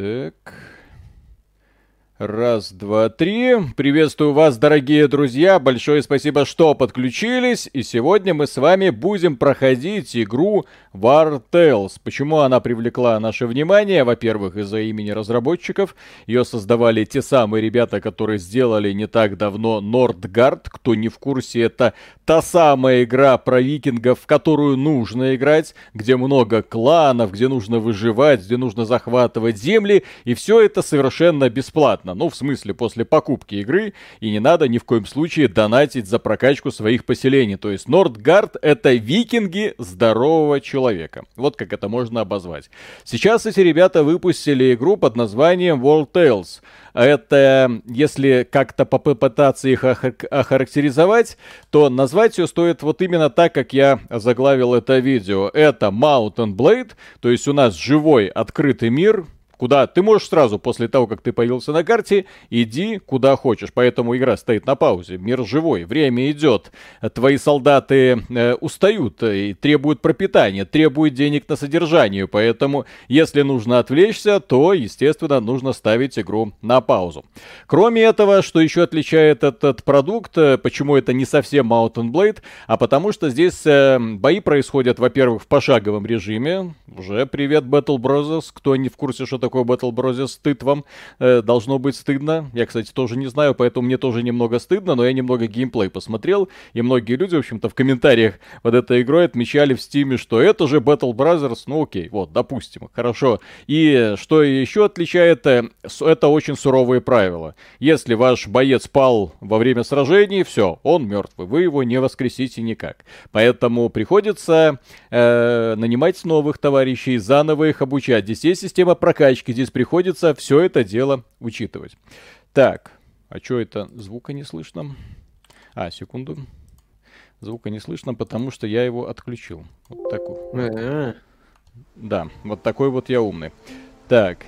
Так. Раз, два, три. Приветствую вас, дорогие друзья. Большое спасибо, что подключились. И сегодня мы с вами будем проходить игру War Tales. Почему она привлекла наше внимание? Во-первых, из-за имени разработчиков. Ее создавали те самые ребята, которые сделали не так давно Nordgard. Кто не в курсе, это та самая игра про викингов, в которую нужно играть, где много кланов, где нужно выживать, где нужно захватывать земли. И все это совершенно бесплатно бесплатно. Ну, в смысле, после покупки игры. И не надо ни в коем случае донатить за прокачку своих поселений. То есть Нордгард — это викинги здорового человека. Вот как это можно обозвать. Сейчас эти ребята выпустили игру под названием World Tales. Это, если как-то попытаться их охарактеризовать, то назвать ее стоит вот именно так, как я заглавил это видео. Это Mountain Blade, то есть у нас живой открытый мир, куда ты можешь сразу после того, как ты появился на карте, иди куда хочешь. Поэтому игра стоит на паузе, мир живой, время идет, твои солдаты э, устают и требуют пропитания, требуют денег на содержание. Поэтому, если нужно отвлечься, то, естественно, нужно ставить игру на паузу. Кроме этого, что еще отличает этот продукт, э, почему это не совсем Mountain Blade, а потому что здесь э, бои происходят, во-первых, в пошаговом режиме. Уже привет Battle Brothers, кто не в курсе, что такое такое Battle Bros. Стыд вам. Э, должно быть стыдно. Я, кстати, тоже не знаю, поэтому мне тоже немного стыдно, но я немного геймплей посмотрел, и многие люди, в общем-то, в комментариях под этой игрой отмечали в Steam е, что это же Battle Brothers. Ну окей, вот, допустим, хорошо. И что еще отличает, э, это очень суровые правила. Если ваш боец пал во время сражений, все, он мертвый, вы его не воскресите никак. Поэтому приходится э, нанимать новых товарищей, заново их обучать. Здесь есть система прокачки, периодически здесь приходится все это дело учитывать. Так, а что это? Звука не слышно. А, секунду. Звука не слышно, потому что я его отключил. Вот такой. Да, вот такой вот я умный. Так.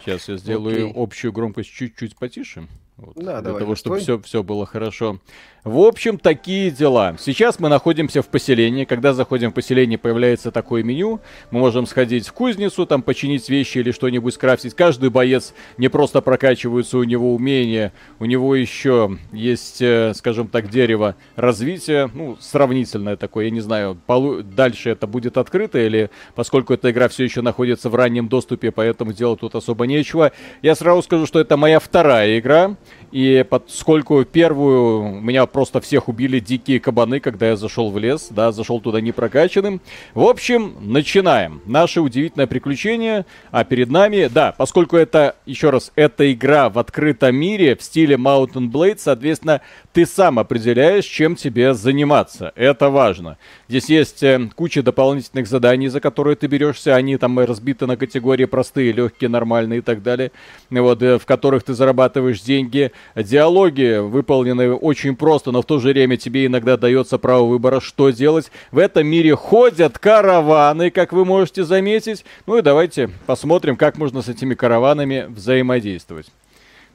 Сейчас я сделаю Окей. общую громкость чуть-чуть потише. Вот, да, для давай, того, чтобы все, все было хорошо. В общем, такие дела. Сейчас мы находимся в поселении. Когда заходим в поселение, появляется такое меню. Мы можем сходить в кузницу, там починить вещи или что-нибудь скрафтить. Каждый боец не просто прокачивается у него умения, у него еще есть, э, скажем так, дерево развития. Ну, сравнительное такое. Я не знаю, полу... дальше это будет открыто или поскольку эта игра все еще находится в раннем доступе, поэтому делать тут особо нечего. Я сразу скажу, что это моя вторая игра. И поскольку первую меня просто всех убили дикие кабаны, когда я зашел в лес, да, зашел туда не прокачанным. В общем, начинаем. Наше удивительное приключение. А перед нами, да, поскольку это, еще раз, это игра в открытом мире в стиле Mountain Blade, соответственно, ты сам определяешь, чем тебе заниматься. Это важно. Здесь есть э, куча дополнительных заданий, за которые ты берешься. Они там разбиты на категории простые, легкие, нормальные и так далее. Вот, э, в которых ты зарабатываешь деньги. Диалоги выполнены очень просто, но в то же время тебе иногда дается право выбора, что делать. В этом мире ходят караваны, как вы можете заметить. Ну и давайте посмотрим, как можно с этими караванами взаимодействовать.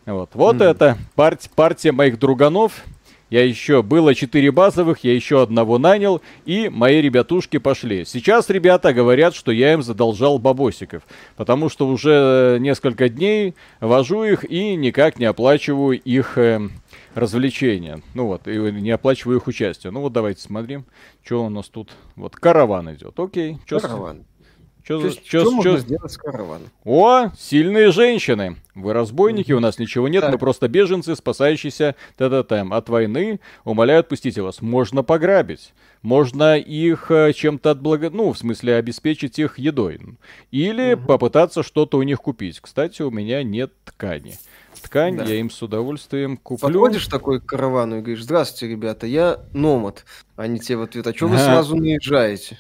Вот, вот mm. это парт, партия моих друганов. Я еще, было четыре базовых, я еще одного нанял, и мои ребятушки пошли. Сейчас ребята говорят, что я им задолжал бабосиков, потому что уже несколько дней вожу их и никак не оплачиваю их э, развлечения. Ну вот, и не оплачиваю их участие. Ну вот давайте смотрим, что у нас тут. Вот караван идет, окей. Чё караван. С... Что, что, что, что можно сделать с караваном? О, сильные женщины. Вы разбойники, у нас ничего нет, так. мы просто беженцы, спасающиеся та-та-та, от войны. Умоляю, отпустите вас. Можно пограбить. Можно их э, чем-то отблаго... Ну, в смысле, обеспечить их едой. Или угу. попытаться что-то у них купить. Кстати, у меня нет ткани. Ткань да. я им с удовольствием куплю. Подходишь такой к каравану и говоришь, здравствуйте, ребята, я номад. Они тебе в ответ, а что вы сразу наезжаете?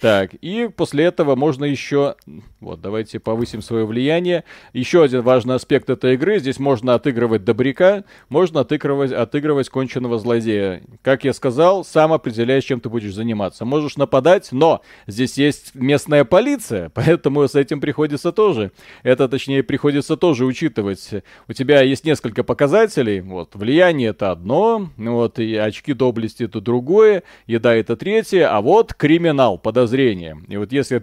Так, и после этого можно еще... Вот, давайте повысим свое влияние. Еще один важный аспект этой игры. Здесь можно отыгрывать добряка, можно отыгрывать, отыгрывать конченного злодея. Как я сказал, сам определяешь, чем ты будешь заниматься. Можешь нападать, но здесь есть местная полиция, поэтому с этим приходится тоже. Это, точнее, приходится тоже учитывать. У тебя есть несколько показателей. Вот, влияние это одно, вот, и очки доблести это другое, еда это третье, а вот криминал, подозрение зрения. И вот если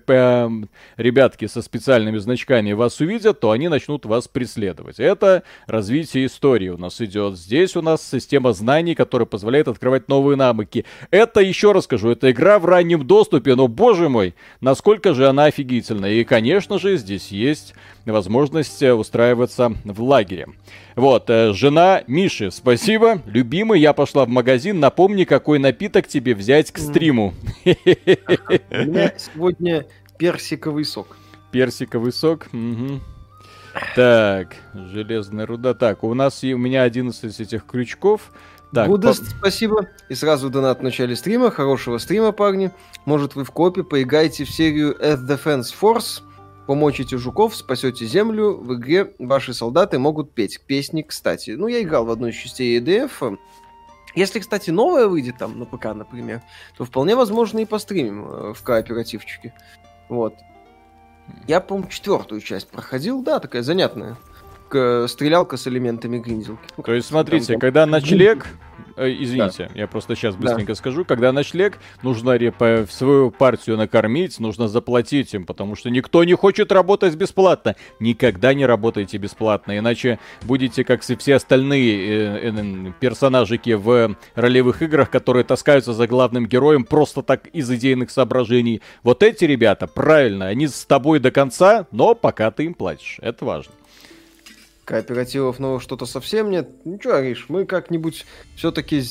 ребятки со специальными значками вас увидят, то они начнут вас преследовать. Это развитие истории у нас идет. Здесь у нас система знаний, которая позволяет открывать новые навыки. Это, еще раз скажу, это игра в раннем доступе, но, боже мой, насколько же она офигительная. И, конечно же, здесь есть возможность э, устраиваться в лагере. Вот, э, жена Миши, спасибо. Любимый, я пошла в магазин. Напомни, какой напиток тебе взять к стриму. У меня сегодня персиковый сок. Персиковый сок. Угу. Так, железная руда. Так, у нас и у меня 11 этих крючков. Так, Будест, по... спасибо. И сразу донат в начале стрима. Хорошего стрима, парни. Может, вы в копе поиграете в серию Earth Defense Force. Помочите жуков, спасете землю. В игре ваши солдаты могут петь песни, кстати. Ну, я играл в одну из частей EDF. Если, кстати, новая выйдет там на ПК, например, то вполне возможно и постримим э, в кооперативчике. Вот. Я, по-моему, четвертую часть проходил, да, такая занятная. Стрелялка с элементами гринделки. То есть, смотрите, там, когда ночлег, Э, извините, да. я просто сейчас быстренько да. скажу. Когда ночлег, нужно в свою партию накормить, нужно заплатить им, потому что никто не хочет работать бесплатно. Никогда не работайте бесплатно, иначе будете как все остальные э, э, персонажики в ролевых играх, которые таскаются за главным героем просто так из идейных соображений. Вот эти ребята, правильно, они с тобой до конца, но пока ты им платишь. Это важно. Кооперативов новых что-то совсем нет. Ничего, Ариш, мы как-нибудь все-таки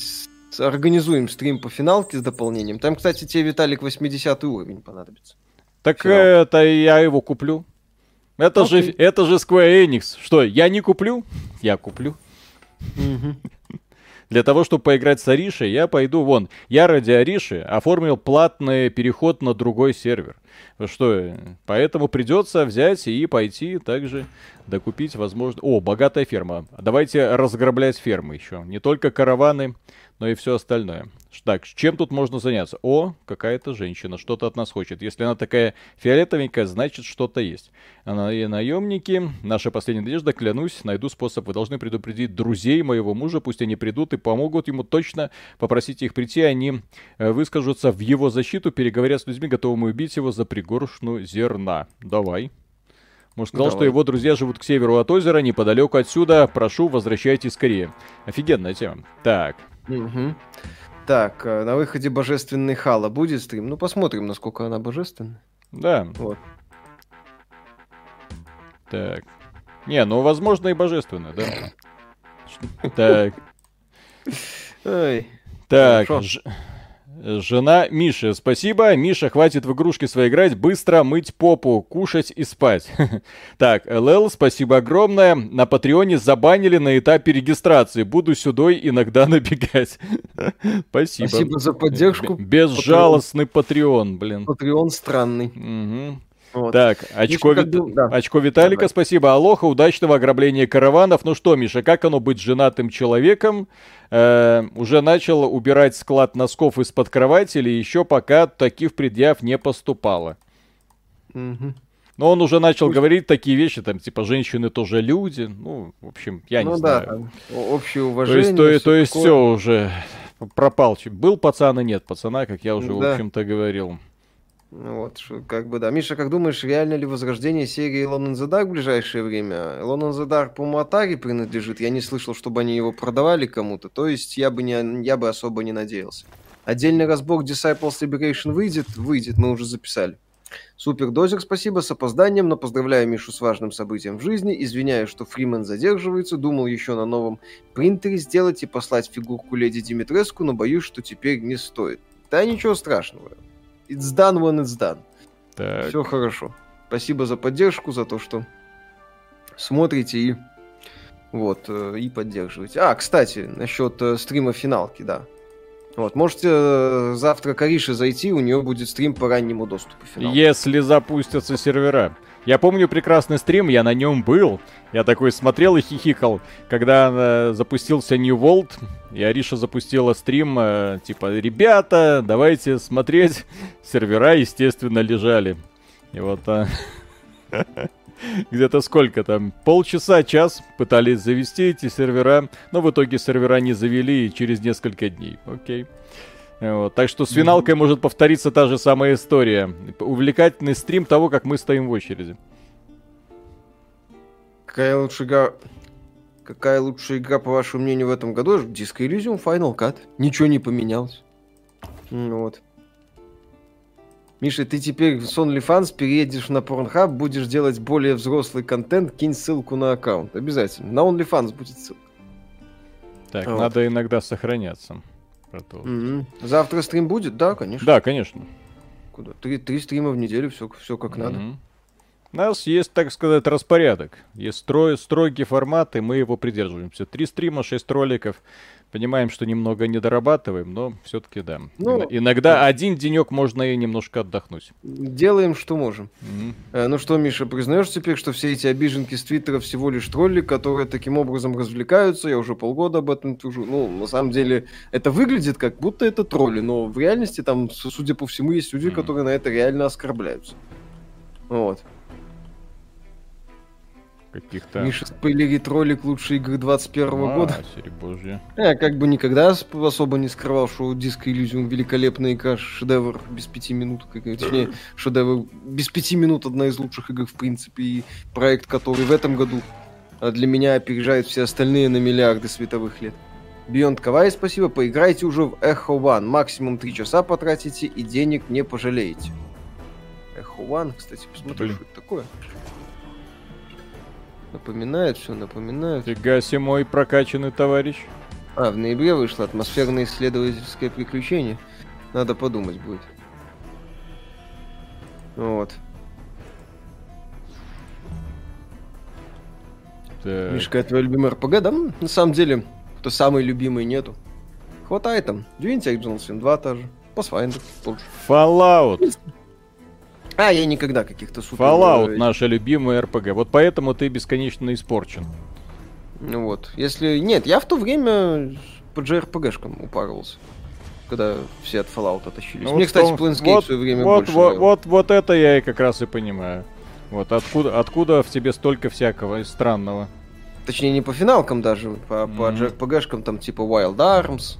организуем стрим по финалке с дополнением. Там, кстати, тебе, Виталик, 80 уровень понадобится. Так Финал. это я его куплю. Это okay. же, это же Square Enix. Что, я не куплю? Я куплю. Для того, чтобы поиграть с Аришей, я пойду вон. Я ради Ариши оформил платный переход на другой сервер. Что, поэтому придется взять и пойти также докупить, возможно... О, богатая ферма. Давайте разграблять фермы еще. Не только караваны, но и все остальное. Так, чем тут можно заняться? О, какая-то женщина что-то от нас хочет. Если она такая фиолетовенькая, значит что-то есть. Она и наемники. Наша последняя надежда, клянусь, найду способ. Вы должны предупредить друзей моего мужа, пусть они придут и помогут ему точно. Попросите их прийти, они э, выскажутся в его защиту, переговорят с людьми, готовыми убить его за пригоршну зерна. Давай. Может, сказал, Давай. что его друзья живут к северу от озера, неподалеку отсюда. Прошу, возвращайтесь скорее. Офигенная тема. Так. Угу. Так, э, на выходе божественный Хала будет стрим? Ну, посмотрим, насколько она божественна. Да. Вот. Так. Не, ну, возможно, и божественная, да. Так. Ой. Так, Жена Миши, спасибо. Миша, хватит в игрушки свои играть. Быстро мыть попу, кушать и спать. так, ЛЛ, спасибо огромное. На Патреоне забанили на этапе регистрации. Буду сюдой иногда набегать. спасибо. Спасибо за поддержку. Безжалостный Патреон, блин. Патреон странный. Угу. Вот. Так, очко, Миша, Ви... да. очко Виталика, Давай. спасибо. Алоха, удачного ограбления караванов. Ну что, Миша, как оно быть женатым человеком? Э, уже начал убирать склад носков из-под кровати или еще пока таких предъяв не поступало? Угу. Но он уже начал Пусть... говорить такие вещи, там, типа, женщины тоже люди. Ну, в общем, я ну, не да, знаю. общее уважение. То есть, то, то есть все уже пропал. Был пацан и нет пацана, как я уже, да. в общем-то, говорил. Вот, как бы да. Миша, как думаешь, реально ли возрождение серии the Dark в ближайшее время? The Dark, по-моему, Atari принадлежит. Я не слышал, чтобы они его продавали кому-то. То есть я бы, не, я бы особо не надеялся. Отдельный разбор Disciples Liberation выйдет? Выйдет, мы уже записали. Супер Дозер, спасибо, с опозданием, но поздравляю Мишу с важным событием в жизни. Извиняюсь, что Фримен задерживается. Думал еще на новом принтере сделать и послать фигурку Леди Димитреску, но боюсь, что теперь не стоит. Да ничего страшного. It's done when it's done. Так. Все хорошо. Спасибо за поддержку, за то, что смотрите и вот, э, и поддерживаете. А, кстати, насчет э, стрима финалки, да. Вот, можете э, завтра к Арише зайти, у нее будет стрим по раннему доступу финалки. Если запустятся сервера. Я помню прекрасный стрим, я на нем был. Я такой смотрел и хихикал, когда э, запустился New World, и Ариша запустила стрим, э, типа, ребята, давайте смотреть. Сервера, естественно, лежали. И вот... Э, где-то сколько там, полчаса, час пытались завести эти сервера, но в итоге сервера не завели через несколько дней. Окей. Вот, так что с финалкой mm-hmm. может повториться та же самая история. Увлекательный стрим того, как мы стоим в очереди. Какая лучшая игра... Какая лучшая игра, по вашему мнению, в этом году? Disco Elysium Final Cut. Ничего не поменялось. Вот. Миша, ты теперь с OnlyFans переедешь на Pornhub, будешь делать более взрослый контент, кинь ссылку на аккаунт. Обязательно. На OnlyFans будет ссылка. Так, вот. надо иногда сохраняться. Mm-hmm. Завтра стрим будет? Да, конечно. Да, конечно. Куда? Три, три стрима в неделю, все, все как mm-hmm. надо. У нас есть, так сказать, распорядок. Есть строй, строгий формат, и мы его придерживаемся. Три стрима, шесть роликов. Понимаем, что немного не дорабатываем, но все-таки да. Ну, Иногда да. один денек можно и немножко отдохнуть. Делаем, что можем. Mm-hmm. ну что, Миша, признаешь теперь, что все эти обиженки с Твиттера всего лишь тролли, которые таким образом развлекаются? Я уже полгода об этом тужу. Ну, на самом деле, это выглядит как будто это тролли, но в реальности там, судя по всему, есть люди, mm-hmm. которые на это реально оскорбляются. Вот каких-то... Миша спойлерит ролик лучшей игры 21 -го года. божья. Я как бы никогда особо не скрывал, что диск Elysium великолепная игра, шедевр без пяти минут, как, точнее, шедевр без пяти минут одна из лучших игр в принципе, и проект, который в этом году а, для меня опережает все остальные на миллиарды световых лет. Beyond Kawaii, спасибо, поиграйте уже в Echo One, максимум 3 часа потратите и денег не пожалеете. Echo One, кстати, посмотри, что это такое. Напоминает все, напоминает. Фига себе мой прокачанный товарищ. А, в ноябре вышло атмосферное исследовательское приключение. Надо подумать будет. Вот. Так. Мишка, твой любимый РПГ, да? На самом деле, то самый любимый нету. Хватает там. Divinity Original Sin 2 та же. Pathfinder тот же. Fallout. А, я никогда каких-то супер... Fallout э, наша любимая РПГ. Вот поэтому ты бесконечно испорчен. Ну вот. Если... Нет, я в то время по JRPG-шкам упарывался. Когда все от Fallout оттащились. Ну, Мне, вот кстати, Planescape вот, в свое время вот, больше вот, вот, вот это я и как раз и понимаю. Вот откуда, откуда в тебе столько всякого странного. Точнее, не по финалкам даже, по, mm-hmm. по JRPG-шкам, там типа Wild Arms,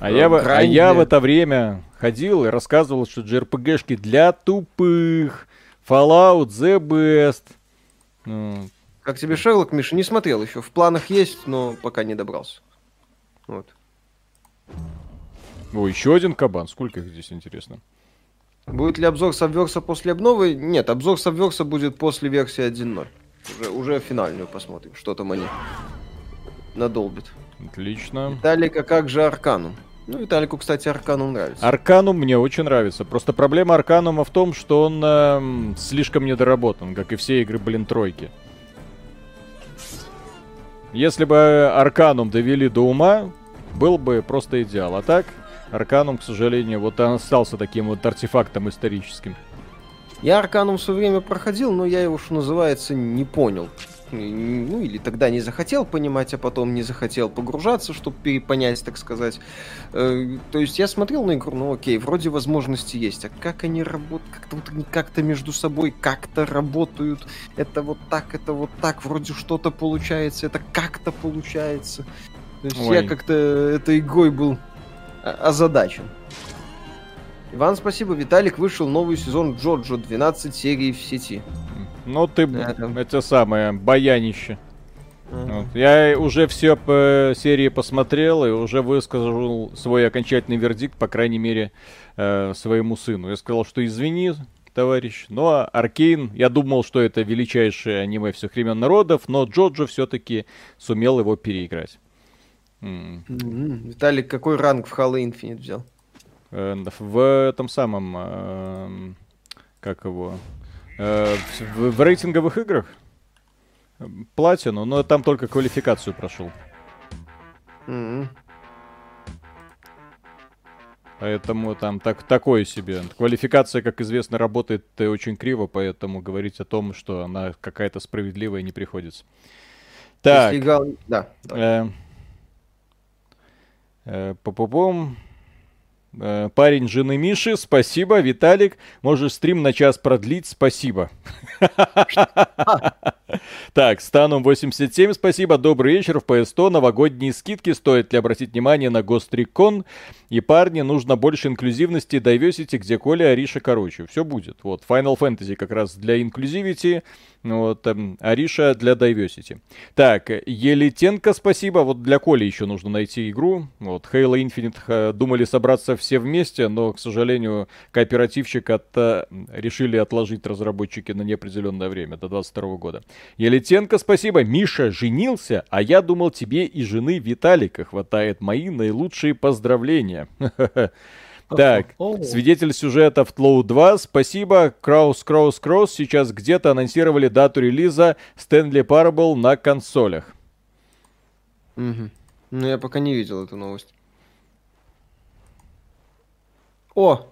а, я, в, а я в это время ходил и рассказывал, что JRPG-шки для тупых. Fallout the best. Ну. Как тебе Шерлок, Миша? Не смотрел еще. В планах есть, но пока не добрался. Вот. О, еще один кабан. Сколько их здесь, интересно? Будет ли обзор Сабверса после обновы? Нет, обзор Сабверса будет после версии 1.0. Уже, уже финальную посмотрим, что там они надолбят. Отлично. Виталик, а как же Арканум? Ну, Виталику, кстати, Арканум нравится. Арканум мне очень нравится. Просто проблема Арканума в том, что он э, слишком недоработан, как и все игры, блин, Тройки. Если бы Арканум довели до ума, был бы просто идеал. А так, Арканум, к сожалению, вот он остался таким вот артефактом историческим. Я Арканум в свое время проходил, но я его, что называется, не понял ну или тогда не захотел понимать, а потом не захотел погружаться, чтобы перепонять, так сказать. Э, то есть я смотрел на игру, ну окей, вроде возможности есть, а как они работают, как-то вот они как-то между собой как-то работают, это вот так, это вот так, вроде что-то получается, это как-то получается. То есть Ой. я как-то этой игрой был озадачен. Иван, спасибо. Виталик вышел новый сезон Джоджо, 12 серий в сети. Ну ты, да, это самое, баянище. Uh-huh. Вот. Я уже все по серии посмотрел и уже высказал свой окончательный вердикт, по крайней мере, э, своему сыну. Я сказал, что извини, товарищ, но Аркейн, я думал, что это величайшее аниме всех времен народов, но Джоджо все-таки сумел его переиграть. Mm. Mm-hmm. Виталик, какой ранг в Halo Infinite взял? Э, в этом самом, э, как его, Э, в, в рейтинговых играх платину, но там только квалификацию прошел. Mm-hmm. Поэтому там так, такое себе. Квалификация, как известно, работает очень криво, поэтому говорить о том, что она какая-то справедливая, не приходится. Так. Играл... Да. Э, э, по-по-пом. Э, парень жены Миши, спасибо. Виталик, можешь стрим на час продлить, спасибо. Так, Станум 87, спасибо. Добрый вечер. В PS100 новогодние скидки. Стоит ли обратить внимание на Гострикон? И парни, нужно больше инклюзивности, diversity, где Коля, Ариша, короче. Все будет. Вот, Final Fantasy как раз для инклюзивити. Вот, эм, Ариша для diversity. Так, Елитенко, спасибо. Вот для Коли еще нужно найти игру. Вот, Halo Infinite э, думали собраться все вместе, но, к сожалению, кооперативчик от, э, решили отложить разработчики на неопределенное время, до 22 года. Елитенко, спасибо. Миша женился, а я думал, тебе и жены Виталика хватает. Мои наилучшие поздравления. Так, свидетель сюжета в Тлоу 2. Спасибо. Краус, Краус, Краус. Сейчас где-то анонсировали дату релиза Стэнли Parable на консолях. Угу. Ну, я пока не видел эту новость. О!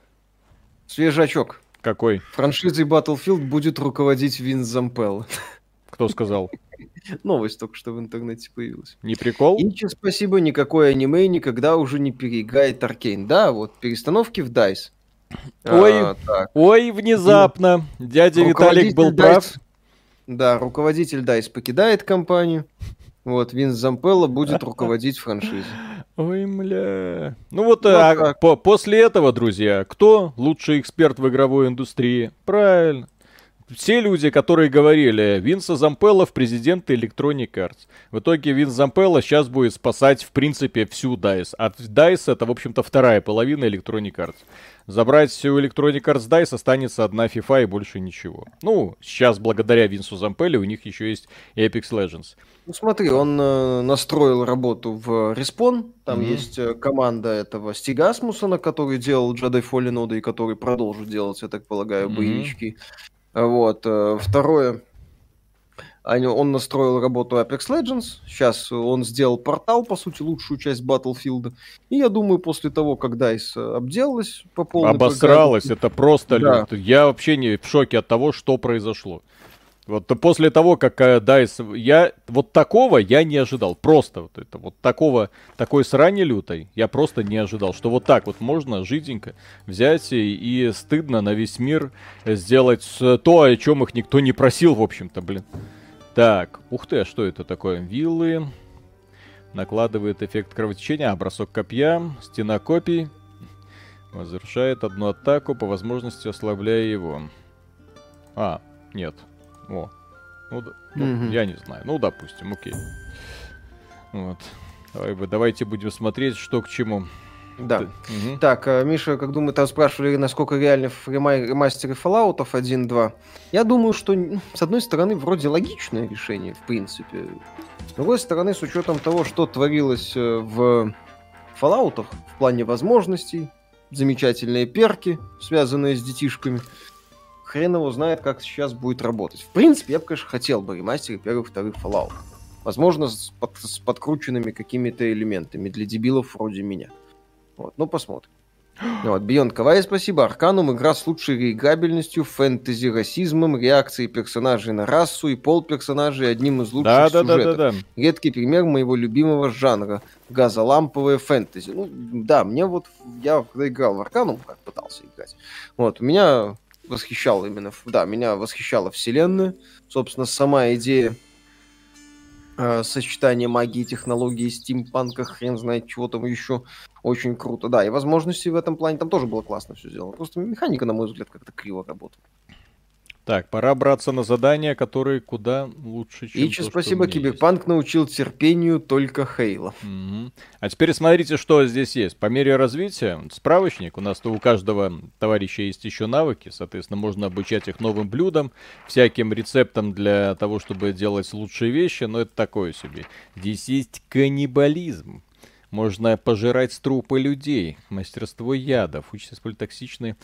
Свежачок. Какой? Франшизой Battlefield будет руководить Винс Зампелл. Кто сказал? Новость только что в интернете появилась. Не прикол? Инчи, спасибо, никакой аниме никогда уже не переиграет Аркейн. Да, вот перестановки в DICE. Ой, а, ой, внезапно. Ну, Дядя Виталик был DICE, прав. Да, руководитель DICE покидает компанию. Вот, Винс Зампелло будет руководить франшизой. Ой, мля. Ну вот, вот а, по после этого, друзья, кто лучший эксперт в игровой индустрии? Правильно все люди, которые говорили, Винса Зампелла в президенты Electronic Arts. В итоге Винс Зампелла сейчас будет спасать, в принципе, всю DICE. А DICE это, в общем-то, вторая половина Electronic Arts. Забрать всю Electronic Arts DICE останется одна FIFA и больше ничего. Ну, сейчас благодаря Винсу Зампелле у них еще есть Apex Legends. Ну смотри, он э, настроил работу в Respawn. Там mm-hmm. есть э, команда этого Стига Асмусона, который делал Jedi Fallen Order и который продолжит делать, я так полагаю, mm-hmm. боевички. Вот. Э, второе, он настроил работу Apex Legends. Сейчас он сделал портал, по сути, лучшую часть Battlefield. И я думаю, после того, как DICE обделалась по полной Обосралась, программе... это просто... Да. Я вообще не в шоке от того, что произошло. Вот после того, как DICE... Я... Вот такого я не ожидал. Просто вот это вот такого... Такой срани лютой я просто не ожидал. Что вот так вот можно жиденько взять и, и стыдно на весь мир сделать то, о чем их никто не просил, в общем-то, блин. Так, ух ты, а что это такое? Виллы. Накладывает эффект кровотечения, а, бросок копья, стена копий. Возвращает одну атаку, по возможности ослабляя его. А, нет, о. Ну, ну mm я не знаю. Ну, допустим, окей. Вот. Давай, давайте будем смотреть, что к чему. Да. Угу. Так, э, Миша, как думаю, там спрашивали, насколько реальны ремастеры Fallout 1.2. Я думаю, что, с одной стороны, вроде логичное решение, в принципе. С другой стороны, с учетом того, что творилось э, в Fallout в плане возможностей, замечательные перки, связанные с детишками, хрен его знает, как сейчас будет работать. В принципе, я бы, конечно, хотел бы ремастеры первых, вторых Fallout. Возможно, с, под, с подкрученными какими-то элементами для дебилов вроде меня. Вот, ну посмотрим. Вот, Beyond Kawaii, спасибо. Арканум игра с лучшей реиграбельностью, фэнтези, расизмом, реакцией персонажей на расу и пол персонажей одним из лучших да, сюжетов. Да, да, да, да. Редкий пример моего любимого жанра. Газоламповое фэнтези. Ну, да, мне вот... Я когда играл в Арканум, как пытался играть, вот, у меня восхищал именно, да, меня восхищала вселенная. Собственно, сама идея э, сочетания магии и технологий, стимпанка, хрен знает чего там еще, очень круто. Да, и возможности в этом плане там тоже было классно все сделано. Просто механика, на мой взгляд, как-то криво работает. Так, пора браться на задания, которые куда лучше, чем Ичи, то, спасибо, Киберпанк есть. научил терпению только Хейла. Угу. А теперь смотрите, что здесь есть. По мере развития, справочник, у нас-то у каждого товарища есть еще навыки, соответственно, можно обучать их новым блюдам, всяким рецептам для того, чтобы делать лучшие вещи, но это такое себе. Здесь есть каннибализм. Можно пожирать трупы людей, мастерство ядов, учиться использовать токсичные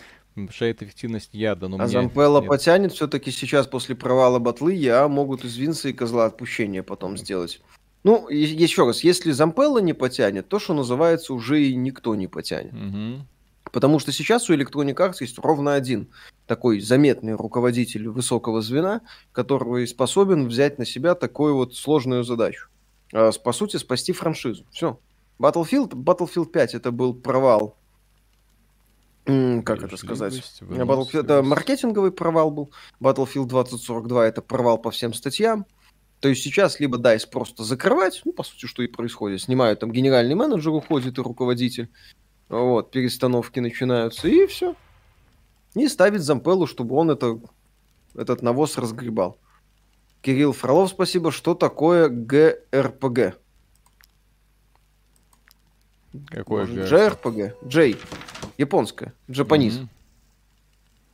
Повышает эффективность яда. Но а Зампелла потянет все-таки сейчас после провала батлы, я могут из Винса и Козла отпущения потом сделать. Ну, еще раз, если Зампелла не потянет, то, что называется, уже и никто не потянет. Угу. Потому что сейчас у Electronic Arts есть ровно один такой заметный руководитель высокого звена, который способен взять на себя такую вот сложную задачу. А, по сути, спасти франшизу. Все. Battlefield, Battlefield 5 это был провал как это сказать? Battlefield, это маркетинговый провал был. Battlefield 2042 это провал по всем статьям. То есть сейчас либо DICE просто закрывать, ну, по сути, что и происходит. Снимают там генеральный менеджер уходит и руководитель. Вот, перестановки начинаются, и все. И ставить Зампеллу, чтобы он это, этот навоз разгребал. Кирилл Фролов, спасибо. Что такое ГРПГ? Какое Может, JRPG? J. Японская. Джапанис.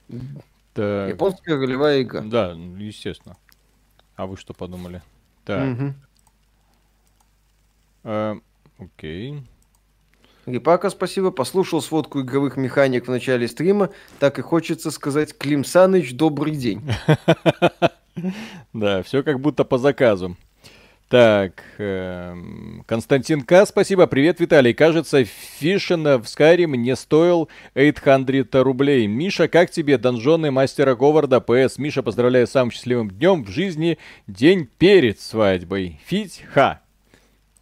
Mm-hmm. Так. Японская ролевая игра. Да, естественно. А вы что подумали? Так. Угу. А, окей. Рипака, спасибо. Послушал сводку игровых механик в начале стрима. Так и хочется сказать, Клим Саныч, добрый день. Да, все как будто по заказу. Так, эм, Константин К. Спасибо. Привет, Виталий. Кажется, Фишен в Skyrim не стоил 800 рублей. Миша, как тебе? Донжоны мастера Говарда. ПС. Миша, поздравляю с самым счастливым днем в жизни. День перед свадьбой. Фить ха.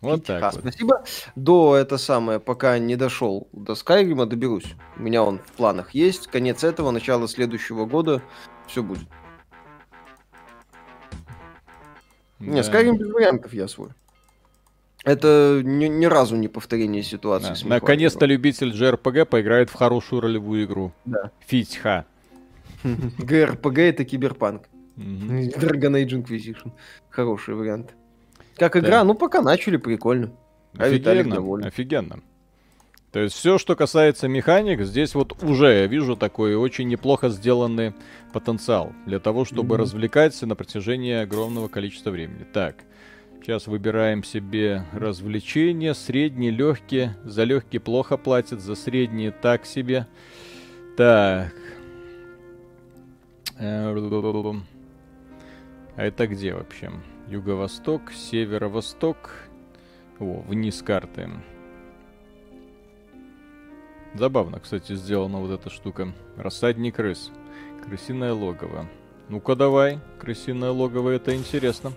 Вот Фить так ха. Вот. Спасибо. До это самое, пока не дошел до Скайрима, доберусь. У меня он в планах есть. Конец этого, начало следующего года. Все будет. Не, Skyrim без вариантов я свой. Это ни, ни разу не повторение ситуации. Да. Наконец-то любитель JRPG поиграет в хорошую ролевую игру. Да. Фитьха. ГРПГ это киберпанк. Dragon Age Inquisition. Хороший вариант. Как игра, ну пока начали, прикольно. А офигенно, офигенно. То есть все, что касается механик, здесь вот уже я вижу такой очень неплохо сделанный потенциал для того, чтобы mm-hmm. развлекаться на протяжении огромного количества времени. Так, сейчас выбираем себе развлечения, средние, легкие. За легкие плохо платят, за средние так себе. Так. А это где вообще? Юго-восток, северо-восток. О, вниз карты. Забавно, кстати, сделана вот эта штука. Рассадник крыс. Крысиное логово. Ну-ка давай, крысиное логово, это интересно.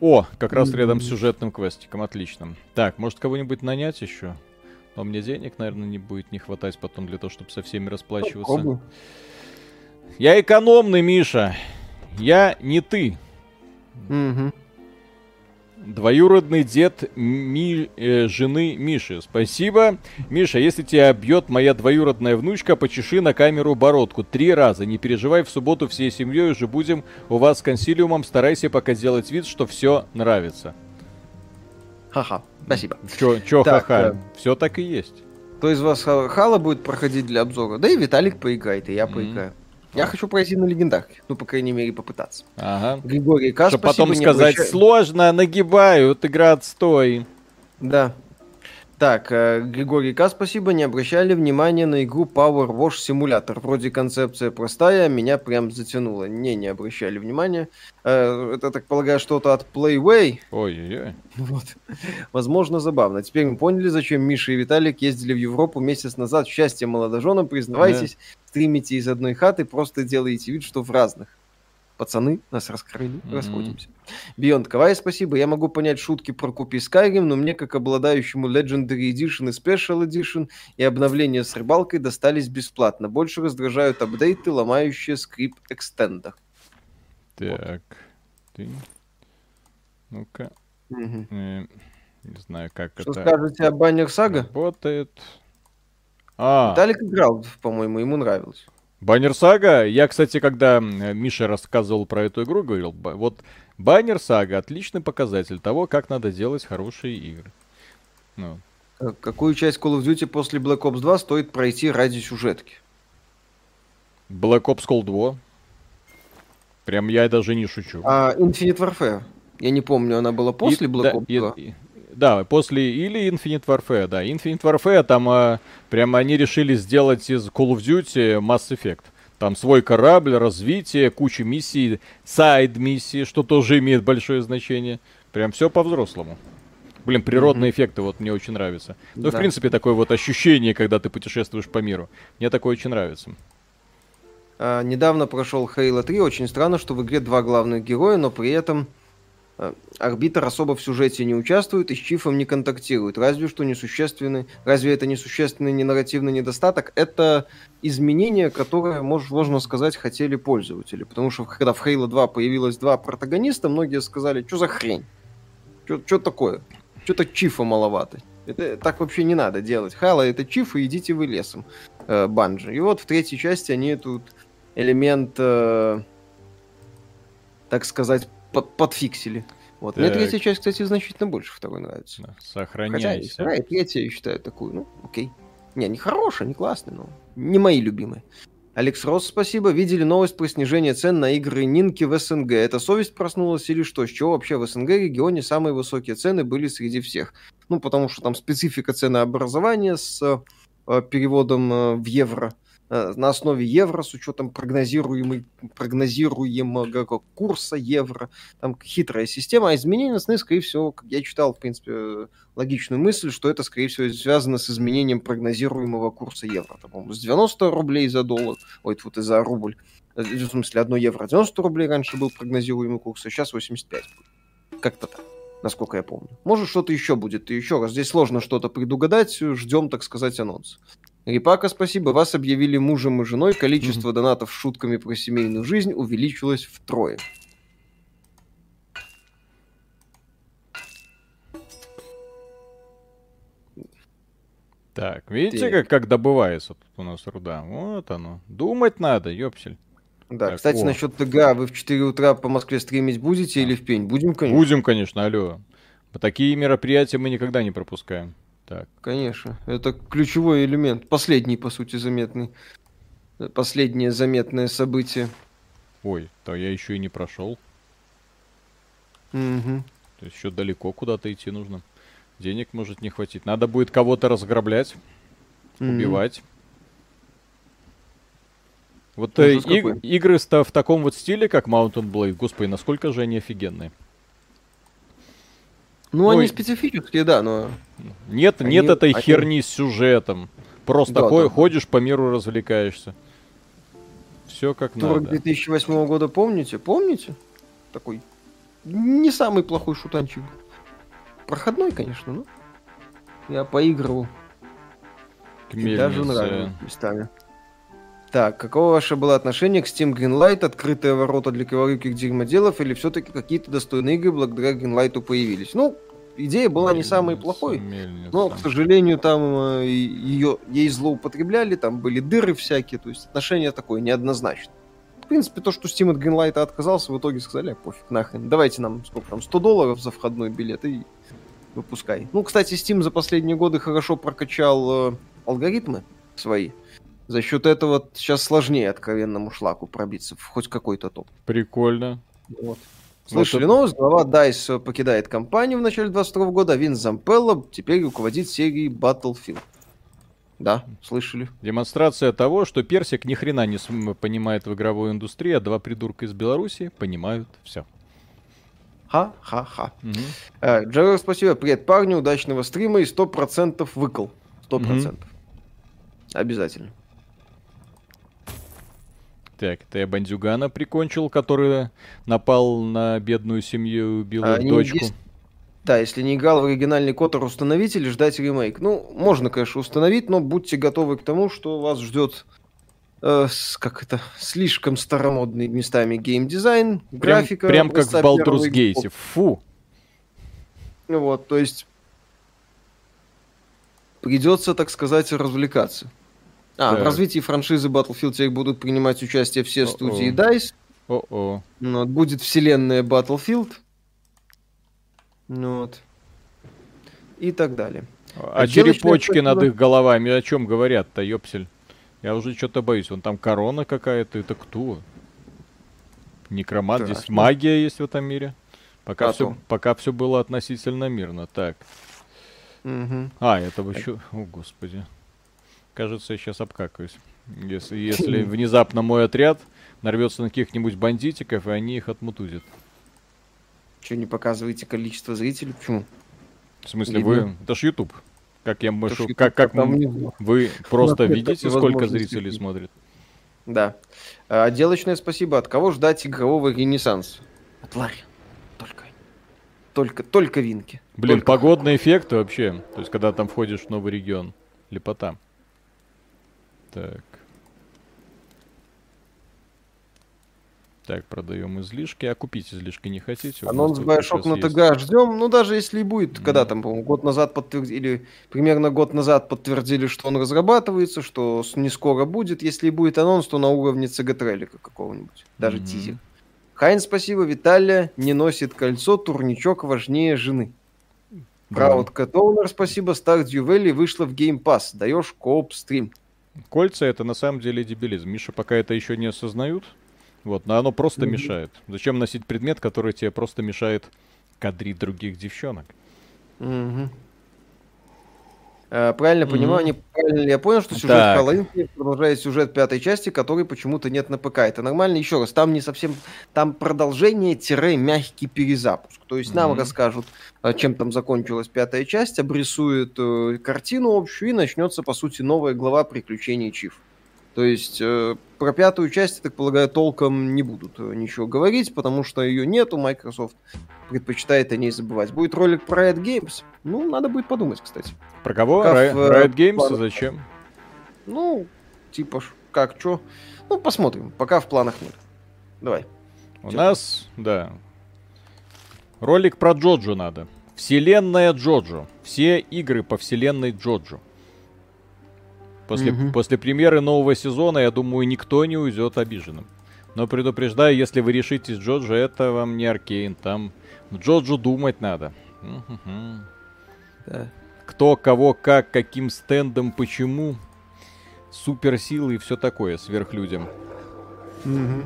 О, как раз рядом с сюжетным квестиком, отлично. Так, может кого-нибудь нанять еще? Но мне денег, наверное, не будет не хватать потом для того, чтобы со всеми расплачиваться. Попробуй. Я экономный, Миша. Я не ты. Угу. Двоюродный дед Ми, э, жены Миши. Спасибо. Миша, если тебя бьет моя двоюродная внучка, почеши на камеру бородку. Три раза. Не переживай, в субботу всей семьей уже будем у вас с консилиумом. Старайся пока делать вид, что все нравится. Ха-ха. Спасибо. Чё, чё ха-ха? Э... Все так и есть. Кто из вас Хала будет проходить для обзора? Да и Виталик поиграет, и я mm-hmm. поиграю. Я хочу пройти на легендах, ну, по крайней мере, попытаться. Ага. Григорий К. Чтобы потом сказать, обращай... сложно, нагибают, игра отстой. Да. Так, э, Григорий К. спасибо, не обращали внимания на игру Power Wash Simulator. Вроде концепция простая, меня прям затянуло. Не, не обращали внимания. Э, это, так полагаю, что-то от Playway. Ой-ой-ой. Вот. Возможно, забавно. Теперь мы поняли, зачем Миша и Виталик ездили в Европу месяц назад. Счастье молодоженам, признавайтесь, да. стримите из одной хаты, просто делаете вид, что в разных пацаны, нас раскрыли, mm-hmm. расходимся. Beyond Kawaii, спасибо. Я могу понять шутки про купи Skyrim, но мне, как обладающему Legendary Edition и Special Edition, и обновления с рыбалкой достались бесплатно. Больше раздражают апдейты, ломающие скрипт экстенда. Так. Вот. Ну-ка. Угу. Не, не знаю, как Что это... скажете о Баннер Сага? Работает. А. Виталик играл, по-моему, ему нравилось. Баннер Сага, я, кстати, когда Миша рассказывал про эту игру, говорил, вот Баннер Сага отличный показатель того, как надо делать хорошие игры. Ну. Какую часть Call of Duty после Black Ops 2 стоит пройти ради сюжетки? Black Ops Cold 2. Прям я даже не шучу. А Infinite Warfare? Я не помню, она была после и, Black Ops 2? И, и, да, после или Infinite Warfare, да. Infinite Warfare, там а, прямо они решили сделать из Call of Duty Mass Effect. Там свой корабль, развитие, куча миссий, сайд-миссии, что тоже имеет большое значение. Прям все по-взрослому. Блин, природные mm-hmm. эффекты вот мне очень нравятся. Ну, да. в принципе, такое вот ощущение, когда ты путешествуешь по миру. Мне такое очень нравится. А, недавно прошел Halo 3. Очень странно, что в игре два главных героя, но при этом Э, арбитр особо в сюжете не участвует и с Чифом не контактирует. Разве что несущественный... Разве это несущественный не нарративный недостаток? Это изменение, которое, можно сказать, хотели пользователи. Потому что когда в Halo 2 появилось два протагониста, многие сказали, что за хрень? Что такое? Что-то Чифа маловато. Это так вообще не надо делать. Хала это Чиф, и идите вы лесом, э, Банджи. И вот в третьей части они тут элемент, э, так сказать, под, подфиксили. Вот. Мне третья часть, кстати, значительно больше второй нравится. Да, сохраняйся. Хотя, вторая, третья, я считаю, такую, ну, окей. Не, не хорошая, не классная, но не мои любимые. Алекс Росс, спасибо. Видели новость про снижение цен на игры Нинки в СНГ. Это совесть проснулась или что? С чего вообще в СНГ регионе самые высокие цены были среди всех? Ну, потому что там специфика ценообразования с э, переводом э, в евро – на основе евро с учетом прогнозируемой, прогнозируемого курса евро. Там хитрая система, а изменения цены, скорее всего, как я читал, в принципе, логичную мысль, что это, скорее всего, связано с изменением прогнозируемого курса евро. Там, с 90 рублей за доллар, ой, вот и за рубль, э, в смысле, 1 евро 90 рублей раньше был прогнозируемый курс, а сейчас 85 будет. Как-то так насколько я помню. Может, что-то еще будет. И еще раз, здесь сложно что-то предугадать. Ждем, так сказать, анонс. Рипака, спасибо. Вас объявили мужем и женой. Количество mm-hmm. донатов с шутками про семейную жизнь увеличилось втрое. Так, видите, как, как добывается тут у нас руда? Вот оно. Думать надо, ёпсель. Да, так, кстати, о. насчет ТГ, вы в 4 утра по Москве стримить будете или в пень? Будем, конечно. Будем, конечно, алло. Такие мероприятия мы никогда не пропускаем. Так. Конечно, это ключевой элемент, последний, по сути, заметный, последнее заметное событие. Ой, то я еще и не прошел. Угу. То есть еще далеко куда-то идти нужно. Денег может не хватить. Надо будет кого-то разграблять, угу. убивать. Вот э, и, игры в таком вот стиле, как Mountain Blade, господи, насколько же они офигенные. Ну, ну они специфические, да, но... Нет, они... нет этой они... херни с сюжетом. Просто да, хо- да. ходишь по миру, развлекаешься. Все как Турок надо. 2008 года помните? Помните? Такой не самый плохой шутанчик. Проходной, конечно, но я поигрывал. И даже нравится местами. Так, какого ваше было отношение к Steam Greenlight? Открытые ворота для криворуких дерьмоделов или все-таки какие-то достойные игры благодаря Greenlight появились? Ну, идея была не самой плохой, но, к сожалению, там э, ее, ей злоупотребляли, там были дыры всякие, то есть отношение такое неоднозначное. В принципе, то, что Steam от Greenlight отказался, в итоге сказали, а, пофиг, нахрен, давайте нам, сколько там, 100 долларов за входной билет и выпускай. Ну, кстати, Steam за последние годы хорошо прокачал э, алгоритмы свои, за счет этого сейчас сложнее откровенному шлаку пробиться в хоть какой-то топ. Прикольно. Вот. Слышали вот новость? Глава DICE покидает компанию в начале 22 года, а Вин Зампелло теперь руководит серией Battlefield. Да, слышали. Демонстрация того, что Персик ни хрена не понимает в игровой индустрии, а два придурка из Беларуси понимают все. Ха-ха-ха. Угу. Э, Джерар, спасибо. Привет, парни, удачного стрима и 100% выкол. 100%. Угу. Обязательно. Так, это я бандюгана прикончил, который напал на бедную семью убил а, дочку. Есть... Да, если не играл в оригинальный Котор, установить или ждать ремейк. Ну, можно, конечно, установить, но будьте готовы к тому, что вас ждет э, как это, слишком старомодный местами геймдизайн, графика. Прям как в Baldur's Gate. Фу. Вот, то есть придется, так сказать, развлекаться. А, так. в развитии франшизы Battlefield теперь будут принимать участие все О-о. студии DICE. О-о. Ну, вот, будет вселенная Battlefield. Ну, вот. И так далее. А, а черепочки над их головами о чем говорят-то, ёпсель? Я уже что-то боюсь. Вон там корона какая-то. Это кто? Некромат. Здесь магия есть в этом мире. Пока, все, пока все было относительно мирно. Так. Угу. А, это еще... О, господи. Кажется, я сейчас обкакаюсь. Если, если внезапно мой отряд нарвется на каких-нибудь бандитиков, и они их отмутузят. Что, не показываете количество зрителей? Почему? В смысле, Видно. вы... Это ж YouTube. Как я машу... Как, как вы просто видите, сколько зрителей смотрит? Да. А, отделочное спасибо. От кого ждать игрового ренессанса? От Ларри. Только. Только, только винки. Блин, только погодный эффект вообще. То есть, когда там входишь в новый регион. Лепота. Так. Так, продаем излишки. А купить излишки не хотите? Анонс Bioshock на ТГ ждем. Ну, даже если и будет, mm. когда там, по-моему, год назад подтвердили, примерно год назад подтвердили, что он разрабатывается, что не скоро будет. Если и будет анонс, то на уровне CG трейлера какого-нибудь. Даже mm-hmm. тизер. Хайн, спасибо, Виталия не носит кольцо, турничок важнее жены. Cat Owner, спасибо, Stardew Valley вышла в Game Pass. Даешь кооп стрим. Кольца это на самом деле дебилизм. Миша пока это еще не осознают. Вот, но оно просто mm-hmm. мешает. Зачем носить предмет, который тебе просто мешает кадрить других девчонок? Mm-hmm. А, правильно mm-hmm. понимаю, не правильно ли я понял, что сюжет так. Хэллоуин продолжает сюжет пятой части, который почему-то нет на ПК. Это нормально. Еще раз, там не совсем... Там продолжение-мягкий перезапуск. То есть mm-hmm. нам расскажут, а, чем там закончилась пятая часть, обрисуют э, картину общую, и начнется, по сути, новая глава приключений Чиф. То есть э, про пятую часть, я так полагаю, толком не будут э, ничего говорить, потому что ее нету, Microsoft предпочитает о ней забывать. Будет ролик про Riot Games? Ну, надо будет подумать, кстати. Про кого? Как Riot, в, Riot Games? План... Зачем? Ну, типа, как, что? Ну, посмотрим. Пока в планах нет. Давай. У Чё? нас, да. Ролик про Джоджо надо. Вселенная Джоджо. Все игры по вселенной Джоджо. После, угу. после премьеры нового сезона, я думаю, никто не уйдет обиженным. Но предупреждаю, если вы решите с Джоджо, это вам не Аркейн. Там Джоджо думать надо. Угу. Да. Кто, кого, как, каким стендом, почему. Суперсилы и все такое сверхлюдям. Угу.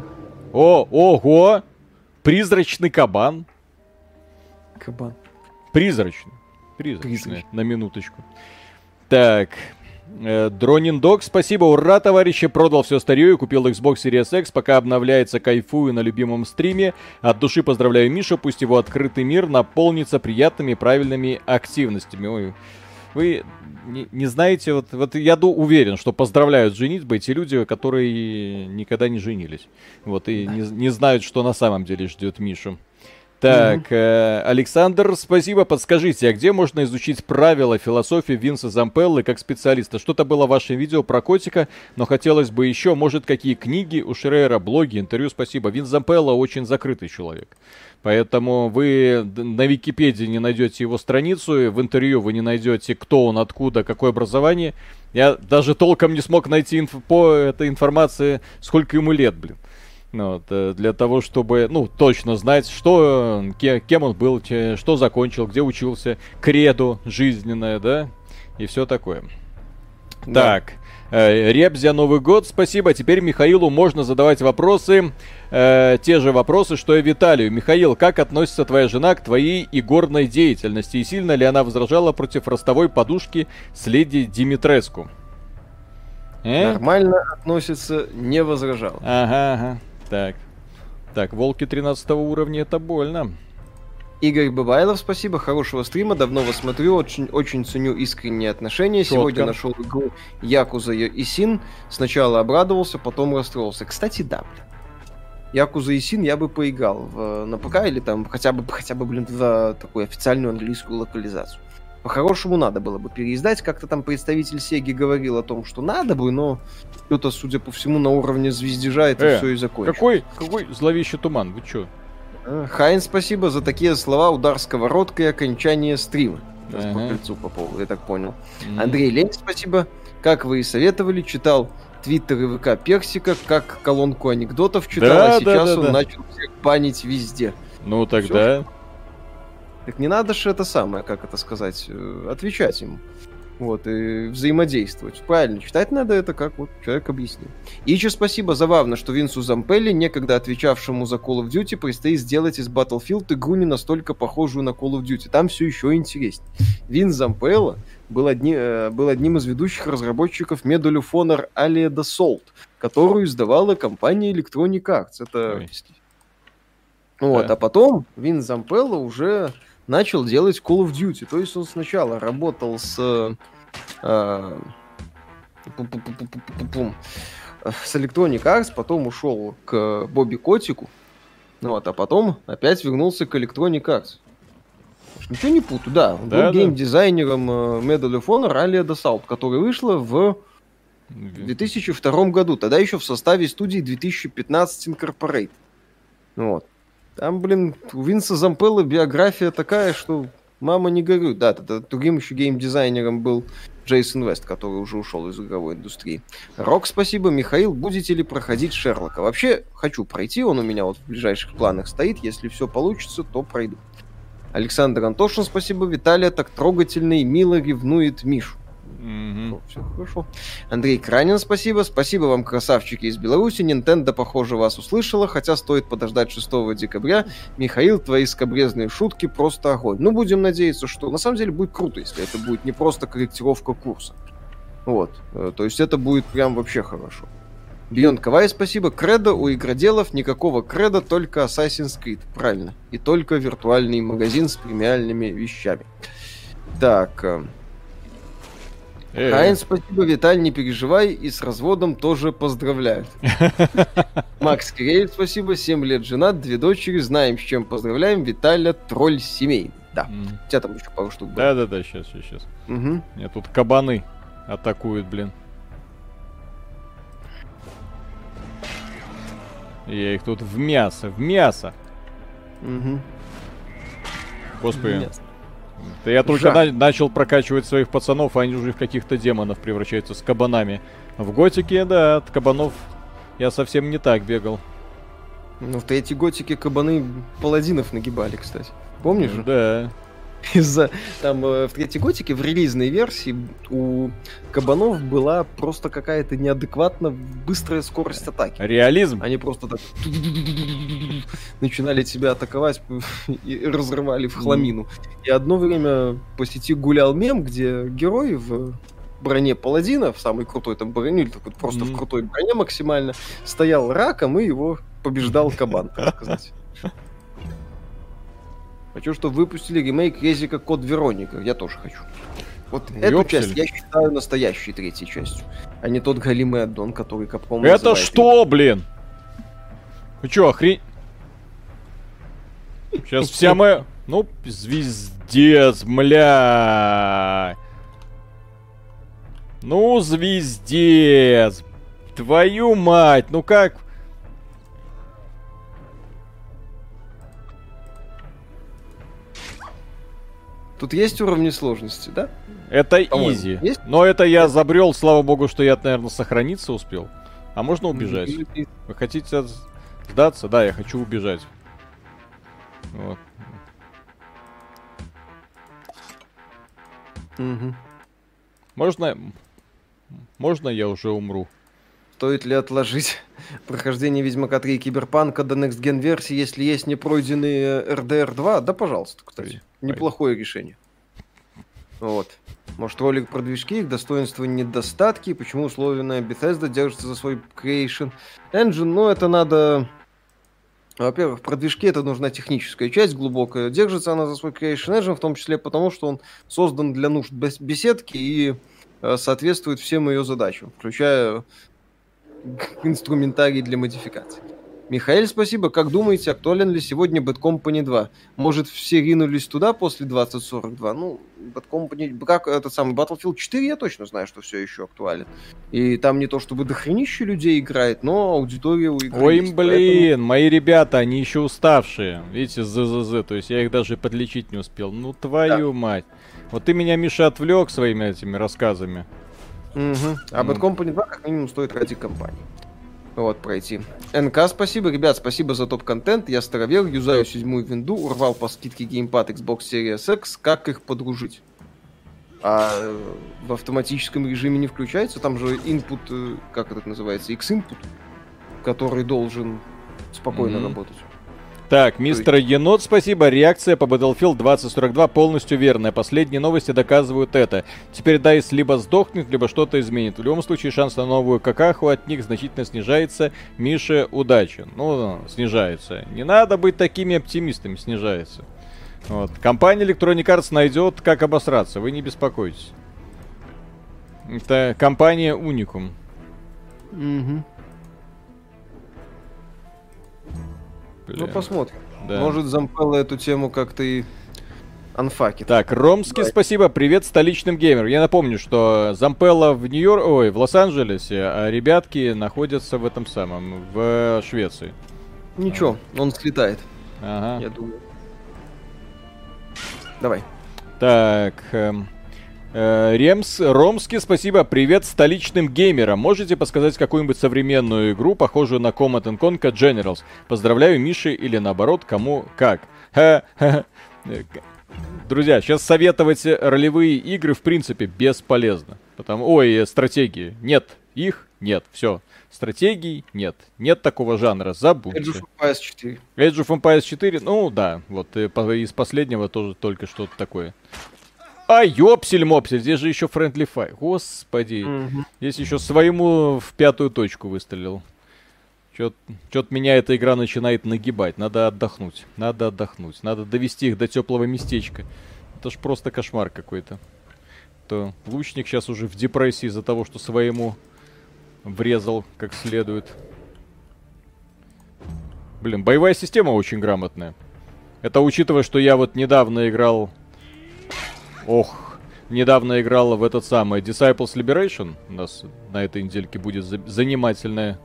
О, ого! Призрачный кабан. Кабан. Призрачный. Призрачный. Призрачный. На минуточку. Так, Дронин Дог, спасибо, ура, товарищи, продал все старье и купил Xbox Series X, пока обновляется, кайфую на любимом стриме. От души поздравляю Мишу, пусть его открытый мир наполнится приятными и правильными активностями. Ой, вы не, не знаете, вот, вот я ду, уверен, что поздравляют с женитьбой те люди, которые никогда не женились. Вот, и не, не знают, что на самом деле ждет Мишу. Так, э, Александр, спасибо. Подскажите, а где можно изучить правила философии Винса Зампеллы как специалиста? Что-то было в вашем видео про котика, но хотелось бы еще, может, какие книги у Шрейера, блоги, интервью, спасибо. Винс Зампелла очень закрытый человек. Поэтому вы на Википедии не найдете его страницу, в интервью вы не найдете, кто он, откуда, какое образование. Я даже толком не смог найти инф- по этой информации, сколько ему лет, блин. Ну, вот, э, для того, чтобы, ну, точно знать, что, кем он был, что закончил, где учился, кредо жизненное, да, и все такое. Да. Так, э, Ребзя Новый год, спасибо. Теперь Михаилу можно задавать вопросы, э, те же вопросы, что и Виталию. Михаил, как относится твоя жена к твоей игорной деятельности? И сильно ли она возражала против ростовой подушки с леди Димитреску? Э? Нормально относится, не возражал. Ага, ага. Так. Так, волки 13 уровня, это больно. Игорь Бабайлов, спасибо, хорошего стрима, давно вас смотрю, очень, очень ценю искренние отношения. Четко. Сегодня нашел игру Якуза и Син. Сначала обрадовался, потом расстроился. Кстати, да, блин. Якуза и Син я бы поиграл в, на ПК или там хотя бы, хотя бы, блин, в такую официальную английскую локализацию. По-хорошему надо было бы переиздать. Как-то там представитель Сеги говорил о том, что надо бы, но что-то, судя по всему, на уровне звездежа это э, все и закончилось. Какой, какой зловещий туман, вы чё? Э, Хайн, спасибо за такие слова, удар сковородкой и окончание стрима. Ага. По кольцу по поводу, я так понял. Mm. Андрей Лень, спасибо. Как вы и советовали, читал Твиттер и ВК Персика, как колонку анекдотов читал, да, а сейчас да, да, он да. начал всех банить везде. Ну тогда... Все, так не надо же это самое, как это сказать, э, отвечать ему. Вот, и взаимодействовать. Правильно, читать надо это, как вот человек объяснил. И еще спасибо, забавно, что Винсу Зампелли, некогда отвечавшему за Call of Duty, предстоит сделать из Battlefield игру не настолько похожую на Call of Duty. Там все еще интереснее. Вин Зампелла был, одни, э, был одним из ведущих разработчиков Medal of Honor Allied Assault, которую издавала компания Electronic Arts. Это... Ой. Вот, да. а потом Вин Зампелла уже начал делать Call of Duty. То есть он сначала работал с... Э, с Electronic Arts, потом ушел к Бобби Котику, вот, а потом опять вернулся к Electronic Arts. Ничего не путаю, да. Он Да, был да. геймдизайнером э, Medal of Honor Allied Assault, которая вышла в 2002 году. Тогда еще в составе студии 2015 Incorporate. Вот. Там, блин, у Винса Зампелла биография такая, что мама не горюй. Да, тогда другим еще геймдизайнером был Джейсон Вест, который уже ушел из игровой индустрии. Рок, спасибо. Михаил, будете ли проходить Шерлока? Вообще, хочу пройти, он у меня вот в ближайших планах стоит. Если все получится, то пройду. Александр Антошин, спасибо. Виталия так трогательно и мило ревнует Мишу. Мгм. все хорошо. Андрей Кранин, спасибо. Спасибо вам, красавчики из Беларуси. Nintendo, похоже, вас услышала, хотя стоит подождать 6 декабря. Михаил, твои скобрезные шутки просто огонь. Ну, будем надеяться, что... На самом деле будет круто, если это будет не просто корректировка курса. Вот. Э, То есть это будет прям вообще хорошо. Бьон Кавай, спасибо. Кредо у игроделов никакого кредо, только Assassin's Creed. Правильно. И только виртуальный магазин с премиальными вещами. Так, э, Э, Хайн, спасибо, Виталь, не переживай, и с разводом тоже поздравляют. Макс Киреев, спасибо, 7 лет женат, две дочери, знаем, с чем поздравляем, Виталя, тролль семейный. Да, у тебя там еще пару штук было. Да-да-да, сейчас, сейчас, сейчас. Мгм. Меня тут кабаны атакуют, блин. Я их тут в мясо, в мясо. Мгм. Господи. Ясно. Да я только на- начал прокачивать своих пацанов, а они уже в каких-то демонов превращаются с кабанами. В готике, да, от кабанов я совсем не так бегал. Ну, в третьей готике кабаны паладинов нагибали, кстати. Помнишь же? Да. Из-за там э, в третьей готике в релизной версии у кабанов была просто какая-то неадекватно быстрая скорость атаки. Реализм. Они просто так начинали тебя атаковать и разрывали в хламину. И одно время по сети гулял мем, где герой в броне паладина, в самой крутой там броне, или такой просто в крутой броне максимально, стоял раком и его побеждал кабан, так сказать. Хочу, чтобы выпустили ремейк Резика Код Вероника. Я тоже хочу. Вот эту Ёпсель. часть я считаю настоящей третьей частью, а не тот галимый аддон, который Капком Это что, блин? Вы чё, охрень... Сейчас вся моя... Ну, звездец, мля. Ну, звездец. Твою мать, ну как... Тут есть уровни сложности, да? Это По-моему, изи. есть? Но это я забрел, слава богу, что я, наверное, сохраниться успел. А можно убежать? Вы хотите от- сдаться? Да, я хочу убежать. Вот. Мгм. Можно... Можно я уже умру? Стоит ли отложить прохождение Ведьмака 3 и Киберпанка до Next Gen версии, если есть непройденный RDR 2? Да, пожалуйста, кстати. Неплохое решение. Вот. Может, ролик про движки, их достоинства и недостатки, почему условленная Bethesda держится за свой Creation Engine, ну, это надо... Во-первых, про движки это нужна техническая часть глубокая. Держится она за свой Creation Engine, в том числе потому, что он создан для нужд бес- беседки и э, соответствует всем ее задачам, включая инструментарий для модификации. Михаил, спасибо. Как думаете, актуален ли сегодня Bad Company 2? Может, все ринулись туда после 2042? Ну, Bad Company... Как этот самый Battlefield 4 я точно знаю, что все еще актуален. И там не то чтобы дохренище людей играет, но аудитория у игры Ой, есть, блин, мои ребята, они еще уставшие. Видите, ЗЗЗ, то есть я их даже подлечить не успел. Ну, твою мать. Вот ты меня, Миша, отвлек своими этими рассказами. Мгм. А Bad Company 2 как минимум стоит ради компании. Вот, пройти. НК, спасибо. Ребят, спасибо за топ-контент. Я старовер, юзаю седьмую винду, урвал по скидке геймпад Xbox Series X. Как их подружить? А э, в автоматическом режиме не включается? Там же input, э, как это называется, X-input, который должен спокойно Мгм. работать. Так, мистер Енот, спасибо. Реакция по Battlefield 2042 полностью верная. Последние новости доказывают это. Теперь DICE либо сдохнет, либо что-то изменит. В любом случае, шанс на новую какаху от них значительно снижается. Миша, удачи. Ну, снижается. Не надо быть такими оптимистами, снижается. Вот. Компания Electronic Arts найдет, как обосраться. Вы не беспокойтесь. Это компания Unicum. Мгм. Ну, Блин, посмотрим. да. Может, Зампелла эту тему как-то и Анфаки. Так, Ромский, Давай. спасибо. Привет столичным геймерам. Я напомню, что Зампелла в Нью-Йорк, ой, в Лос-Анджелесе, а ребятки находятся в этом самом, в Швеции. Ничего, он слетает. Ага. Я думаю. Давай. Так, эм, Ремс, Ромский, спасибо. Привет столичным геймерам. Можете подсказать какую-нибудь современную игру, похожую на Command Conquer Generals? Поздравляю, Миши, или наоборот, кому как. Друзья, сейчас советовать ролевые игры в принципе бесполезно. Потому, ой, стратегии. Нет, их нет. Все. Стратегий нет. Нет такого жанра. Забудьте. Age of Empires 4. Age of Empires 4, ну да. Вот э, из последнего тоже только что-то такое. А, ёпсель-мопсель, здесь же еще Friendly Fire. Господи. Угу. Здесь еще своему в пятую точку выстрелил. Что-то меня эта игра начинает нагибать. Надо отдохнуть. Надо отдохнуть. Надо довести их до теплого местечка. Это ж просто кошмар какой-то. То лучник сейчас уже в депрессии из-за того, что своему врезал как следует. Блин, боевая система очень грамотная. Это учитывая, что я вот недавно играл... Ох, недавно играл в этот самый Disciples Liberation. У нас на этой недельке будет занимательная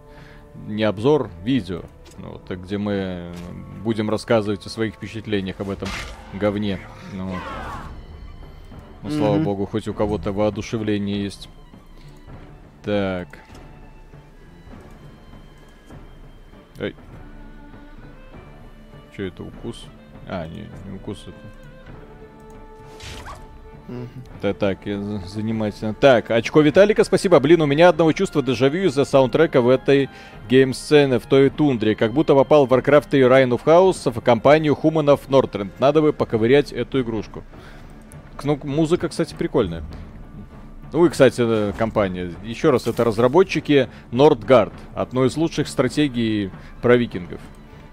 не обзор, видео. Ну, вот, где мы будем рассказывать о своих впечатлениях об этом говне. Ну, вот. ну mm-hmm. слава богу, хоть у кого-то воодушевление есть. Так. Эй. Что это, укус? А, не, не укус это. Да так, занимательно. Так, очко Виталика, спасибо. Блин, у меня одного чувства дежавю из-за саундтрека в этой гейм-сцене, в той тундре. Как будто попал в Warcraft и Rhine of House в компанию Хуманов Нортренд. Надо бы поковырять эту игрушку. Ну, музыка, кстати, прикольная. Ну и, кстати, э, компания. Еще раз, это разработчики Nordgard. Одной из лучших стратегий про викингов.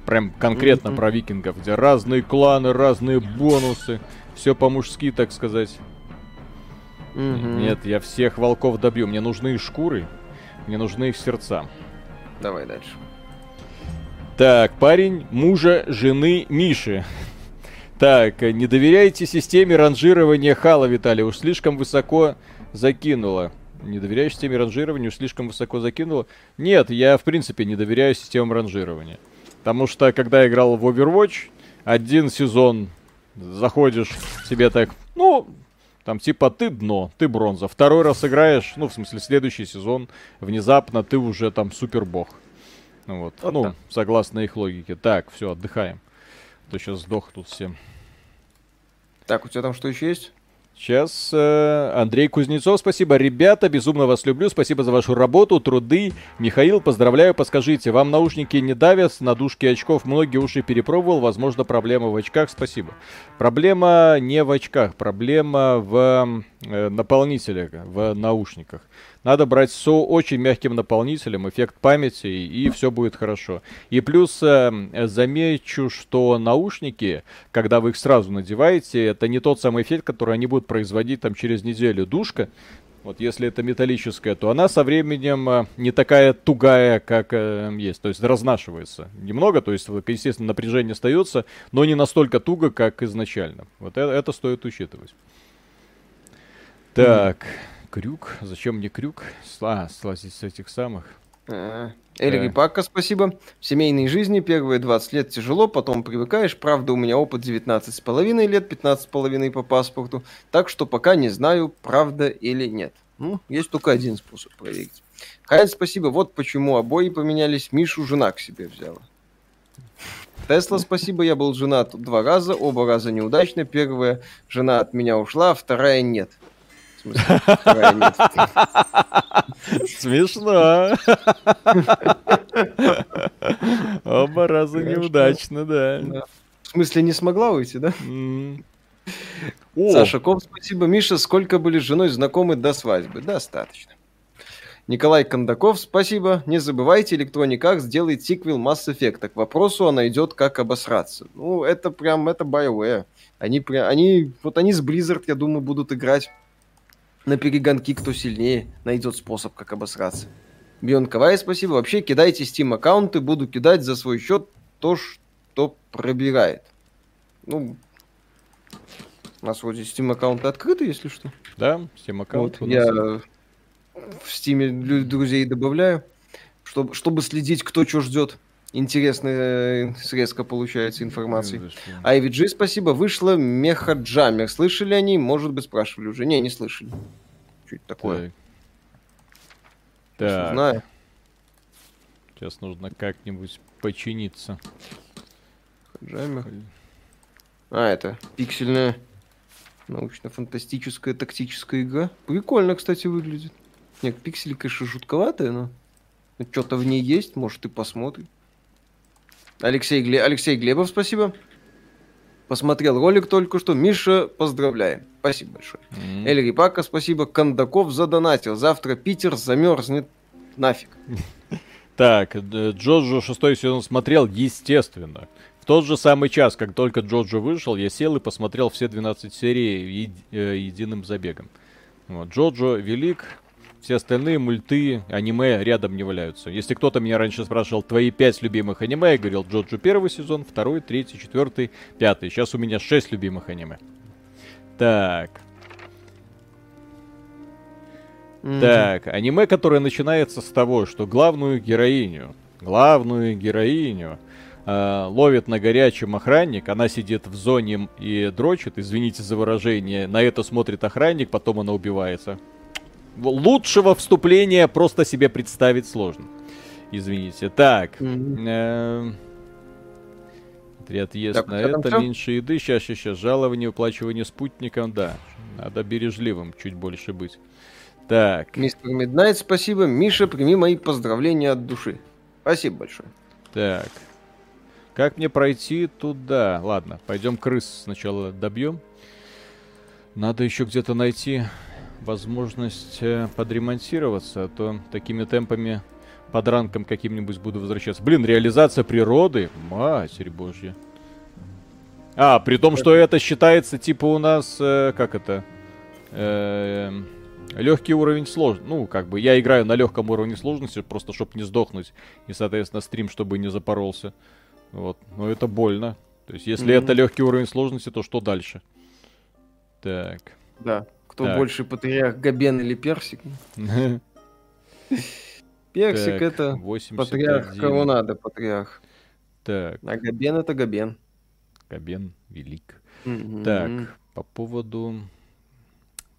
Прям конкретно mm-hmm. про викингов, где разные кланы, разные бонусы. Все по-мужски, так сказать. Mm-hmm. Нет, я всех волков добью. Мне нужны их шкуры, мне нужны их сердца. Давай дальше. Так, парень мужа жены Миши. Так, не доверяйте системе ранжирования Хала, Виталий. Уж слишком высоко закинула. Не доверяешь системе ранжирования, уж слишком высоко закинула. Нет, я в принципе не доверяю системам ранжирования. Потому что, когда я играл в Overwatch, один сезон заходишь себе так, ну, там типа ты дно, ты бронза. Второй раз играешь, ну, в смысле, следующий сезон, внезапно ты уже там супер бог. Ну, вот, вот ну, так. согласно их логике. Так, все, отдыхаем. А то сейчас сдох тут все. Так, у тебя там что еще есть? Сейчас э, Андрей Кузнецов, спасибо. Ребята, безумно вас люблю. Спасибо за вашу работу, труды. Михаил, поздравляю. Подскажите, вам наушники не давят на дужки очков? Многие уши перепробовал. Возможно, проблема в очках. Спасибо. Проблема не в очках. Проблема в э, наполнителе, в наушниках. Надо брать с очень мягким наполнителем, эффект памяти, и все будет хорошо. И плюс э, замечу, что наушники, когда вы их сразу надеваете, это не тот самый эффект, который они будут производить там через неделю. Душка, вот если это металлическая, то она со временем э, не такая тугая, как э, есть. То есть разнашивается немного, то есть, естественно, напряжение остается, но не настолько туго, как изначально. Вот это, это стоит учитывать. Так. Mm-hmm. Крюк. Зачем мне крюк? А, слазить с этих самых. А, Эльри да. Пакка, спасибо. В семейной жизни первые 20 лет тяжело, потом привыкаешь. Правда, у меня опыт 19 с половиной лет, 15 с половиной по паспорту. Так что пока не знаю, правда или нет. Ну, есть только один способ проверить. Хайд, спасибо. Вот почему обои поменялись. Мишу жена к себе взяла. Тесла, спасибо. Я был женат два раза, оба раза неудачно. Первая жена от меня ушла, вторая нет. Смешно. Оба раза неудачно, да. В смысле, не смогла уйти, да? Саша Ком, спасибо. Миша, сколько были с женой знакомы до свадьбы? Достаточно. Николай Кондаков, спасибо. Не забывайте, Electronic Arts сделает сиквел Mass Effect. К вопросу она идет как обосраться. Ну, это прям, это BioWare. Они, они, вот они с Blizzard, я думаю, будут играть на перегонки, кто сильнее, найдет способ, как обосраться. Бион Кавай, спасибо. Вообще, кидайте Steam аккаунты, буду кидать за свой счет то, что пробирает. Ну, У нас вроде Steam аккаунты открыты, если что. Да, Steam аккаунт. Вот, я в Steam друзей добавляю, чтобы, чтобы следить, кто что ждет. Интересная срезка получается информации. IVG, спасибо. Вышла Мехаджамер. Слышали они? Может быть, спрашивали уже. Не, не слышали. Чуть такое. Так. так. Знаю. Сейчас нужно как-нибудь починиться. Джамер. А, это пиксельная научно-фантастическая тактическая игра. Прикольно, кстати, выглядит. Нет, пиксели, конечно, жутковатые, но что-то в ней есть, может, и посмотрим. Алексей, Гле... Алексей Глебов, спасибо. Посмотрел ролик только что. Миша, поздравляем. Спасибо большое. Mm-hmm. Эль Рипака, спасибо. Кондаков задонатил. Завтра Питер замерзнет нафиг. Так, Джоджо шестой сезон смотрел, естественно. В тот же самый час, как только Джоджо вышел, я сел и посмотрел все 12 серий еди- э, единым забегом. Вот. Джоджо велик, все остальные мульты, аниме рядом не валяются. Если кто-то меня раньше спрашивал, твои пять любимых аниме, я говорил, Джоджо первый сезон, второй, третий, четвертый, пятый. Сейчас у меня шесть любимых аниме. Так, Mm-hmm. Так, аниме, которое начинается с того, что главную героиню, главную героиню э, ловит на горячем охранник, она сидит в зоне и дрочит, извините за выражение, на это смотрит охранник, потом она убивается. Лучшего вступления просто себе представить сложно. Извините. Так. Mm-hmm. Так, на это, меньше еды, сейчас, сейчас, сейчас, жалование, уплачивание спутникам, да. Надо бережливым чуть больше быть. Так. Мистер Миднайт, спасибо. Миша, прими мои поздравления от души. Спасибо большое. Так. Как мне пройти туда? Ладно, пойдем крыс сначала добьем. Надо еще где-то найти возможность э, подремонтироваться, а то такими темпами под ранком каким-нибудь буду возвращаться. Блин, реализация природы, матерь божья. А, при том, что это считается типа у нас, э, как это, э, Легкий уровень сложности. Ну, как бы я играю на легком уровне сложности, просто чтобы не сдохнуть. И, соответственно, стрим, чтобы не запоролся. Вот. Но это больно. То есть, если mm-hmm. это легкий уровень сложности, то что дальше? Так. Да. Кто так. больше патриарх, Габен или Персик? Персик это патриарх, кого надо, патриарх. Так. А Габен это Габен. Габен велик. Так, по поводу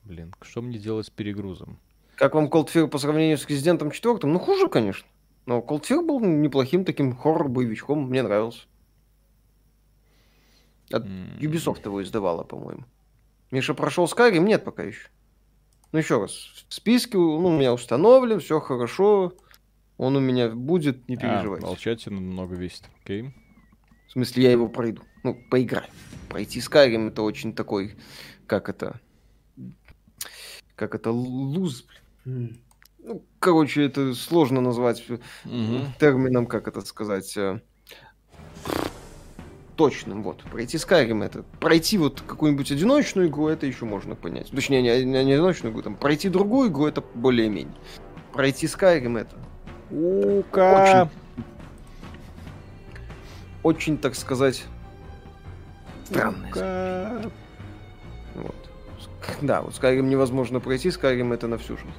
Блин, что мне делать с перегрузом? Как вам Cold Fear по сравнению с Резидентом 4? Ну, хуже, конечно. Но Cold Fear был неплохим таким хоррор-боевичком, мне нравился. От. Ubisoft его издавала, по-моему. Миша прошел Skyrim? Нет пока еще. Ну, еще раз. В списке ну, у меня установлен, все хорошо. Он у меня будет, не переживайте. А, молчать много весит. Окей. Okay. В смысле, я его пройду. Ну, поиграю. Пройти Skyrim это очень такой, как это, как это, луз, ну, короче, это сложно назвать угу. термином, как это сказать, э, точным, вот. Пройти Skyrim это, пройти вот какую-нибудь одиночную игру, это еще можно понять. Точнее, не, не, не одиночную игру, там, пройти другую игру, это более-менее. Пройти Skyrim это... Ука! Очень, очень, так сказать, странное. Вот. Да, вот Skyrim невозможно пройти, Skyrim это на всю жизнь.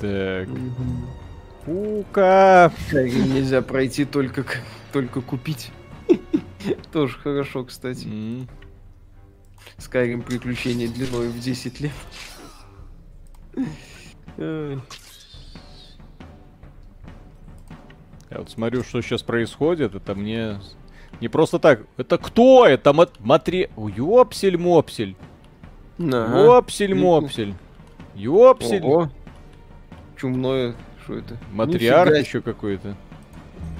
Так. Ука! Skyrim нельзя пройти только, только купить. Тоже хорошо, кстати. Skyrim приключения длиной в 10 лет. Я вот смотрю, что сейчас происходит. Это мне не просто так. Это кто? Это мат... матри... Ёпсель-мопсель. Ага. Ёпсель-мопсель. Ёпсель. Ого. Чумное. Что это? Матриарх еще какой-то.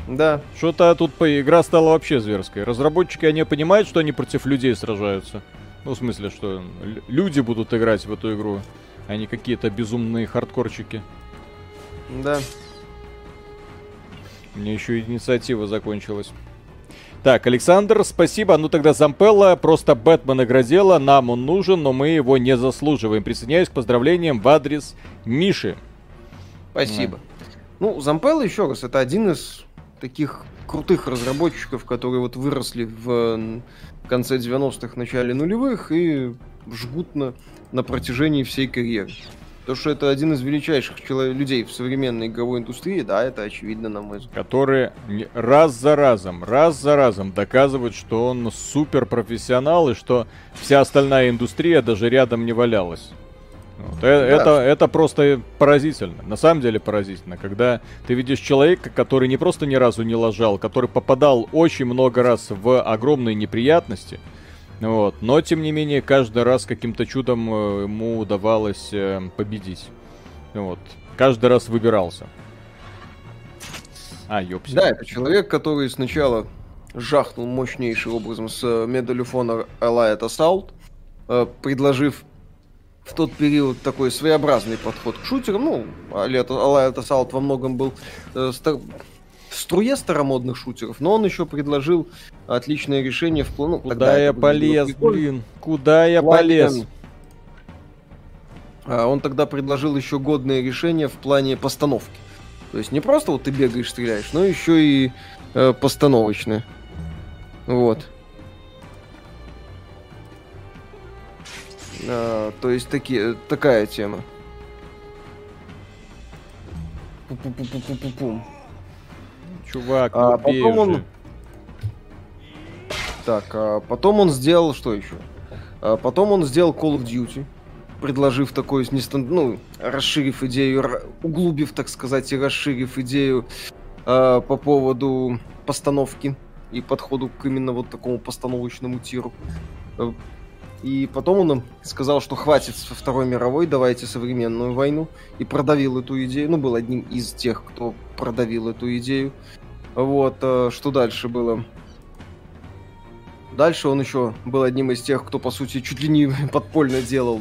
Да. Что-то тут по игра стала вообще зверской. Разработчики, они понимают, что они против людей сражаются. Ну, в смысле, что люди будут играть в эту игру, а не какие-то безумные хардкорчики. Да. У меня еще инициатива закончилась. Так, Александр, спасибо. Ну тогда Зампелла, просто Бэтмен наградила, нам он нужен, но мы его не заслуживаем. Присоединяюсь к поздравлениям в адрес Миши. Спасибо. Ну, Зампелла, еще раз, это один из таких крутых разработчиков, которые вот выросли в конце 90-х, начале нулевых и жгут на, на протяжении всей карьеры. То, что это один из величайших человек, людей в современной игровой индустрии, да, это очевидно, на мой взгляд. Которые раз за разом, раз за разом доказывают, что он супер профессионал и что вся остальная индустрия даже рядом не валялась. Вот. Э, да. Это, это просто поразительно. На самом деле поразительно, когда ты видишь человека, который не просто ни разу не лажал, который попадал очень много раз в огромные неприятности, вот. Но, тем не менее, каждый раз каким-то чудом э, ему удавалось э, победить. Вот. Каждый раз выбирался. А, ёпси. Да, это человек, который сначала жахнул мощнейшим образом с Medal of Honor Allied Assault, предложив в тот период такой своеобразный подход к шутерам. Ну, Allied Assault во многом был э, стар... в струе старомодных шутеров, но он еще предложил отличное решение в плану. Куда я полез, блин? Куда я полез? А он тогда предложил еще годное решение в плане постановки. То есть не просто вот ты бегаешь, стреляешь, но еще и э, постановочное. Вот. А, то есть такие, такая тема. Пу-пу-пу-пу-пу-пум. Чувак, а потом он... Так, а потом он сделал что еще? А потом он сделал Call of Duty, предложив такой нестанд... ну, расширив идею, углубив, так сказать, и расширив идею а, по поводу постановки и подходу к именно вот такому постановочному тиру. И потом он сказал, что хватит со Второй мировой, давайте современную войну. И продавил эту идею. Ну, был одним из тех, кто продавил эту идею. Вот, э, что дальше было? Дальше он еще был одним из тех, кто, по сути, чуть ли не подпольно делал.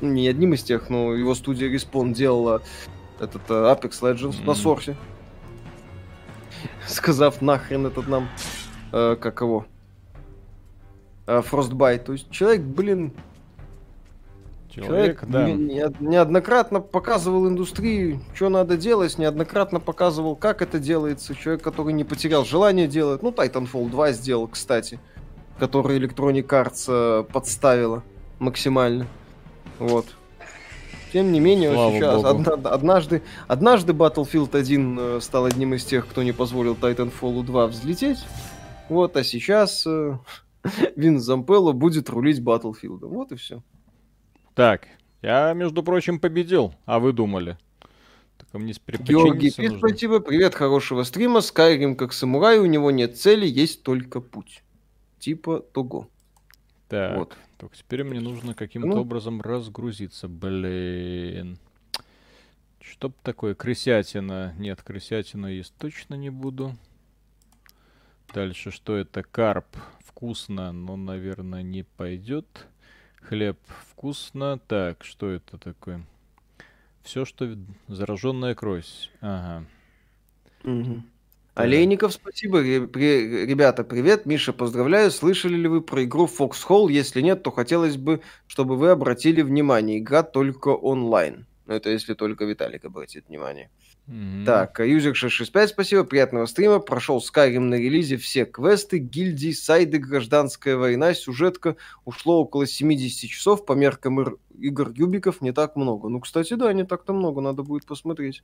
Ну, не одним из тех, но его студия Respawn делала этот э, Apex Legends mm-hmm. на сорсе. Сказав нахрен этот нам, э, как его, Frostbite. То есть человек, блин, Человек, человек да. не, неоднократно показывал индустрии, что надо делать, неоднократно показывал, как это делается. Человек, который не потерял желание делать. Ну, Titanfall 2 сделал, кстати, который Electronic Arts э, подставила максимально. Вот. Тем не менее, Слава сейчас одна, однажды, однажды Battlefield 1 э, стал одним из тех, кто не позволил Titanfall 2 взлететь. Вот, а сейчас Вин Зампелло будет рулить Баттлфилдом. Вот и все. Так, я, между прочим, победил. А вы думали? Так, мне Георгий Пит, спасибо. Привет, хорошего стрима. Скайрим как самурай, у него нет цели, есть только путь. Типа того. Так, вот. так теперь мне нужно каким-то ну? образом разгрузиться. Блин. Что такое? Крысятина. Нет, крысятину есть точно не буду. Дальше что это? Карп вкусно, но, наверное, не пойдет. Хлеб вкусно. Так, что это такое? Все, что зараженная кровь. Ага. Угу. Олейников, спасибо. Ребята, привет. Миша, поздравляю. Слышали ли вы про игру Foxhole? Если нет, то хотелось бы, чтобы вы обратили внимание. Игра только онлайн. Ну, это если только Виталик обратит внимание. Mm-hmm. Так, User 665, спасибо, приятного стрима. Прошел Skyrim на релизе, все квесты, гильдии, сайды, гражданская война, сюжетка. Ушло около 70 часов, по меркам ир- игр Юбиков не так много. Ну, кстати, да, не так-то много, надо будет посмотреть.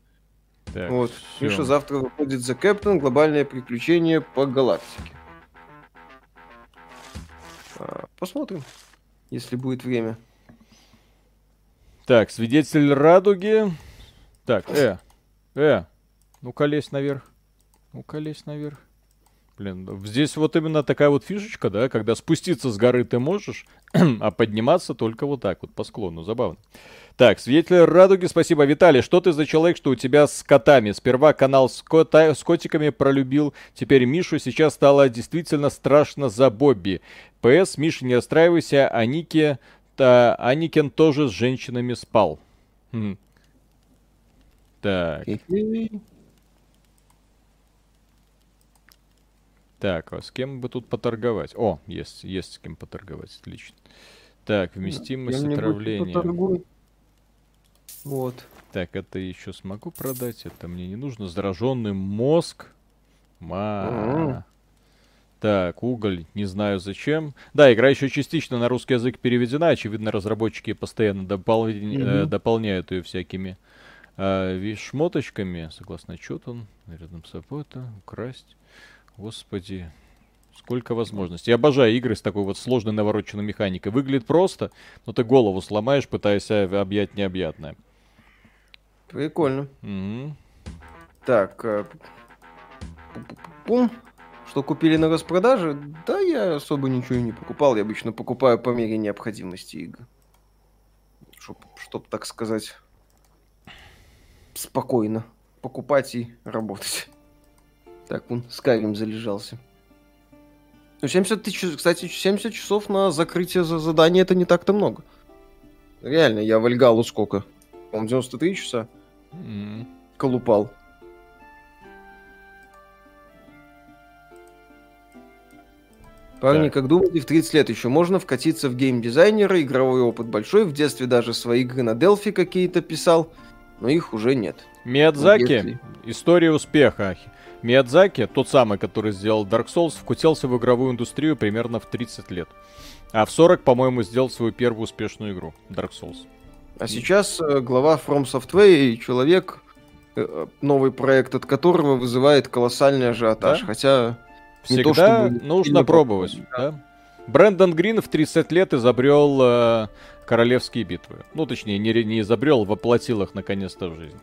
Так, вот. Все. Миша завтра выходит за Кэптон, глобальное приключение по галактике. А, посмотрим, если будет время. Так, свидетель радуги. Так, э, Э, ну-ка лезь наверх. Ну-ка лезь наверх. Блин, здесь вот именно такая вот фишечка, да, когда спуститься с горы ты можешь, а подниматься только вот так вот по склону. Забавно. Так, свидетель радуги, спасибо. Виталий, что ты за человек, что у тебя с котами? Сперва канал с, кота, с котиками пролюбил, теперь Мишу, сейчас стало действительно страшно за Бобби. ПС, Миша, не расстраивайся, а Нике, та, Аникен тоже с женщинами спал. Хм. Так. Так, а с кем бы тут поторговать? О, есть, есть с кем поторговать, отлично. Так, вместимость отравления. Вот. Так, это еще смогу продать, это мне не нужно. Зараженный мозг. Ма. Так, уголь, не знаю зачем. Да, игра еще частично на русский язык переведена. Очевидно, разработчики постоянно допол- э, Мгм. дополняют ее всякими э, ви- шмоточками. Согласно отчету, он рядом с собой это украсть. Господи, сколько возможностей. Я обожаю игры с такой вот сложной навороченной механикой. Выглядит просто, но ты голову сломаешь, пытаясь а, объять необъятное. Прикольно. Мгм. Так, э, пум. Что купили на распродаже? Да, я особо ничего и не покупал. Я обычно покупаю по мере необходимости игр. Чтоб, чтоб так сказать, спокойно покупать и работать. Так, он Skyrim залежался. Ну, 70 тысяч, кстати, 70 часов на закрытие за задание это не так-то много. Реально, я в Эльгалу сколько? По-моему, 93 часа М. колупал. Парни, Так. как думаете, в 30 лет еще можно вкатиться в геймдизайнера? Игровой опыт большой. В детстве даже свои игры на Делфи какие-то писал, но их уже нет. Миядзаки, Если- история успеха. Миядзаки, тот самый, который сделал Dark Souls, вкутился в игровую индустрию примерно в 30 лет. А в 40, по-моему, сделал свою первую успешную игру, Dark Souls. А сейчас э, глава From Software и человек, э, новый проект от которого вызывает колоссальный ажиотаж. Да? Хотя Не Всегда то чтобы нужно пробовать. попробовать, Да. Брэндон Грин в 30 лет изобрел э, королевские битвы. Ну, точнее, не, не изобрел, воплотил их наконец-то в жизнь.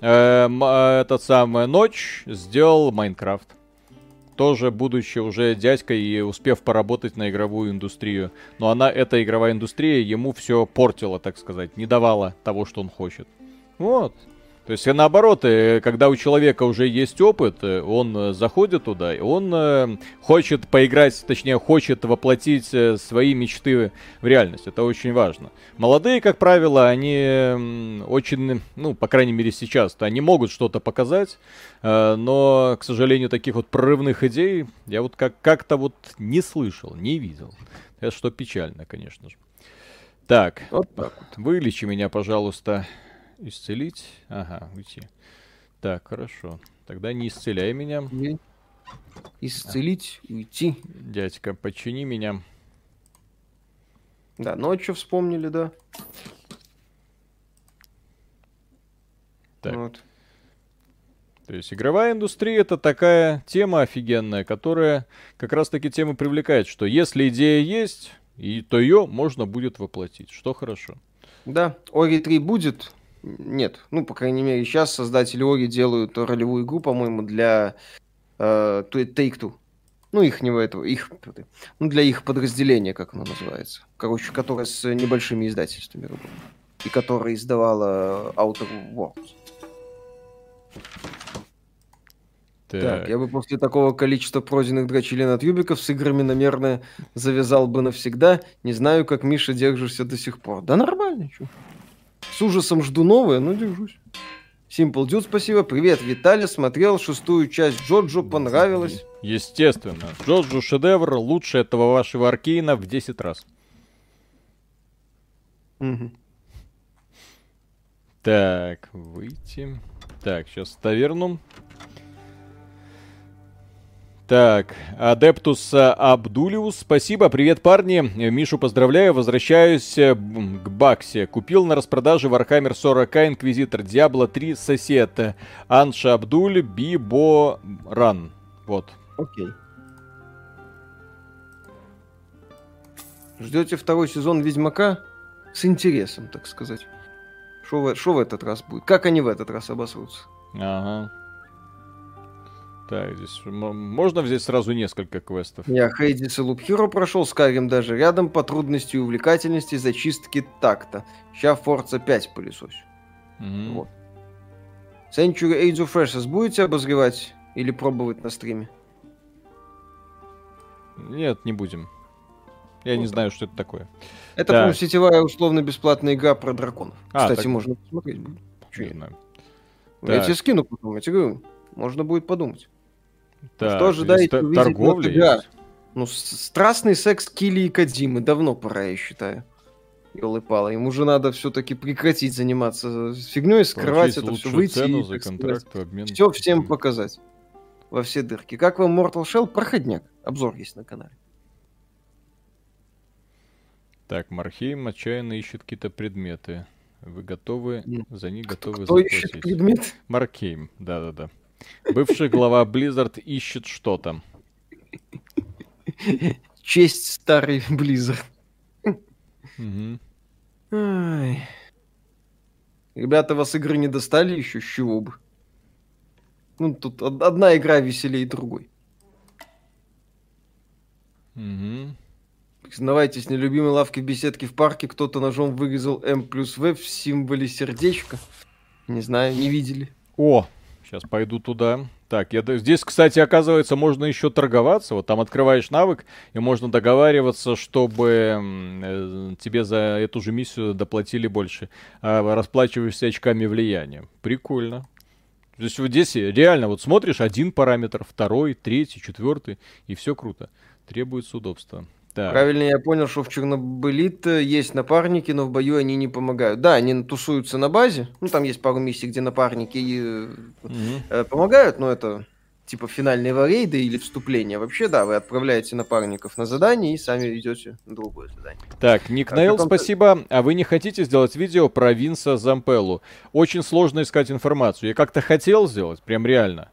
Э, э, этот самый Ночь сделал Майнкрафт. Тоже будучи уже дядькой и успев поработать на игровую индустрию. Но она, эта игровая индустрия, ему все портила, так сказать, не давала того, что он хочет. Вот. То есть, наоборот, э, когда у человека уже есть опыт, э, он э, заходит туда, и он хочет поиграть, точнее, хочет воплотить свои мечты в реальность. Это очень важно. Молодые, как правило, они очень, ну, по крайней мере сейчас, они могут что-то показать, но, к сожалению, таких вот прорывных идей я вот как- как-то вот не слышал, не видел. Это что печально, конечно же. Так, вот так. Вылечи меня, пожалуйста. Исцелить? Ага, уйти. Так, хорошо. Тогда не исцеляй меня. Исцелить, уйти. Дядька, почини меня. Да, ночью вспомнили, да. Так. Вот. То есть игровая индустрия это такая тема офигенная, которая как раз таки тему привлекает, что если идея есть, и то ее можно будет воплотить, что хорошо. Да, Ори 3 будет? Нет. Ну, по крайней мере, сейчас создатели Ори делают ролевую игру, по-моему, для э, Take-Two. Ну, их этого, их, ну, для их подразделения, как оно называется. Короче, которое с небольшими издательствами работает. И которая издавала Outer Worlds. Так, я бы после такого количества пройденных дрочилин от юбиков с играми, наверное, завязал бы навсегда. Не знаю, как, Миша, держишься до сих пор. Да нормально, чё. С ужасом жду новое, но держусь. Simple Dude, спасибо. Привет, Виталий. Смотрел шестую часть Джоджо, понравилось. Естественно. Джоджо шедевр лучше этого вашего Аркейна в 10 раз. Мгм. Так, выйти. Так, сейчас таверну. Так, Адептус Абдулиус, спасибо, привет, парни. Мишу поздравляю, возвращаюсь э, к Баксе. Купил на распродаже Warhammer 40к Инквизитор, Диабло 3 Сосед, Анша Абдуль, Бибо Ран. Вот. Окей. Ждете второй сезон Ведьмака? С интересом, так сказать. Что в, шо в этот раз будет? Как они в этот раз обосрутся? Ага. Так, здесь можно взять сразу несколько квестов. Я Хейдис и Луп Хиро прошел, Скайрим даже рядом по трудности и увлекательности зачистки такта. Ща Форца 5 пылесось. Мгм. Вот. Century Age of Ashes будете обозревать или пробовать на стриме? Нет, не будем. Я не Ну, знаю, что это такое. Это, Так. по-моему, сетевая условно-бесплатная игра про драконов. А, Кстати, так- можно посмотреть будет. Не нет? знаю. Я Так. тебе скину потом, я тебе говорю. Можно будет подумать. Так, Что ожидаете увидеть на ТГА? есть. Ну, страстный секс Килли и Кадзимы. Давно пора, я считаю. Елы-палы. Ему же надо все-таки прекратить заниматься фигней, скрывать это все, выйти цену и, за контракт, сказать, обмен. все всем показать. Во все дырки. Как вам Mortal Shell? Проходняк. Обзор есть на канале. Так, Мархейм отчаянно ищет какие-то предметы. Вы готовы, за них готовы Кто ищет заплатить. предмет? Маркейм, да-да-да. Бывший глава Blizzard ищет что-то. Честь старый Blizzard. Ребята, вас игры не достали еще, с чего бы? Ну, тут од- одна игра веселее другой. Мгм. Признавайтесь, нелюбимой лавки в беседке в парке кто-то ножом вырезал М плюс В в символе сердечка. Не знаю, не видели. О, сейчас пойду туда. Так, я здесь, кстати, оказывается, можно еще торговаться. Вот там открываешь навык, и можно договариваться, чтобы э, тебе за эту же миссию доплатили больше. А расплачиваешься очками влияния. Прикольно. То есть вот здесь реально вот смотришь один параметр, второй, третий, четвертый, и все круто. Требуется удобство. Так. Правильно я понял, что в Чернобылит э, есть напарники, но в бою они не помогают. Да, они тусуются на базе. Ну, там есть пару миссий, где напарники э, помогают, но это типа финальные рейды или вступления. Вообще, да, вы отправляете напарников на задание и сами идете на другое задание. Так, Ник А Нейл, потом- спасибо. А вы не хотите сделать видео про Винса Зампеллу? Очень сложно искать информацию. Я как-то хотел сделать, прям реально.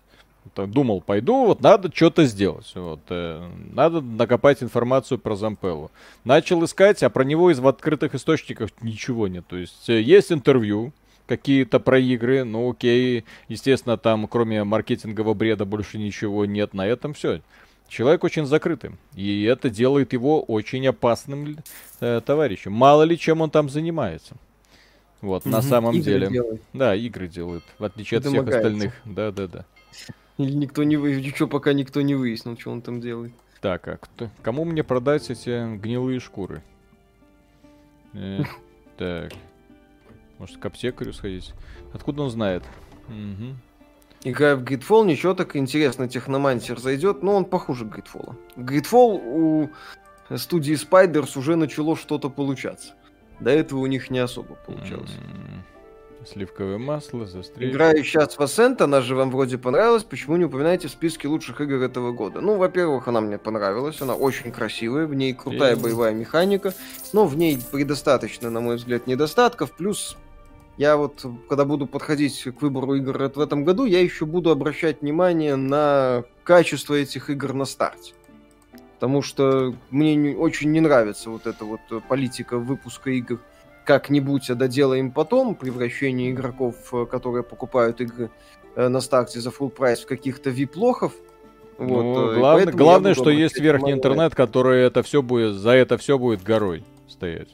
Так, думал, пойду, вот надо что-то сделать. Вот, э, надо накопать информацию про Зампеллу. Начал искать, а про него из в открытых источниках ничего нет. То есть э, есть интервью, какие-то про игры, ну окей, естественно, там кроме маркетингового бреда больше ничего нет, на этом все. Человек очень закрытый, и это делает его очень опасным э, товарищем. Мало ли чем он там занимается. Вот, на Мгм. самом деле. делает. Да, игры делает, в отличие от всех остальных. Да, да, да. Или никто не вы... Ничего пока никто не выяснил, что он там делает. Так, а кто... кому мне продать эти гнилые шкуры? Э, так. Может, к аптекарю сходить? Откуда он знает? Мгм. Играя в Gridfall, ничего так интересно, Техномантер зайдет, но он похуже Gridfall. Gridfall у студии Spiders уже начало что-то получаться. До этого у них не особо получалось. М, Сливковое масло, застрель. Играю сейчас в Ascent, она же вам вроде понравилась, почему не упоминаете в списке лучших игр этого года? Ну, во-первых, она мне понравилась, она очень красивая, в ней крутая И- боевая механика, но в ней предостаточно, на мой взгляд, недостатков, плюс я вот, когда буду подходить к выбору игр в этом году, я еще буду обращать внимание на качество этих игр на старте. Потому что мне не- очень не нравится вот эта вот э, политика выпуска игр как-нибудь, а доделаем потом, превращение игроков, э, которые покупают игры э, на старте за full прайс в каких-то. Вот, Ну, э, и главное, главное, что есть верхний интернет, который это все будет, за это все будет горой стоять.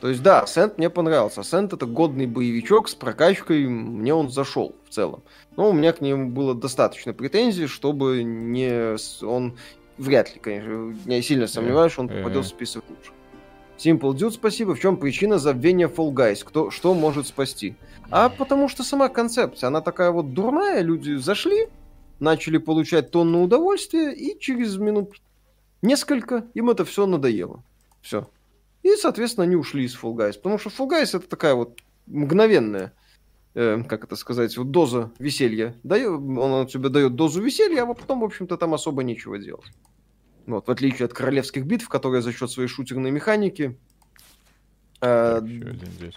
То есть, да, Ascent мне понравился. Ascent это годный боевичок с прокачкой, мне он зашел в целом. Но у меня к нему было достаточно претензий, чтобы не... Он вряд ли, конечно, я сильно сомневаюсь, что он попадет в список лучших. Simple Dude, спасибо. В чем причина забвения Fall Guys? Кто, что может спасти? А потому что сама концепция, она такая вот дурная, люди зашли, начали получать тонну удовольствия, и через минут несколько им это все надоело. Все. И, соответственно, они ушли из Fall Guys. Потому что Fall Guys это такая вот мгновенная, э, как это сказать, вот доза веселья. Дает, он тебе дает дозу веселья, а потом, в общем-то, там особо нечего делать. Вот, в отличие от королевских битв, которые за счет своей шутерной механики э, Так,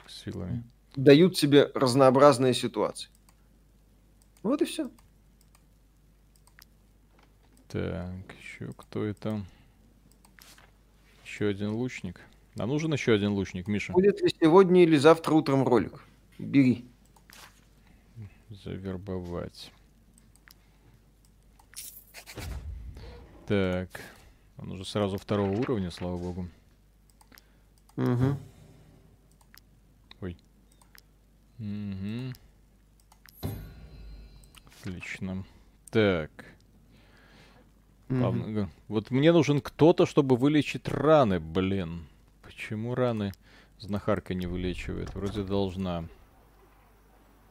силами. дают тебе разнообразные ситуации. Вот и все. Так, еще кто это? Еще один лучник. А нужен еще один лучник, Миша? Будет ли сегодня или завтра утром ролик? Бери. Завербовать. Так. Он уже сразу второго уровня, слава богу. Угу. Мгм. Отлично. Так. Главное, Вот мне нужен кто-то, чтобы вылечить раны, блин. Почему раны знахарка не вылечивает? Вроде должна.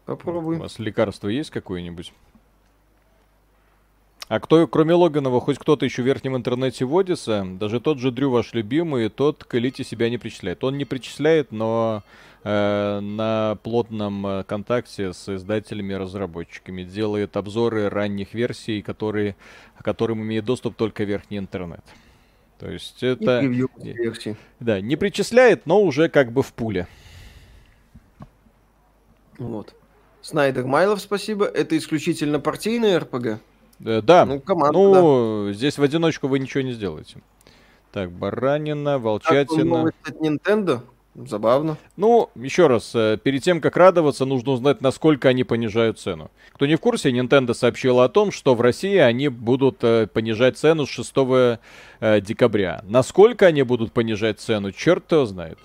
Попробуй. У вас лекарство есть какое-нибудь? А кто, кроме Логанова, хоть кто-то еще в верхнем интернете водится, даже тот же Дрю, ваш любимый, тот к элите себя не причисляет. Он не причисляет, но э, на плотном э, контакте с издателями и разработчиками делает обзоры ранних версий, которые, к которым имеет доступ только верхний интернет. То есть это... Да, не причисляет, но уже как бы в пуле. Вот. Снайдер Майлов, спасибо. Это исключительно партийный РПГ? Э, да, ну, команда, ну да. здесь в одиночку вы ничего не сделаете. Так, баранина, волчатина. Как от Nintendo? Забавно. Ну, еще раз, э, перед тем, как радоваться, нужно узнать, насколько они понижают цену. Кто не в курсе, Nintendo сообщила о том, что в России они будут э, понижать цену с 6 декабря. Насколько они будут понижать цену, черт его знает.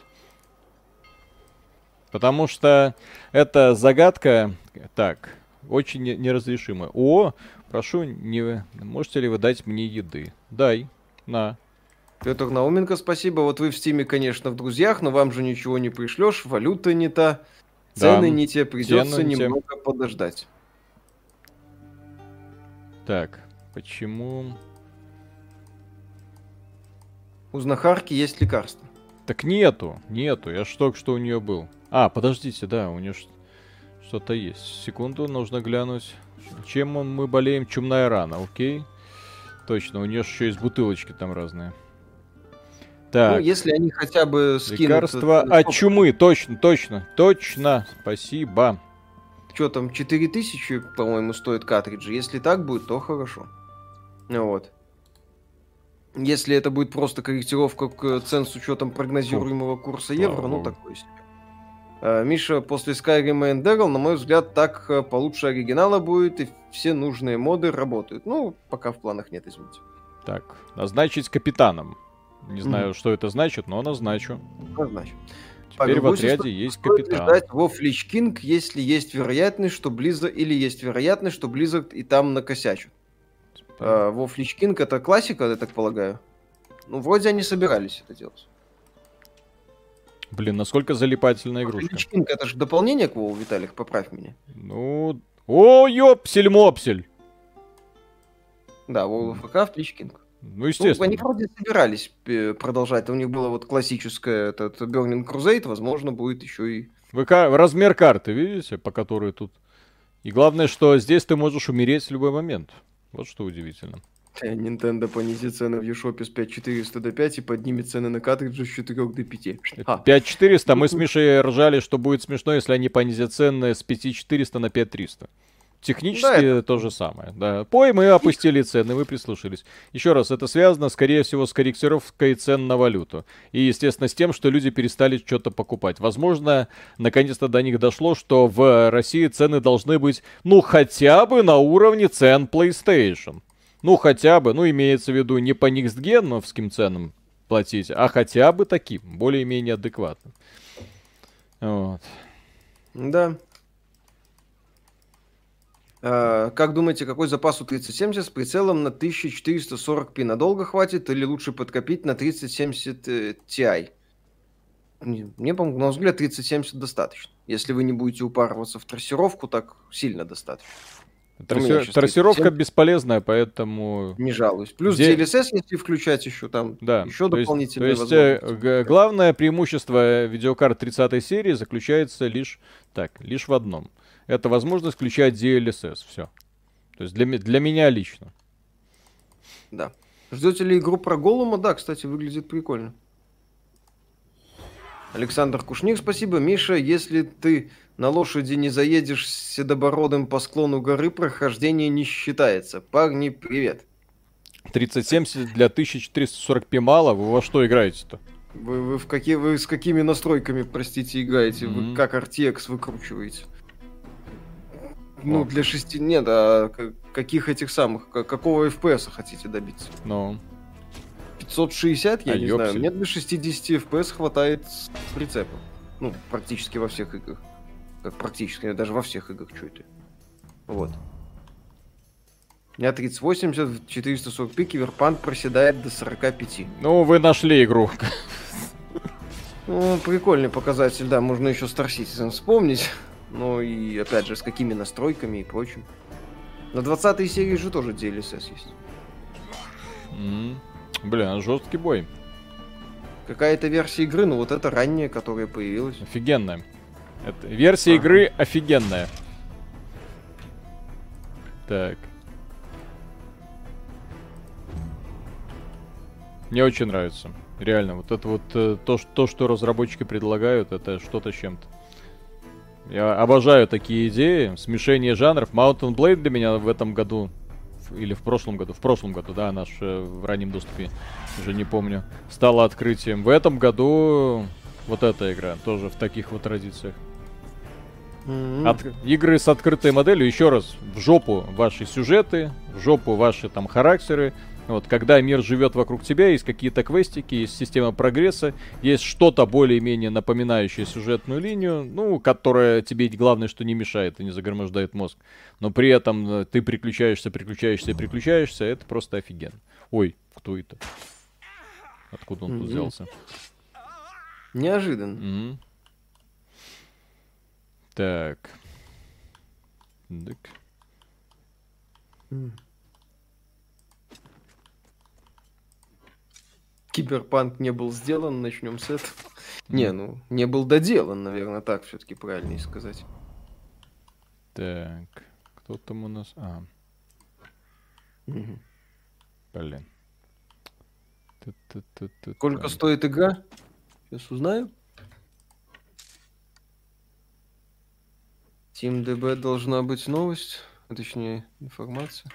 Потому что это загадка, так, очень неразрешимая. О, Прошу, не можете ли вы дать мне еды? Дай. На. Петр Науменко, спасибо. Вот вы в Стиме, конечно, в друзьях, но вам же ничего не пришлешь, валюта не та, цены да. не те, придется Цены немного те. подождать. Так, почему... У знахарки есть лекарство. Так нету, нету, я ж только что у нее был. А, подождите, да, у нее что-то есть. Секунду, нужно глянуть. Чем мы болеем? Чумная рана, окей. Точно, у нее еще есть бутылочки там разные. Так. Ну, если они хотя бы скинут... Лекарство от чумы, точно, точно, точно. Спасибо. Что там, 4000, по-моему, стоит картриджи. Если так будет, то хорошо. Вот. Если это будет просто корректировка к цен с учетом прогнозируемого курса евро, ну такой себе. Э, Миша, после Skyrim и Enderal, на мой взгляд, так э, получше оригинала будет, и все нужные моды работают. Ну, пока в планах нет, извините. Так, назначить капитаном. Не знаю, mm-hmm. что это значит, но назначу. Назначу. Теперь Павел в отряде есть капитан. Ждать во Флич Кинг, если есть вероятность, что Blizzard, или есть вероятность, что Blizzard и там накосячат. А, во Флич Кинг это классика, я так полагаю. Ну, вроде они собирались это делать. Блин, насколько залипательная игрушка. Личинка, это же дополнение к Вову, Виталик, поправь меня. Ну, о, ёпсель-мопсель. Да, World of Warcraft, Личкинг. Ну, естественно. Ну, они вроде собирались э, продолжать. У них было вот классическое этот Burning Crusade, возможно, будет еще и... Вы размер карты видите, по которой тут... И главное, что здесь ты можешь умереть в любой момент. Вот что удивительно. Nintendo понизит цены в eShop с 5400 до 5 и поднимет цены на картриджи с 4 до 5. 5400, мы с Мишей ржали, что будет смешно, если они понизят цены с 5400 на 5300. Технически да, это... то же самое. Да. Пой, мы опустили цены, вы прислушались. Еще раз, это связано, скорее всего, с корректировкой цен на валюту. И, естественно, с тем, что люди перестали что-то покупать. Возможно, наконец-то до них дошло, что в России цены должны быть, ну, хотя бы на уровне цен PlayStation. Ну, хотя бы, ну, имеется в виду не по никстгеновским ценам платить, а хотя бы таким, более-менее адекватным. Вот. Да. А, как думаете, какой запас у 3070 с прицелом на 1440p? Надолго хватит или лучше подкопить на 3070 э, Ti? Мне, по на взгляд, 3070 достаточно. Если вы не будете упарываться в трассировку, так сильно достаточно. Трассир... Трассировка бесполезная, поэтому... Не жалуюсь. Плюс Где... DLSS, если включать еще там, да. еще то дополнительные есть, то есть, э, главное преимущество видеокарт 30 серии заключается лишь, так, лишь в одном. Это возможность включать DLSS, все. То есть для, для меня лично. Да. Ждете ли игру про Голума? Да, кстати, выглядит прикольно. Александр Кушник, спасибо. Миша, если ты на лошади не заедешь с седобородым по склону горы, прохождение не считается. Парни, привет. 3070 для 1440p мало? Вы во что играете-то? Вы, вы, в какие, вы с какими настройками, простите, играете? Mm-hmm. Вы как RTX выкручиваете? Ну, для шести... Нет, а каких этих самых... Какого FPS хотите добиться? Ну... No. 560, я а не ёпсель. знаю. Мне для 60 FPS хватает с прицепом. Ну, практически во всех играх. Как практически, даже во всех играх, это. Вот. У меня 3080, 440p, киберпанк проседает до 45. Ну, вы нашли игру. Ну, прикольный показатель, да, можно еще Star Citizen вспомнить. Ну и, опять же, с какими настройками и прочим. На 20 серии же тоже DLSS есть. М, Блин, жесткий бой. Какая-то версия игры, ну вот это ранняя, которая появилась. Офигенная. Это, версия Ага. игры офигенная. Так. Мне очень нравится. Реально, вот это вот э, то, то, что разработчики предлагают, это что-то с чем-то. Я обожаю такие идеи. Смешение жанров. Mountain Blade для меня в этом году или в прошлом году, в прошлом году, да, наш э, в раннем доступе, уже не помню, стало открытием. В этом году вот эта игра тоже в таких вот традициях. М, От- игры с открытой моделью, еще раз, в жопу ваши сюжеты, в жопу ваши там характеры. Вот, когда мир живет вокруг тебя, есть какие-то квестики, есть система прогресса, есть что-то более-менее напоминающее сюжетную линию, ну, которая тебе главное, что не мешает и не загромождает мозг. Но при этом э, ты приключаешься, приключаешься и приключаешься, это просто офигенно. Ой, кто это? Откуда он тут взялся? Неожиданно. Мгм. Так. М. Киберпанк не был сделан, начнем с этого. Не, ну, не был доделан, наверное, так все-таки правильнее сказать. Так. Кто там у нас? А, блин. Ту-ту-ту-ту-ту. Сколько стоит игра? Сейчас узнаю. TeamDB должна быть новость, а точнее информация.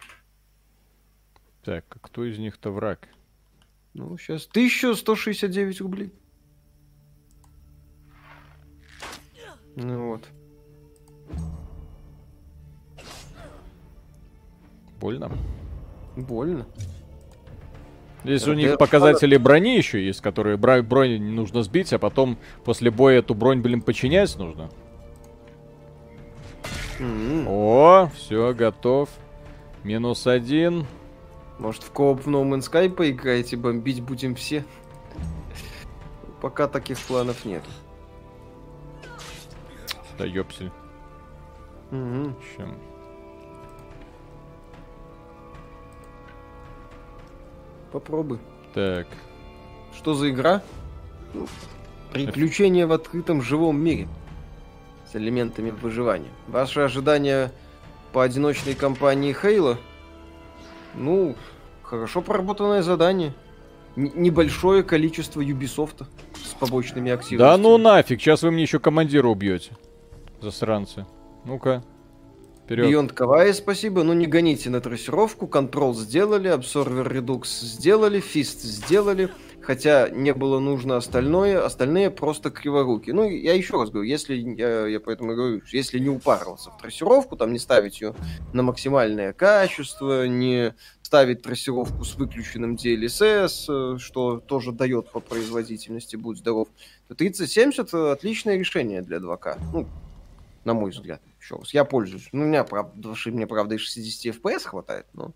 Так, а кто из них-то враг? Ну, сейчас 1169 рублей. Ну вот. Больно? Больно. Здесь у Это них я- показатели брони еще есть, которые бронь нужно сбить, а потом после боя эту бронь, блин, починять нужно. О, все, готов. Минус один. Может, в кооп в No Man's Sky поиграете, бомбить будем все? Пока таких планов нет. Да ёпсель. Мгм. Чем? Попробуй. Так. Что за игра? Ну, Приключения в открытом живом мире. С элементами выживания. Ваши ожидания по одиночной кампании Хейла? Ну, хорошо проработанное задание. Н- небольшое количество Юбисофта с побочными активностями. Да ну нафиг, сейчас вы мне еще командира убьете. Засранцы. Ну-ка. Вперед. Beyond Kawaii, спасибо. Ну не гоните на трассировку. Control сделали, Absorber Redux сделали, Fist сделали. Хотя не было нужно остальное, остальные просто криворуки. Ну, я еще раз говорю, если, я, я поэтому говорю, если не упарываться в трассировку, там не ставить ее на максимальное качество, не ставить трассировку с выключенным DLSS, э, что тоже дает по производительности, будь здоров, то 3070 отличное решение для 2К. Ну, на мой взгляд. Еще раз, я пользуюсь. Ну, у меня, правда, мне, правда, и 60 FPS хватает, но...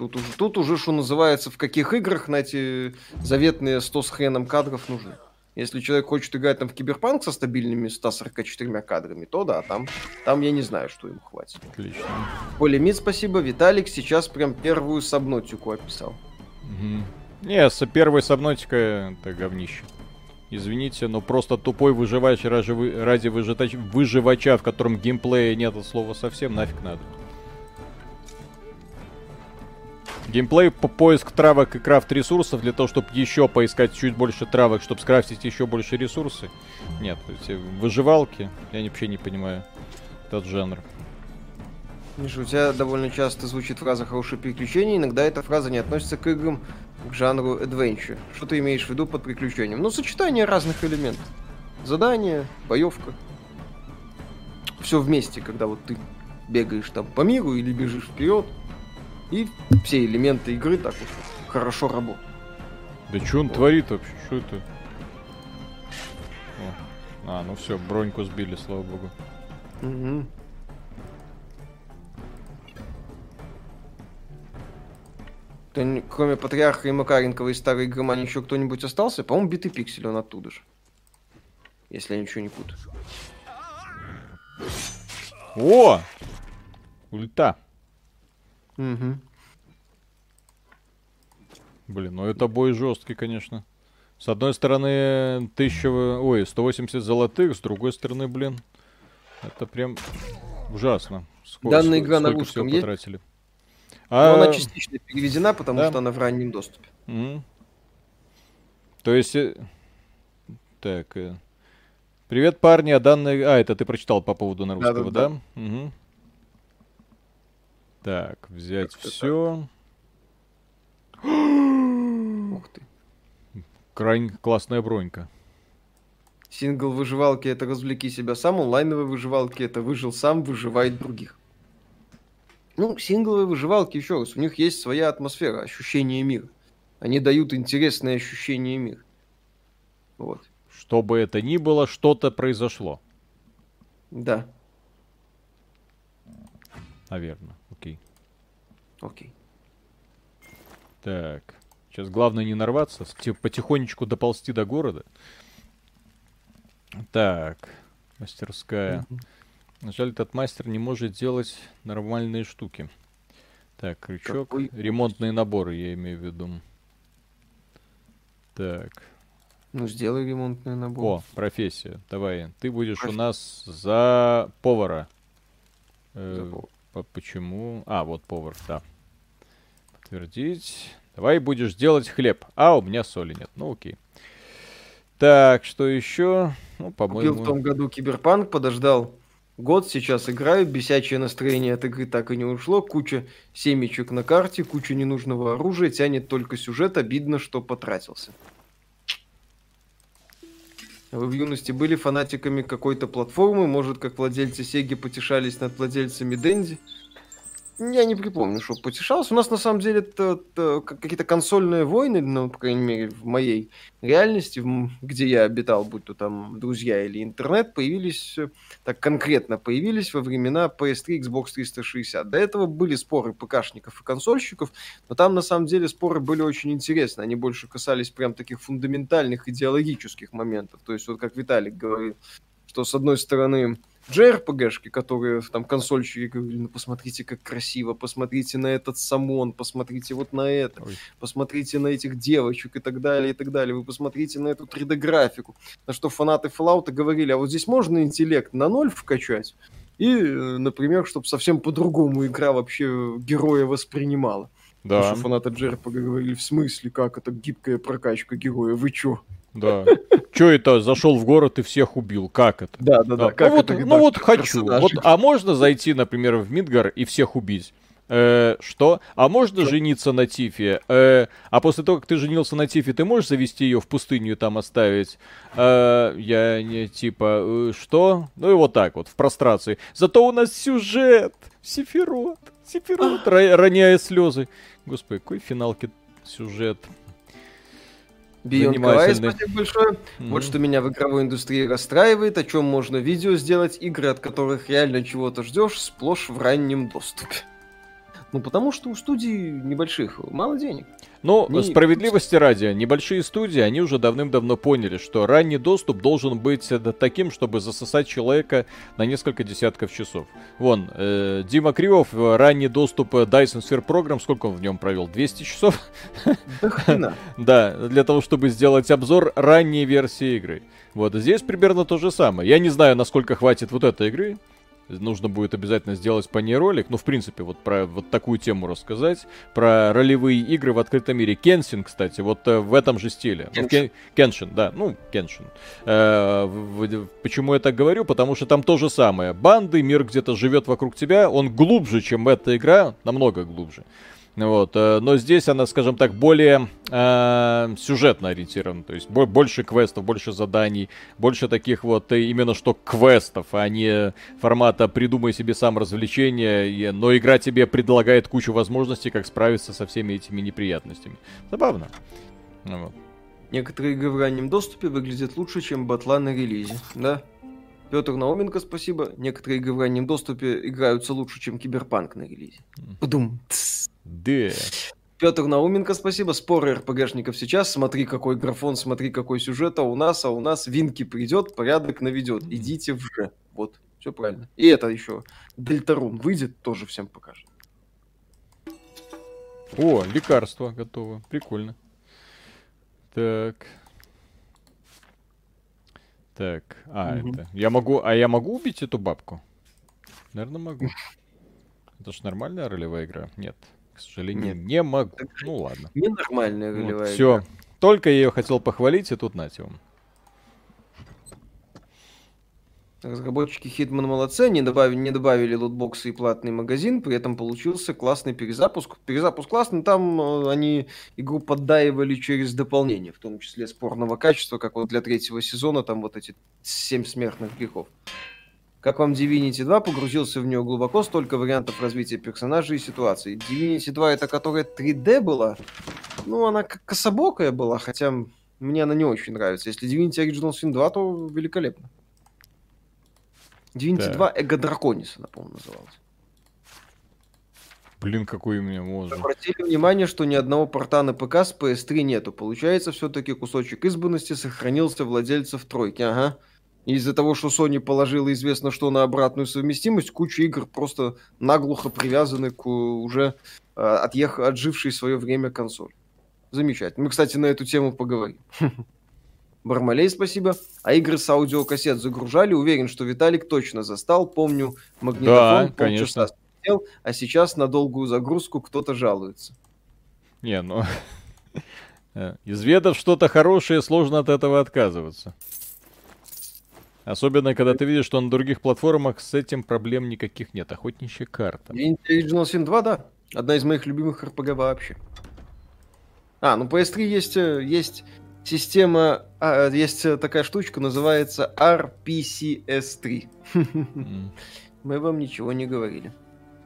Тут уже, тут уже, что называется, в каких играх на эти заветные 100 с хреном кадров нужны. Если человек хочет играть там в киберпанк со стабильными 144 кадрами, то да, там, там я не знаю, что ему хватит. Отлично. Полимит, спасибо. Виталик сейчас прям первую сабнотику описал. Мгм. Не, с первой сабнотика это говнище. Извините, но просто тупой выживач ради, вы- ради выжитач- выживача, в котором геймплея нет от слова совсем, нафиг надо. Геймплей по поиск травок и крафт ресурсов для того, чтобы еще поискать чуть больше травок, чтобы скрафтить еще больше ресурсы. Нет, эти выживалки, я вообще не понимаю этот жанр. Миша, у тебя довольно часто звучит фраза «хорошее приключение», иногда эта фраза не относится к играм, к жанру adventure. Что ты имеешь в виду под приключением? Ну, сочетание разных элементов. Задание, боевка. Все вместе, когда вот ты бегаешь там по миру или бежишь вперед, и все элементы игры так вот хорошо работают. Да что он Вот. творит вообще? Что это? О. А, ну все, броньку сбили, слава богу. Мгм. То ни- кроме Патриарха и Макаренкова из старой Громани еще кто-нибудь остался? По-моему, Битый Пиксель, он оттуда же. Если я ничего не путаю. О! Ульта. Угу. Блин, ну это бой жесткий, конечно. С одной стороны, 1000, ой, 180 золотых, с другой стороны, блин, это прям ужасно. Сколько, Данная игра на русском есть? потратили. А... Но она частично переведена, потому да. что она в раннем доступе. Mm. То есть... Э, так... Э, привет, парни, а данная... А, это ты прочитал по поводу на русского, да? да, да. да? Угу. Так, взять все. Ух ты. Крайне классная бронька. Сингл выживалки это развлеки себя сам, онлайновые выживалки это выжил сам, выживает других. Ну, сингловые выживалки, еще раз, у них есть своя атмосфера, ощущение мира. Они дают интересное ощущение мира. Вот. Что бы это ни было, что-то произошло. Да. Наверное. Окей. Так. Сейчас главное не нарваться, потихонечку доползти до города. Так, мастерская. Жаль, этот мастер не может делать нормальные штуки. Так, крючок. Какой? Ремонтные наборы, я имею в виду. Так. Ну, сделай ремонтный набор. О, профессия. Давай. Ты будешь Проф... у нас за повара. Э, по почему? А, вот повар, да. Подтвердить. Давай будешь делать хлеб. А, у меня соли нет. Ну, окей. Так, что еще? Ну, по-моему... Купил в том году Киберпанк, подождал год, сейчас играю, бесячее настроение от игры так и не ушло, куча семечек на карте, куча ненужного оружия, тянет только сюжет, обидно, что потратился. Вы в юности были фанатиками какой-то платформы, может, как владельцы Сеги потешались над владельцами Денди? Я не припомню, что потешался. У нас на самом деле какие-то консольные войны, ну, по крайней мере, в моей реальности, где я обитал, будь то там друзья или интернет, появились, э, так конкретно появились во времена PS3, Xbox 360. До этого были споры ПКшников и консольщиков, но там на самом деле споры были очень интересны. Они больше касались прям таких фундаментальных идеологических моментов. То есть вот как Виталик говорил, что с одной стороны JRPG-шки, которые там консольщики говорили, ну посмотрите, как красиво, посмотрите на этот самон, посмотрите вот на это, Ой. посмотрите на этих девочек и так далее, и так далее. Вы посмотрите на эту 3D-графику. На что фанаты Fallout говорили, а вот здесь можно интеллект на ноль вкачать? И, э, например, чтобы совсем по-другому игра вообще героя воспринимала. Да. Потому что фанаты JRPG говорили, в смысле, как это гибкая прокачка героя, вы чё? Да. Че это, зашел в город и всех убил? Как это? Да, да, да. Ну, как вот, это, ну вот хочу. Вот, а можно зайти, например, в Мидгар и всех убить? Э, что? А можно что? жениться на Тифе? Э, а после того, как ты женился на Тифе, ты можешь завести ее в пустыню и там оставить? Э, я не типа, э, что? Ну и вот так вот, в прострации. Зато у нас сюжет. Сефирот. Сефирот, роняя слезы. Господи, какой финалки сюжет. Beyond Kawaii, спасибо большое. Mm-hmm. Вот что меня в игровой индустрии расстраивает, о чем можно видео сделать, игры, от которых реально чего-то ждешь, сплошь в раннем доступе. Ну, потому что у студий небольших мало денег. Ну, не... справедливости ради, небольшие студии, они уже давным-давно поняли, что ранний доступ должен быть э, таким, чтобы засосать человека на несколько десятков часов. Вон, э, Дима Кривов, э, ранний доступ э, Dyson Sphere Program, сколько он в нем провел? 200 часов? Да, для того, чтобы сделать обзор ранней версии игры. Вот здесь примерно то же самое. Я не знаю, насколько хватит вот этой игры, нужно будет обязательно сделать по ней ролик. Ну, в принципе, вот про вот такую тему рассказать. Про ролевые игры в открытом мире. Кенсин, кстати, вот э, в этом же стиле. Кеншин. Ну, Кен, Кеншин, да, ну, Кеншин. Э, в, в, почему я так говорю? Потому что там то же самое. Банды, мир где-то живет вокруг тебя, он глубже, чем эта игра, намного глубже. Вот, э, но здесь она, скажем так, более э, сюжетно ориентирована, то есть больше квестов, больше заданий, больше таких вот э, именно что квестов, а не формата «придумай себе сам развлечение», но игра тебе предлагает кучу возможностей, как справиться со всеми этими неприятностями. Забавно. Вот. Некоторые игры в раннем доступе выглядят лучше, чем батла на релизе, да? Петр Науменко, спасибо. Некоторые игры в раннем доступе играются лучше, чем Киберпанк на релизе. Подум. Да. Петр Науменко, спасибо. Споры РПГшников сейчас. Смотри, какой графон, смотри, какой сюжет, а у нас, а у нас Винки придет, порядок наведет. Идите в же. Вот. Все правильно. И это еще Дельтарун выйдет, тоже всем покажет. О, лекарство готово. Прикольно. Так. Так, а, угу. это. Я могу. А я могу убить эту бабку? Наверное, могу. Это ж нормальная ролевая игра? Нет. К сожалению, Нет. не могу. Так, ну ладно. Ненормальная ролевая вот. Все. Только я ее хотел похвалить, и тут нате вам. Разработчики Hitman молодцы, не добавили, не добавили лутбоксы и платный магазин, при этом получился классный перезапуск. Перезапуск классный, там э, они игру поддаивали через дополнение, в том числе спорного качества, как вот для третьего сезона, там вот эти семь смертных грехов. Как вам Divinity 2? Погрузился в нее глубоко, столько вариантов развития персонажей и ситуаций. Divinity 2 это которая 3D была, ну она как кособокая была, хотя мне она не очень нравится. Если Divinity Original Sin 2, то великолепно. Divinity да. 2 Эго Драконис, она, по-моему, называлась. Блин, какой у меня можно. Обратили внимание, что ни одного порта на ПК с PS3 нету. Получается, все-таки кусочек избранности сохранился владельцев тройки. Ага. Из-за того, что Sony положила известно что на обратную совместимость, куча игр просто наглухо привязаны к уже э, отъех... отжившей свое время консоль. Замечательно. Мы, кстати, на эту тему поговорим. Бармалей спасибо. А игры с аудиокассет загружали. Уверен, что Виталик точно застал. Помню, магнитофон да, полчаса смотрел, а сейчас на долгую загрузку кто-то жалуется. Не, ну... Изведав что-то хорошее, сложно от этого отказываться. Особенно, когда ты видишь, что на других платформах с этим проблем никаких нет. Охотничья карта. Original Sin 2, да. Одна из моих любимых RPG вообще. А, ну PS3 есть, э, есть система, а, есть такая штучка, называется RPCS3. Мы вам ничего не говорили.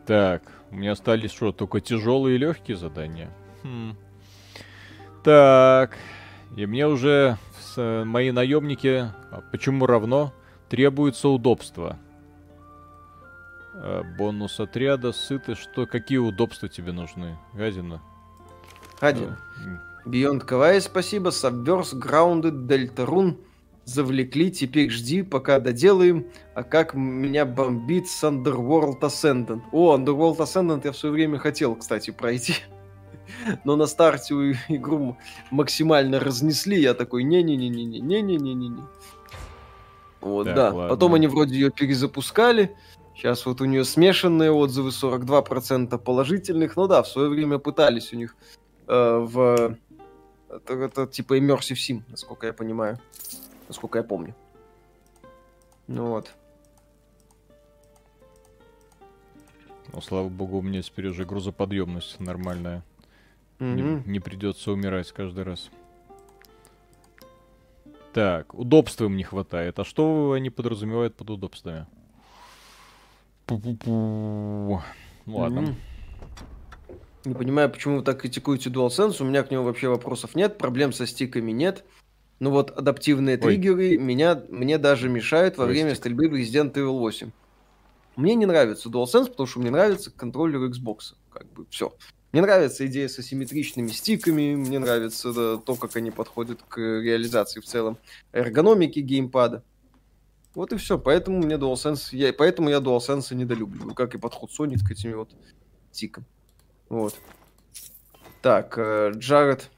Так, у меня остались что, только тяжелые и легкие задания? Хм. Так, и мне уже с, мои наемники, а почему равно, требуется удобство. А, бонус отряда, сыты, что, какие удобства тебе нужны, Гадина? Гадина. Beyond Kawaii спасибо, Subverse, Grounded, Deltarune завлекли, теперь жди, пока доделаем. А как меня бомбит с Underworld Ascendant. О, Underworld Ascendant я в свое время хотел, кстати, пройти. Но на старте игру максимально разнесли. Я такой, не-не-не-не-не-не-не-не-не. Вот, так, да. Ладно. Потом они вроде ее перезапускали. Сейчас вот у нее смешанные отзывы, 42% положительных. Ну да, в свое время пытались у них э, в это, это типа Immersive Sim, насколько я понимаю. Насколько я помню. Ну вот. Ну, слава богу, у меня теперь уже грузоподъемность нормальная. Mm-hmm. Не, не придется умирать каждый раз. Так, удобства им не хватает. А что они подразумевают под удобствами? Пу-пу-пу. Ладно. Mm-hmm. Не понимаю, почему вы так критикуете DualSense. У меня к нему вообще вопросов нет, проблем со стиками нет. Ну вот адаптивные Ой. триггеры меня, мне даже мешают во Ой, время стрельбы в Resident Evil 8. Мне не нравится DualSense, потому что мне нравится контроллер Xbox. Как бы все. Мне нравится идея с асимметричными стиками, мне нравится да, то, как они подходят к реализации в целом эргономики геймпада. Вот и все. Поэтому мне DualSense, я, поэтому я DualSense недолюбливаю, как и подход Sony к этим вот тикам. Вот. Так, э, Джаред.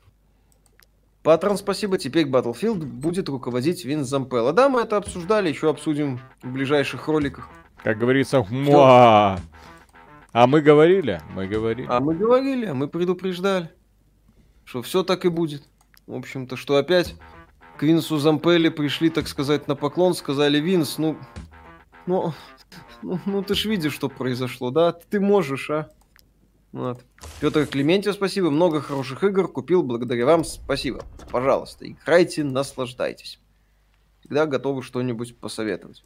Патрон, спасибо. Теперь Battlefield будет руководить Винс Зампелла. Да, мы это обсуждали, еще обсудим в ближайших роликах. Как говорится, муа. А мы говорили? Мы говорили. А мы говорили, а мы предупреждали, что все так и будет. В общем-то, что опять к Винсу Зампелле пришли, так сказать, на поклон, сказали, Винс, ну, ну, ну, ну ты ж видишь, что произошло, да? Ты можешь, а? Вот. Петр Клементьев, спасибо. Много хороших игр купил благодаря вам. Спасибо. Пожалуйста, играйте, наслаждайтесь. Всегда готовы что-нибудь посоветовать.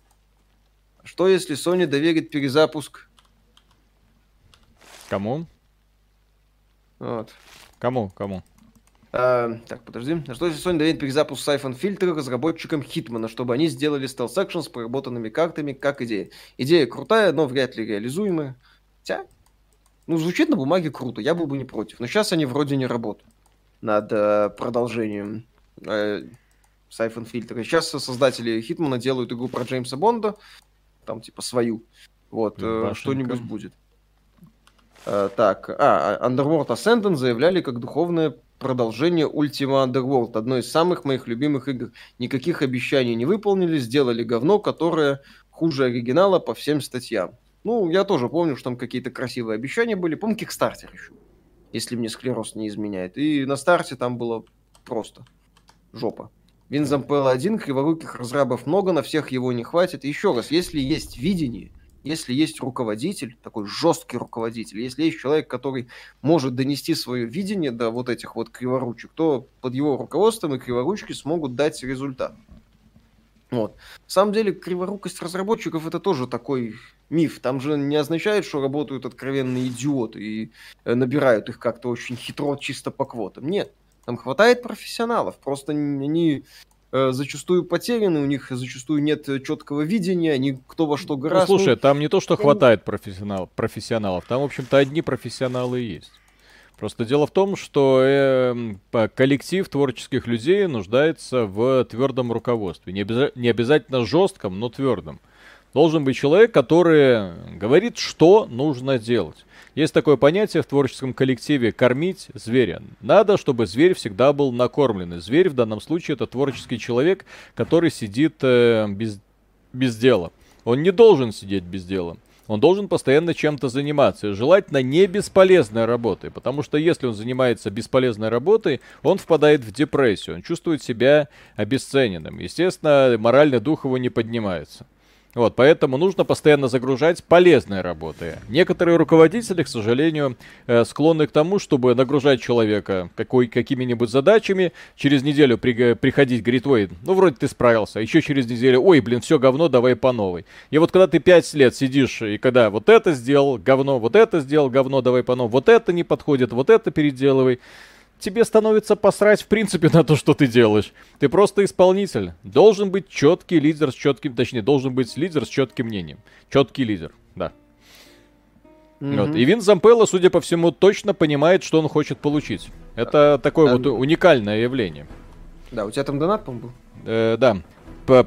Что если Sony доверит перезапуск? Кому? Вот. Кому? Кому? А, так, подожди. Что если Sony доверит перезапуск Siphon Filter разработчикам Хитмана, чтобы они сделали Stealth Action с проработанными картами как идея? Идея крутая, но вряд ли реализуемая. Хотя, ну, звучит на бумаге круто, я был бы не против. Но сейчас они вроде не работают над э, продолжением э, Siphon Filter. Сейчас создатели Хитмана делают игру про Джеймса Бонда. там, типа, свою. Вот, э, что-нибудь будет. Э, так, а, Underworld Ascendant заявляли как духовное продолжение Ultima Underworld, одной из самых моих любимых игр. Никаких обещаний не выполнили, сделали говно, которое хуже оригинала по всем статьям. Ну, я тоже помню, что там какие-то красивые обещания были. Помню, Кикстартер еще, если мне склероз не изменяет. И на старте там было просто жопа. Винзам PL1, криворуких разрабов много, на всех его не хватит. Еще раз, если есть видение, если есть руководитель, такой жесткий руководитель, если есть человек, который может донести свое видение до вот этих вот криворучек, то под его руководством и криворучки смогут дать результат. Вот. На самом деле, криворукость разработчиков это тоже такой миф. Там же не означает, что работают откровенные идиоты и э, набирают их как-то очень хитро, чисто по квотам. Нет. Там хватает профессионалов. Просто они зачастую потеряны, у них зачастую нет четкого видения, они кто во что гораздо. Ну, слушай, там не то, что хватает профессионал, профессионалов, там, в общем-то, одни профессионалы и есть. Просто дело в том, что э, коллектив творческих людей нуждается в твердом руководстве. Не, обяза- не обязательно жестком, но твердом. Должен быть человек, который говорит, что нужно делать. Есть такое понятие в творческом коллективе «кормить зверя». Надо, чтобы зверь всегда был накормлен. зверь в данном случае это творческий человек, который сидит э, без, без дела. Он не должен сидеть без дела. Он должен постоянно чем-то заниматься. Желательно не бесполезной работой. Потому что если он занимается бесполезной работой, он впадает в депрессию. Он чувствует себя обесцененным. Естественно, моральный дух его не поднимается. Вот, поэтому нужно постоянно загружать полезные работы. Некоторые руководители, к сожалению, э, склонны к тому, чтобы нагружать человека какой, какими-нибудь задачами, через неделю при, приходить, говорит, ой, ну вроде ты справился, еще через неделю, ой, блин, все говно, давай по новой. И вот когда ты пять лет сидишь, и когда вот это сделал, говно, вот это сделал, говно, давай по новой, вот это не подходит, вот это переделывай, тебе становится посрать в принципе на то, что ты делаешь. Ты просто исполнитель. Должен быть четкий лидер с четким, точнее, должен быть лидер с четким мнением. Четкий лидер, да. Mm-hmm. Вот. И Вин Зампелло, судя по всему, точно понимает, что он хочет получить. Это такое а... вот уникальное явление. Да, у тебя там донат, по-моему, был? Э, да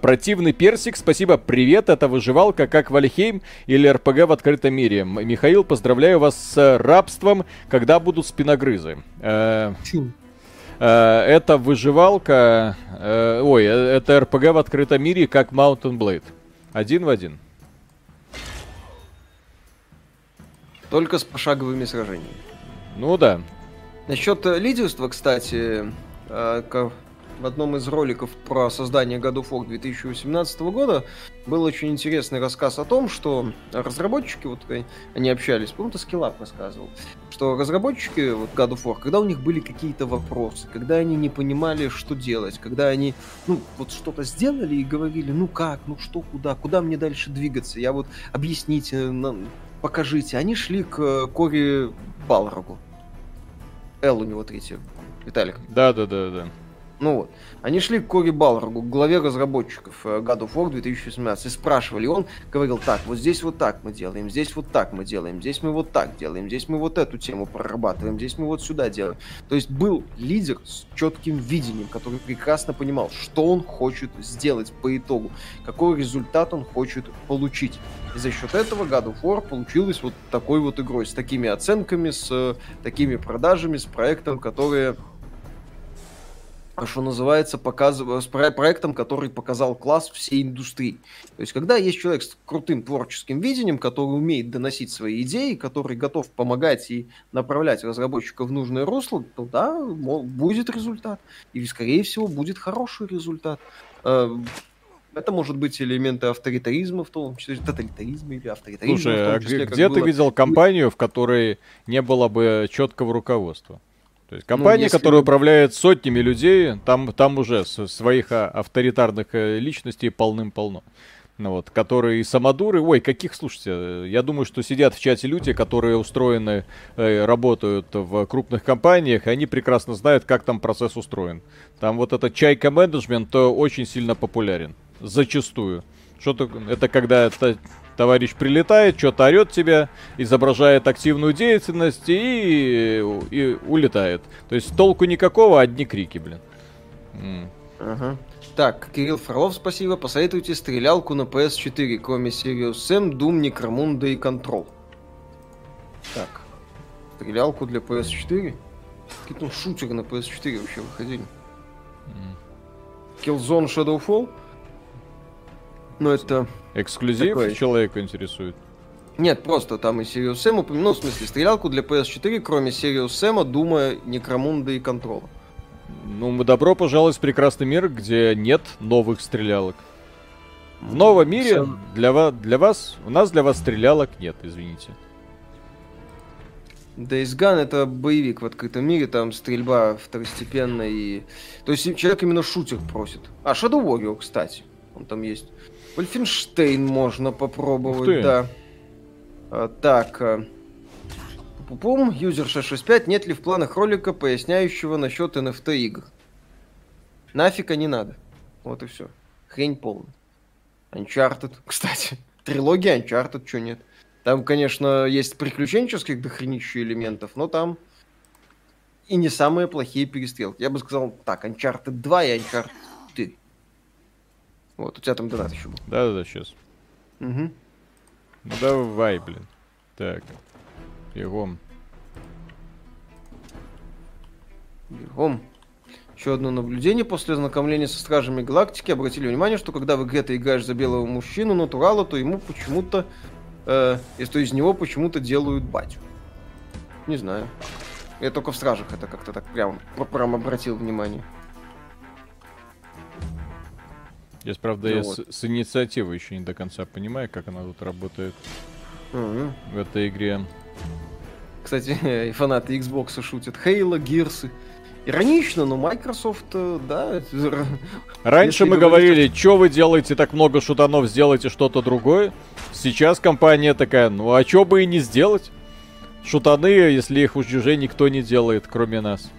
противный персик, спасибо, привет, это выживалка как Вальхейм или РПГ в открытом мире. Михаил, поздравляю вас с рабством, когда будут спиногрызы. Э, э, это выживалка, э, ой, это РПГ в открытом мире как Mountain Blade. Один в один. Только с пошаговыми сражениями. Ну да. Насчет лидерства, кстати, в одном из роликов про создание God of War 2018 года был очень интересный рассказ о том, что разработчики, вот они общались, помню, Скиллап рассказывал, что разработчики вот God of War, когда у них были какие-то вопросы, когда они не понимали, что делать, когда они, ну, вот что-то сделали и говорили, ну как, ну что, куда, куда мне дальше двигаться, я вот, объясните, покажите. Они шли к Кори Балрогу. Эл у него третий. Виталик. Да, да, да, да. Ну вот. Они шли к Кори Балрогу, главе разработчиков э, God of War 2018, и спрашивали. Он говорил, так, вот здесь вот так мы делаем, здесь вот так мы делаем, здесь мы вот так делаем, здесь мы вот эту тему прорабатываем, здесь мы вот сюда делаем. То есть был лидер с четким видением, который прекрасно понимал, что он хочет сделать по итогу, какой результат он хочет получить. И за счет этого God of War получилась вот такой вот игрой, с такими оценками, с э, такими продажами, с проектом, которые что называется, показываю, с проектом, который показал класс всей индустрии. То есть, когда есть человек с крутым творческим видением, который умеет доносить свои идеи, который готов помогать и направлять разработчика в нужное русло, то да, будет результат. И, скорее всего, будет хороший результат. Э, это может быть элементы авторитаризма, в том числе тоталитаризма или авторитаризма. Слушай, в том числе, а где ты было... видел компанию, в которой не было бы четкого руководства? То есть компания, ну, которая вы... управляет сотнями людей, там, там уже своих а, авторитарных э, личностей полным-полно. Ну вот, которые самодуры, ой, каких, слушайте, я думаю, что сидят в чате люди, которые устроены, э, работают в крупных компаниях, и они прекрасно знают, как там процесс устроен. Там вот этот чайка менеджмент очень сильно популярен, зачастую. Что-то, это когда это товарищ прилетает, что-то орет тебя, изображает активную деятельность и, и улетает. То есть толку никакого, одни крики, блин. Ага. Так, Кирилл Фролов, спасибо. Посоветуйте стрелялку на PS4, кроме Sirius Sam, Doom, Necromunda и Control. Так, стрелялку для PS4? Какие там шутеры на PS4 вообще выходили? Killzone Shadowfall? Ну, это... Эксклюзив Такой. человека интересует. Нет, просто там и Sirius Sam упомянул, ну, в смысле, стрелялку для PS4, кроме Sirius Sam, Дума, Некромунда и Контрола. Ну, мы добро пожаловать в прекрасный мир, где нет новых стрелялок. В новом мире для, вас, для вас, у нас для вас стрелялок нет, извините. Days Gone это боевик в открытом мире, там стрельба второстепенная и... То есть человек именно шутер просит. А, Shadow Warrior, кстати, он там есть. Вольфенштейн можно попробовать, да. А, так, а, пум юзер 665, нет ли в планах ролика, поясняющего насчет NFT игр? Нафига не надо. Вот и все. Хрень полная. Uncharted, кстати. Трилогия Uncharted, что нет? Там, конечно, есть приключенческих дохренища элементов, но там и не самые плохие перестрелки. Я бы сказал так, Uncharted 2 и Uncharted 4. Вот, у тебя там донат еще был. Да-да-да, сейчас. Мгм. Ну давай, блин. Так. Бегом. Бегом. Еще одно наблюдение. После ознакомления со Стражами Галактики обратили внимание, что когда в игре ты играешь за белого мужчину, натурала, то ему почему-то... Э, и что из него почему-то делают батю. Не знаю. Я только в Стражах это как-то так прям, прям обратил внимание. Здесь, правда, Ну я вот. с, с инициативой еще не до конца понимаю, как она тут работает Мгм. в этой игре. Кстати, и фанаты Xbox шутят. Хейла, Гирсы. Иронично, но Microsoft, э, да, Раньше мы говорили, что вы делаете так много шутанов, сделайте что-то другое. Сейчас компания такая, ну а что бы и не сделать? Шутаны, если их уже никто не делает, кроме нас.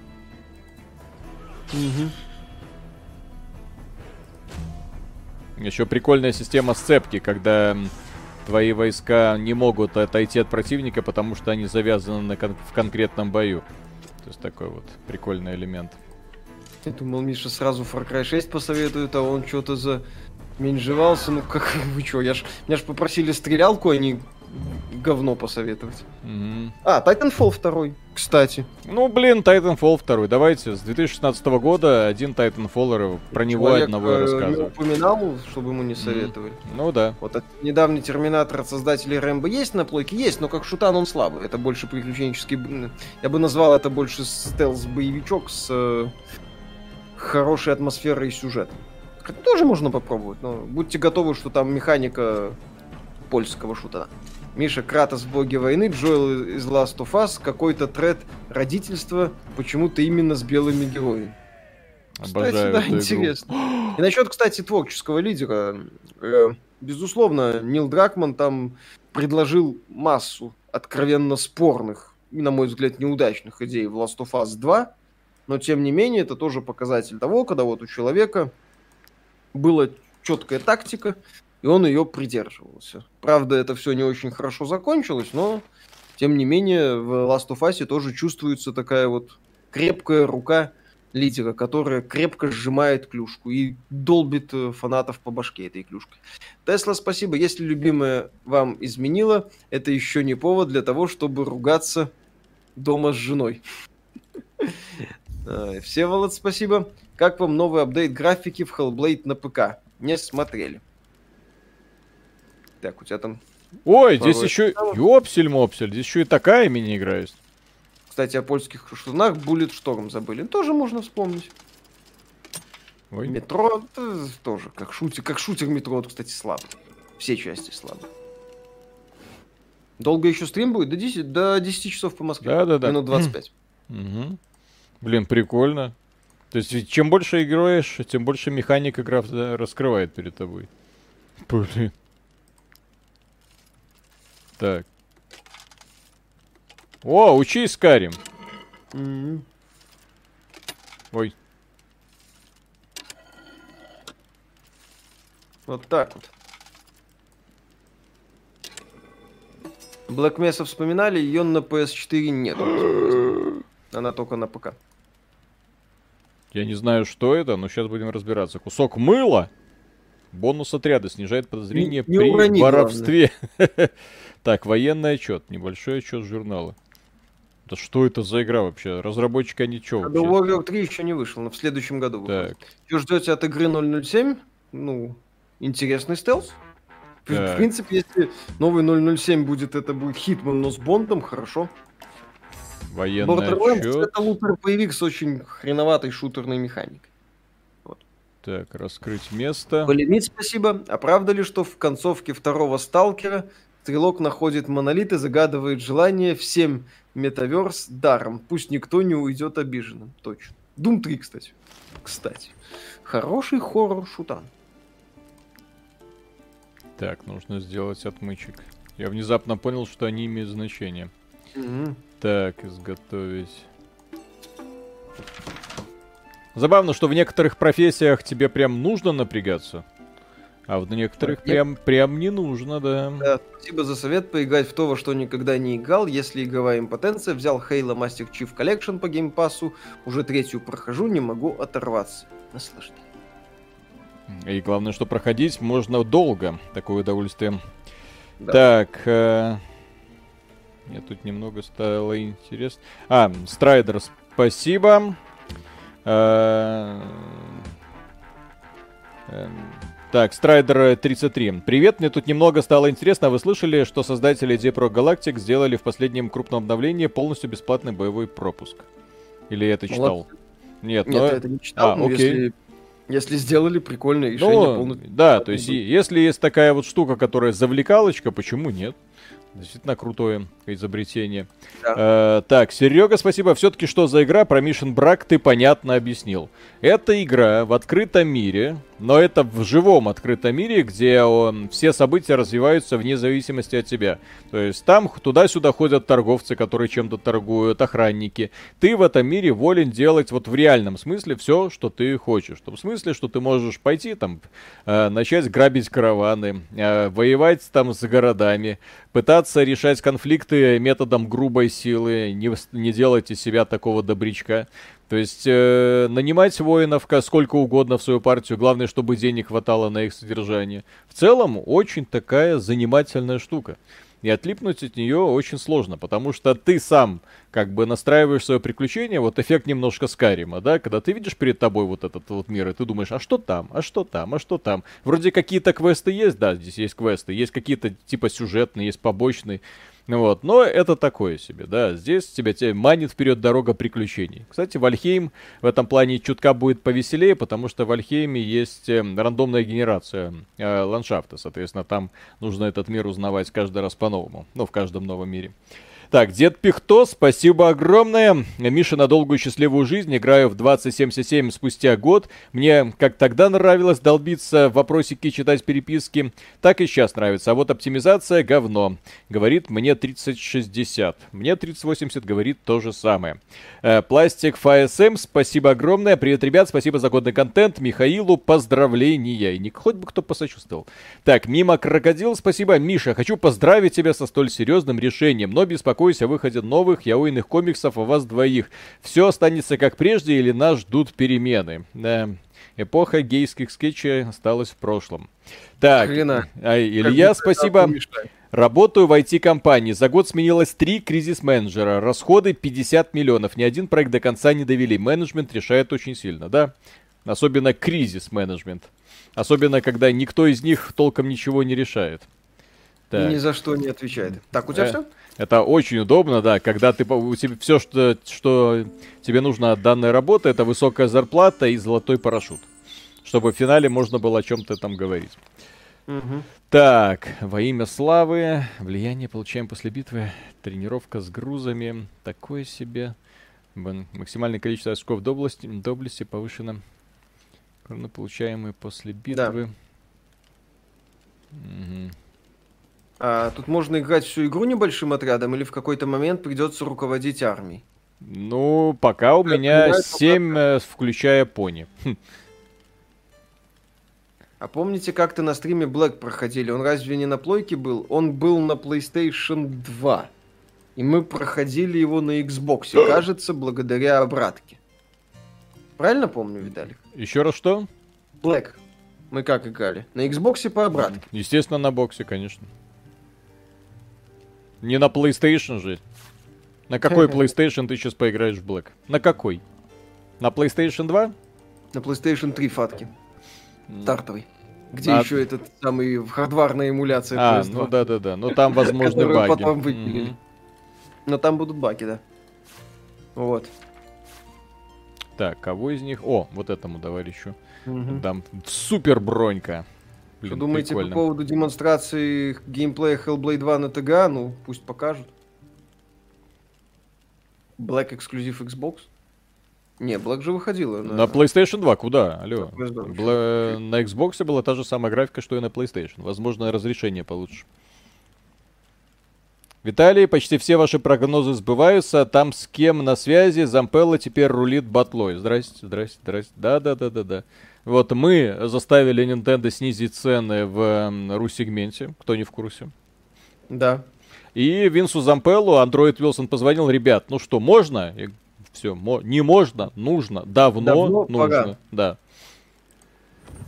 Еще прикольная система сцепки, когда твои войска не могут отойти от противника, потому что они завязаны на кон- в конкретном бою. То есть такой вот прикольный элемент. Я думал, Миша сразу Far Cry 6 посоветует, а он что-то за менжевался. Ну как вы чё, я ж, меня ж попросили стрелялку, а не говно посоветовать. Мгм. А, Titanfall 2, кстати. Ну, блин, Titanfall 2. Давайте, с 2016 года один Titanfall, про него Человек, одного я э, не рассказываю. упоминал, чтобы ему не советовали. Ну да. Вот этот недавний Терминатор от создателей Рэмбо есть на плойке? Есть, но как шутан он слабый. Это больше приключенческий... Я бы назвал это больше стелс-боевичок с э, хорошей атмосферой и сюжетом. Хотя тоже можно попробовать, но будьте готовы, что там механика польского шутана. Миша, Кратос в Боге войны, Джоэл из Last of Us, какой-то тред родительства, почему-то именно с белыми героями. Обожаю Кстати, да, игру. интересно. И насчет, кстати, творческого лидера. э, безусловно, Нил Дракман там предложил массу откровенно спорных и, на мой взгляд, неудачных идей в Last of Us 2. Но, тем не менее, это тоже показатель того, когда вот у человека была четкая тактика, и он ее придерживался. Правда, это все не очень хорошо закончилось, но, тем не менее, в Last of Us тоже чувствуется такая вот крепкая рука лидера, которая крепко сжимает клюшку и долбит э, фанатов по башке этой клюшкой. Тесла, спасибо. Если любимая вам изменила, это еще не повод для того, чтобы ругаться дома с женой. Э, Всеволод, спасибо. Как вам новый апдейт графики в Hellblade на ПК? Не смотрели. Так, у тебя там, Ой, здесь еще... Ёпсель-мопсель, здесь еще и такая мини-игра есть. кстати, о польских шутунах Bullet Storm забыли. Тоже можно вспомнить. Ой. Метро э, тоже, как шутер, как шутер метро, кстати, слабый. Все части слабые. Долго еще стрим будет? До 10, до 10 часов по Москве. Да-да-да. Минут 25. Мгм. Блин, прикольно. То есть, чем больше играешь, тем больше механик игра да, раскрывает перед тобой. Блин. Так. О, учись, Скарим. Мгм. Ой. Вот так вот. Black Mesa вспоминали, ее на PS4 нет. Она только на ПК. Я не знаю, что это, но сейчас будем разбираться. Кусок мыла? Бонус отряда снижает подозрение Не- не при урони, воровстве. Так, военный отчет. Небольшой отчет журнала. Да что это за игра вообще? Разработчики они чё God вообще? of War 3 еще не вышел, но в следующем году выходит. Так, Что ждете от игры 007? Ну, интересный стелс. В, принципе, если новый 007 будет, это будет Хитман, но с Бондом, хорошо. военный Borderlands отчет. это лутер-боевик с очень хреноватой шутерной механикой. Так, раскрыть место. Полемит, спасибо. А правда ли, что в концовке второго Сталкера Стрелок находит монолит и загадывает желание всем метаверс даром. Пусть никто не уйдет обиженным. Точно. Doom 3, кстати. Кстати. Хороший хоррор-шутан. Так, нужно сделать отмычек. Я внезапно понял, что они имеют значение. Мгм. Так, изготовить. Забавно, что в некоторых профессиях тебе прям нужно напрягаться, а в некоторых Нет. прям, прям не нужно, да. Да, спасибо за совет поиграть в то, во что никогда не играл. Если игровая импотенция, взял Halo Master Chief Collection по геймпасу. Уже третью прохожу, не могу оторваться. Наслаждение. И главное, что проходить можно долго. Такое удовольствие. Да. Так, э, мне тут немного стало интересно. А, Strider, спасибо. Э, эм, Так, Strider 33. Привет, мне тут немного стало интересно. Вы слышали, что создатели Deep Rock Galactic сделали в последнем крупном обновлении полностью бесплатный боевой пропуск? Или я это читал? Молодцы. Нет, Нет, но... я это не читал, А, но окей. если, если сделали прикольное решение, Ну, полностью да, то есть, и- если есть такая вот штука, которая завлекалочка, почему нет? Действительно крутое изобретение. Да. Э, так, Серега, спасибо. Все-таки что за игра про Mission Брак ты понятно объяснил. Это игра в открытом мире, но это в живом открытом мире, где он, все события развиваются вне зависимости от тебя. То есть там туда-сюда ходят торговцы, которые чем-то торгуют, охранники. Ты в этом мире волен делать вот в реальном смысле все, что ты хочешь. В том смысле, что ты можешь пойти там, э, начать грабить караваны, э, воевать там с городами, пытаться решать конфликты методом грубой силы, не, не делать себя такого добрячка. То есть э, нанимать воинов сколько угодно в свою партию, главное, чтобы денег хватало на их содержание. В целом, очень такая занимательная штука. И отлипнуть от нее очень сложно, потому что ты сам как бы настраиваешь свое приключение, вот эффект немножко Скарима, да, когда ты видишь перед тобой вот этот вот мир, и ты думаешь, а что там, а что там, а что там. Вроде какие-то квесты есть, да, здесь есть квесты, есть какие-то типа сюжетные, есть побочные, Вот, но это такое себе, да. Здесь тебя, тебя манит вперед дорога приключений. Кстати, Вальхейм в этом плане чутка будет повеселее, потому что в Вальхейме есть э, рандомная генерация э, ландшафта. Соответственно, там нужно этот мир узнавать каждый раз по-новому. Ну, в каждом новом мире. Так, Дед Пихто, спасибо огромное. Миша на долгую счастливую жизнь. Играю в 2077 спустя год. Мне как тогда нравилось долбиться в вопросики, читать переписки, так и сейчас нравится. А вот оптимизация говно. Говорит мне 3060. Мне 3080 говорит то же самое. Э, Пластик FSM, спасибо огромное. Привет, ребят, спасибо за годный контент. Михаилу поздравления. И не хоть бы кто посочувствовал. Так, мимо крокодил, спасибо. Миша, хочу поздравить тебя со столь серьезным решением, но беспокойся о выходе новых яойных комиксов о вас двоих. Все останется как прежде или нас ждут перемены. Да. Эпоха гейских скетчей осталась в прошлом. Так, Хрена. а, Илья, Как спасибо. Работаю в IT-компании. За год сменилось три кризис-менеджера. Расходы 50 миллионов. Ни один проект до конца не довели. Менеджмент решает очень сильно, да? Особенно кризис-менеджмент. Особенно, когда никто из них толком ничего не решает. И ни за что не отвечает. Так, у тебя Э, все? Это очень удобно, да, когда ты у тебя все, что, что тебе нужно от данной работы, это высокая зарплата и золотой парашют. Чтобы в финале можно было о чем-то там говорить. Так, во имя славы, влияние получаем после битвы, тренировка с грузами, такое себе. Максимальное количество очков доблести, доблести повышено. Кроны, получаемые после битвы. Мгм. А, тут можно играть всю игру небольшим отрядом или в какой-то момент придется руководить армией? Ну, пока у Я меня понимаю, 7, э, включая пони. Хм, А помните, как-то на стриме Black проходили? Он разве не на плойке был? Он был на PlayStation 2. И мы проходили его на Xbox, кажется, благодаря обратке. Правильно помню, Виталик? Еще раз что? Black. Мы как играли? На Xbox по обратке. Естественно, на боксе, конечно. Не на PlayStation же. На какой PlayStation ты сейчас поиграешь в Black? На какой? На PlayStation 2? На PlayStation 3 фатки. Стартовый. Где а... еще этот самый хардварная эмуляция а, PS2. ну да-да-да. Ну там возможны баги. потом выпилили. Но там будут баги, да. Вот. Так, кого из них? О, вот этому товарищу. Угу. Там супер бронька. Блин, Что думаете прикольно. по поводу демонстрации геймплея Hellblade 2 на ТГА? Ну, пусть покажут. Black эксклюзив Xbox? Не, Black же выходила. На... на PlayStation 2, куда? Алло. Бла... На Xbox была та же самая графика, что и на PlayStation. Возможно, разрешение получше. Виталий, почти все ваши прогнозы сбываются. Там с кем на связи? Зампелла теперь рулит батлой. Здрасте, здрасте, здрасте. Да-да-да-да-да. Вот мы заставили Nintendo снизить цены в ру-сегменте. Кто не в курсе? Да. И Винсу Зампеллу Андроид Вилсон позвонил, ребят, ну что, можно? И все, мо- не можно, нужно, давно, давно нужно. Пора. Да.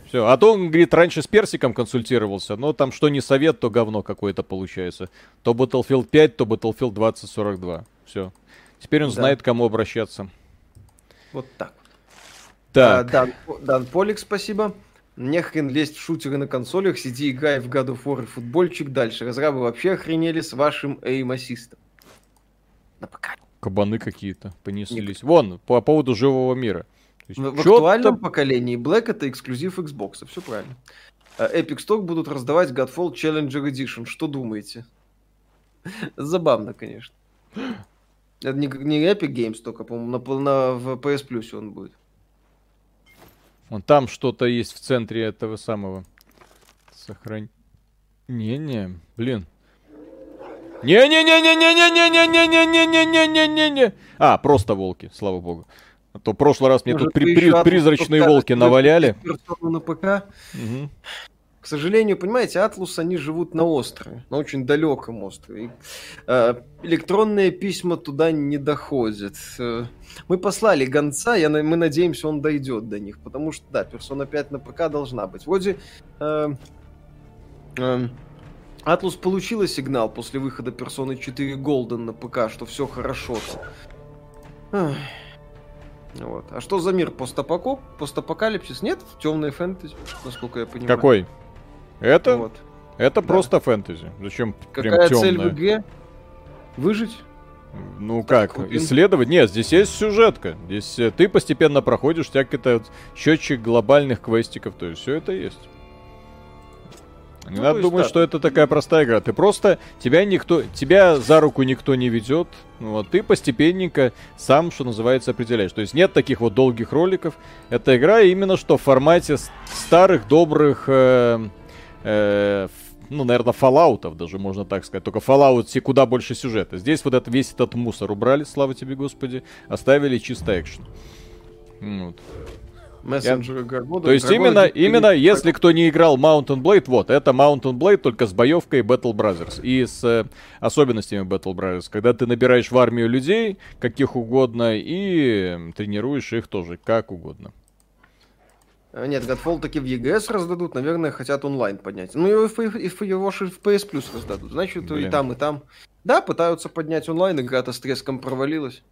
Все. А то он, говорит, раньше с персиком консультировался, но там что не совет, то говно какое-то получается. То Battlefield 5, то Battlefield 2042. Все. Теперь он да. знает, к кому обращаться. Вот так. Так. А, Дан, Дан Полик, спасибо. Не хрен лезть в шутеры на консолях, сиди играй в God of War и футбольчик дальше. Разрабы вообще охренели с вашим эйм-ассистом. На пока. Кабаны какие-то понеслись. Нет. Вон, по поводу живого мира. В, в актуальном поколении Black это эксклюзив Xbox, все правильно. А Epic Stock будут раздавать Godfall Challenger Edition. Что думаете? Забавно, конечно. Это не, не Epic Games только, по-моему, на, на, в PS Plus он будет. Вон там что-то есть в центре этого самого. Сохрань. Не-не, блин. Не-не-не-не-не-не-не-не-не-не-не-не-не-не-не. А, просто волки, слава богу. А то в прошлый раз мне Может, тут при, при, призрачные волки наваляли. На ПК. Угу. К сожалению, понимаете, Атлус, они живут на острове, на очень далеком острове. И, э, электронные письма туда не доходят. Э, мы послали гонца, я, мы надеемся, он дойдет до них, потому что, да, персона 5 на ПК должна быть. Вроде... Э, э, Атлус получила сигнал после выхода персоны 4 Golden на ПК, что все хорошо. Вот. А что за мир? Постапоко? Постапокалипсис? Нет? Темная фэнтези, насколько я понимаю. Какой? Это? Вот. Это да. просто фэнтези. Зачем Какая прям цель в игре? Выжить? Ну как, Крутым. исследовать? Нет, здесь есть сюжетка. Здесь э, ты постепенно проходишь всякий-то счетчик глобальных квестиков. То есть все это есть. Не ну, надо думать, да. что это такая простая игра. Ты просто тебя никто, тебя за руку никто не ведет. Вот ты постепенненько сам, что называется, определяешь. То есть нет таких вот долгих роликов. Эта игра именно что в формате старых добрых, э, э, ну, наверное, фоллаутов даже можно так сказать. Только Fallout все куда больше сюжета. Здесь вот это весь этот мусор убрали, слава тебе, Господи, оставили чисто экшен. Вот. Мессенджеры я... года. То есть именно, именно если кто не играл Mountain Blade, вот, это Mountain Blade только с боевкой Battle Brothers и с э, особенностями Battle Brothers, когда ты набираешь в армию людей, каких угодно, и тренируешь их тоже как угодно. А, нет, Godfall таки в EGS раздадут, наверное, хотят онлайн поднять. Ну, его, его, же в PS Plus раздадут. Значит, Блин. и там, и там. Да, пытаются поднять онлайн, игра-то с треском провалилась.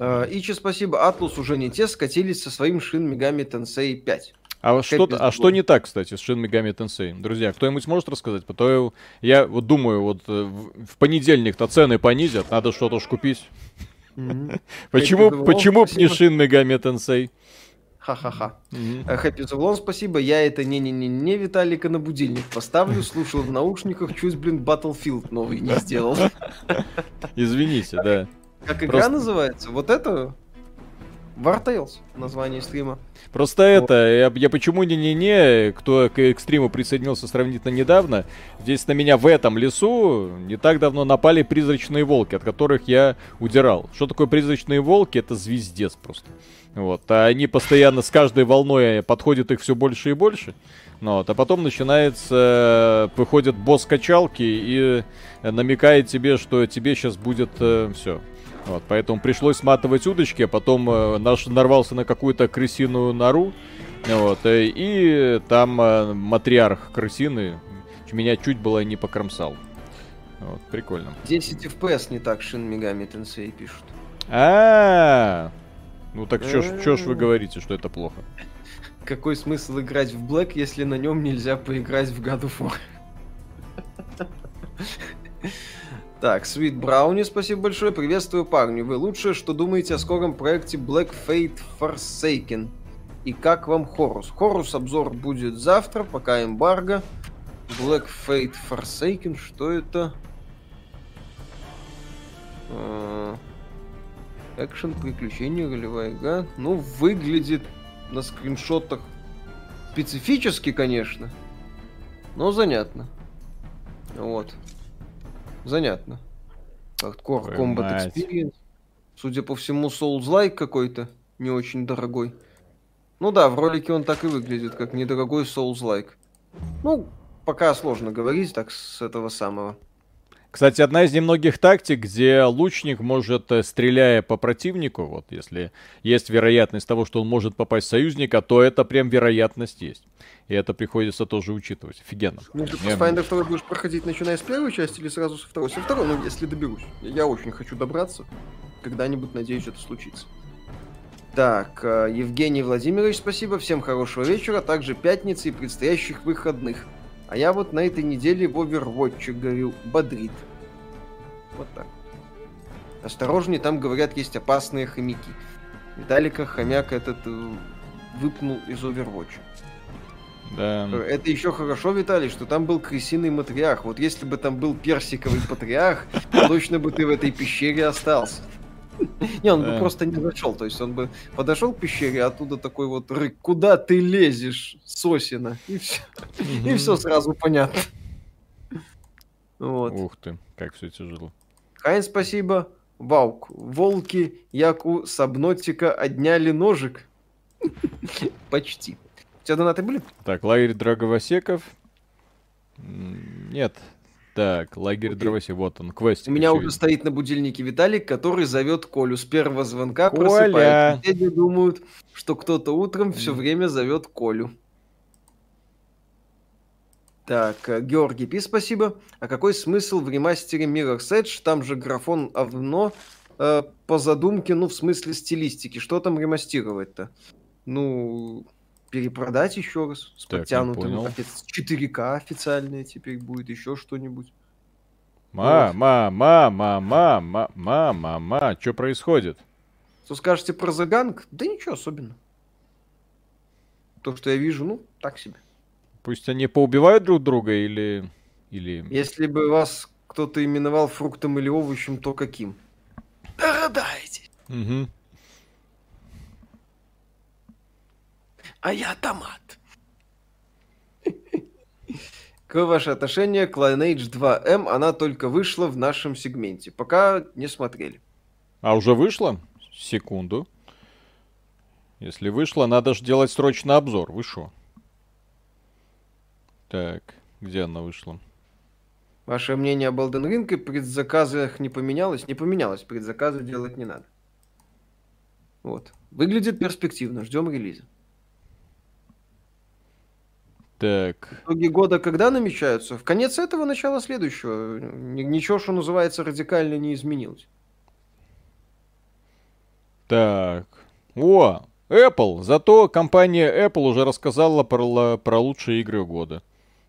Ичи, спасибо. Атлус уже не те, скатились со своим Shin Megami Tensei 5. А что, а что не так, кстати, с Shin Megami Tensei? Друзья, кто-нибудь сможет рассказать? Потому я вот думаю, вот э, в понедельник-то цены понизят, надо что-то уж купить. Почему, почему не Shin Megami Tensei? Ха-ха-ха. Хэппи Зулон, спасибо. Я это не-не-не-не Виталика на будильник поставлю, слушал в наушниках, чуть, блин, Battlefield новый не сделал. Извините, да. Как игра называется? Вот это? War Tales, название стрима. Просто вот. это, я, я почему не-не-не, кто к экстриму присоединился сравнительно недавно, здесь на меня в этом лесу не так давно напали призрачные волки, от которых я удирал. Что такое призрачные волки? Это звездец просто. Вот, а они постоянно с каждой волной подходят их все больше и больше. Ну, вот, а потом начинается, выходит босс качалки и намекает тебе, что тебе сейчас будет э, все Вот, поэтому пришлось сматывать удочки, а потом э, наш нарвался на какую-то крысиную нору. Вот, э, и там э, матриарх крысины меня чуть было не покромсал. Вот, прикольно. 10 FPS не так Шин Мегами Тенсей пишут. А, ну так что ж вы говорите, что это плохо? Какой смысл играть в Black, если на нем нельзя поиграть в God of War? Так, Sweet Brownie, спасибо большое. Приветствую, парни. Вы лучшее, что думаете о скором проекте Black Fate Forsaken? И как вам Хорус? Хорус обзор будет завтра, пока эмбарго. Black Fate Forsaken, что это? Экшен, приключения, ролевая игра. Ну, выглядит на скриншотах специфически, конечно. Но занятно. Вот. Занятно. Hardcore Combat Experience. Судя по всему, Souls-like какой-то. Не очень дорогой. Ну да, в ролике он так и выглядит, как недорогой Souls-like. Ну, пока сложно говорить так с этого самого. Кстати, одна из немногих тактик, где лучник может, э, стреляя по противнику, вот если есть вероятность того, что он может попасть в союзника, то это прям вероятность есть. И это приходится тоже учитывать. Офигенно. Ну, ты Pathfinder 2 будешь проходить, начиная с первой части или сразу со второй? Со второй, ну, если доберусь. Я очень хочу добраться. Когда-нибудь, надеюсь, это случится. Так, э, Евгений Владимирович, спасибо. Всем хорошего вечера, также пятницы и предстоящих выходных. А я вот на этой неделе в Overwatch говорил, бодрит. Вот так. Осторожнее, там, говорят, есть опасные хомяки. Виталика хомяк этот э, выпнул из Overwatch. Да. Это еще хорошо, Виталий, что там был крысиный матриарх. Вот если бы там был персиковый патриарх, точно бы ты в этой пещере остался. Не, он бы просто не зашел. То есть он бы подошел к пещере, оттуда такой вот рык, куда ты лезешь, сосина? И все. И все сразу понятно. Вот. Ух ты, как все тяжело. Хайн, спасибо. Ваук, волки, яку, сабнотика отняли ножик. Почти. У тебя донаты были? Так, лагерь драговосеков. Нет, так, лагерь okay. дровоси, вот он, квест. У меня уже видно. стоит на будильнике Виталик, который зовет Колю с первого звонка, Коля. просыпает. Соседи думают, что кто-то утром все время зовет Колю. Так, э, Георгий Пи, спасибо. А какой смысл в ремастере Mirror's Edge? Там же графон овно э, по задумке, ну, в смысле стилистики. Что там ремастировать-то? Ну, перепродать еще раз с так, подтянутым офиц... 4К официальные теперь будет, еще что-нибудь. Мама, мама, мама, мама, мама, мама, что происходит? Что скажете про заганг Да ничего особенного. То, что я вижу, ну, так себе. Пусть они поубивают друг друга или... или... Если бы вас кто-то именовал фруктом или овощем, то каким? Догадайтесь. Угу. А я томат. Какое ваше отношение к Lineage 2M? Она только вышла в нашем сегменте. Пока не смотрели. А уже вышла? Секунду. Если вышла, надо же делать срочно обзор. Вы шо? Так, где она вышла? Ваше мнение об Elden Ring и предзаказах не поменялось? Не поменялось, предзаказы делать не надо. Вот. Выглядит перспективно, ждем релиза. Так. Итоги года когда намечаются? В конец этого, начало следующего. Ничего, что называется, радикально не изменилось. Так. О, Apple. Зато компания Apple уже рассказала про, про лучшие игры года.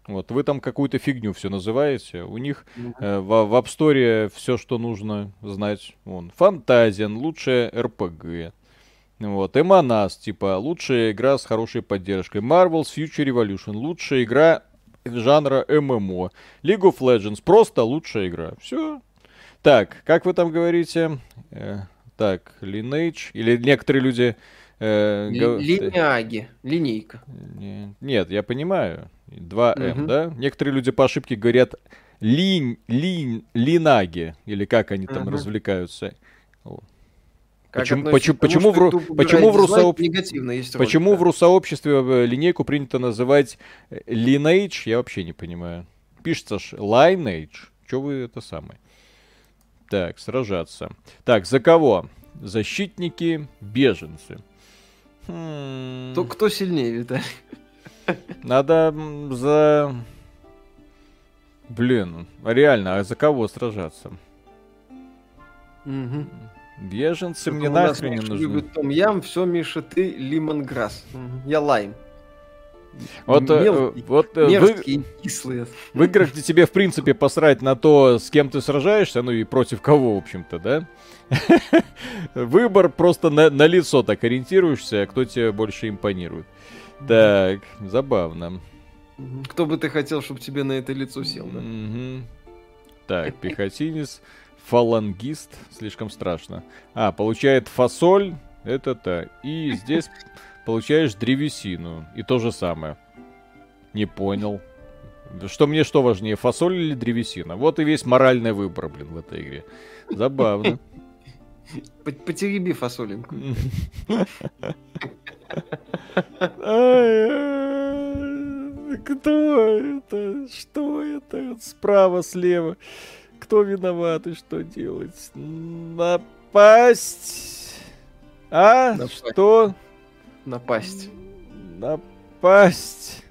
Вот, вы там какую-то фигню все называете. У них mm-hmm. э, в, в App Store все, что нужно знать. Вон, Фантазиан, лучшая RPG. Вот, Эманас, типа, лучшая игра с хорошей поддержкой. Marvel's Future Revolution, лучшая игра жанра ММО. League of Legends, просто лучшая игра. Все. Так, как вы там говорите? Э, так, Lineage, или некоторые люди... Э, Линяги, линейка. Нет, я понимаю. 2М, угу. да? Некоторые люди по ошибке говорят линь, линь, линаги, или как они там угу. развлекаются. Как почему, почему, почему, в, почему, в, русооб... почему в русообществе э, линейку принято называть э, Lineage, я вообще не понимаю. Пишется ж Lineage. Что вы это самое? Так, сражаться. Так, за кого? Защитники, беженцы. Хм... То кто сильнее, Виталий? Надо за... Блин, реально, а за кого сражаться? Угу. Беженцы мне нахрен не нужны. Любит Том Ям, все, Миша, ты лимонграсс. Я лайм. Вот, э, Мелкий, вот э, мерзкие, вы, кислые. В играх где тебе, в принципе, посрать на то, с кем ты сражаешься, ну и против кого, в общем-то, да? Выбор просто на, на лицо так ориентируешься, кто тебе больше импонирует. Так, забавно. Кто бы ты хотел, чтобы тебе на это лицо сел, да? Так, пехотинец, фалангист, слишком страшно. А, получает фасоль, это-то. И здесь получаешь древесину. И то же самое. Не понял. Что мне что важнее, фасоль или древесина? Вот и весь моральный выбор, блин, в этой игре. Забавно. Потереби фасолинку. Кто это? Что это? Справа, слева. Кто виноват и что делать? Напасть. А? Напасть. Что? Напасть. Напасть.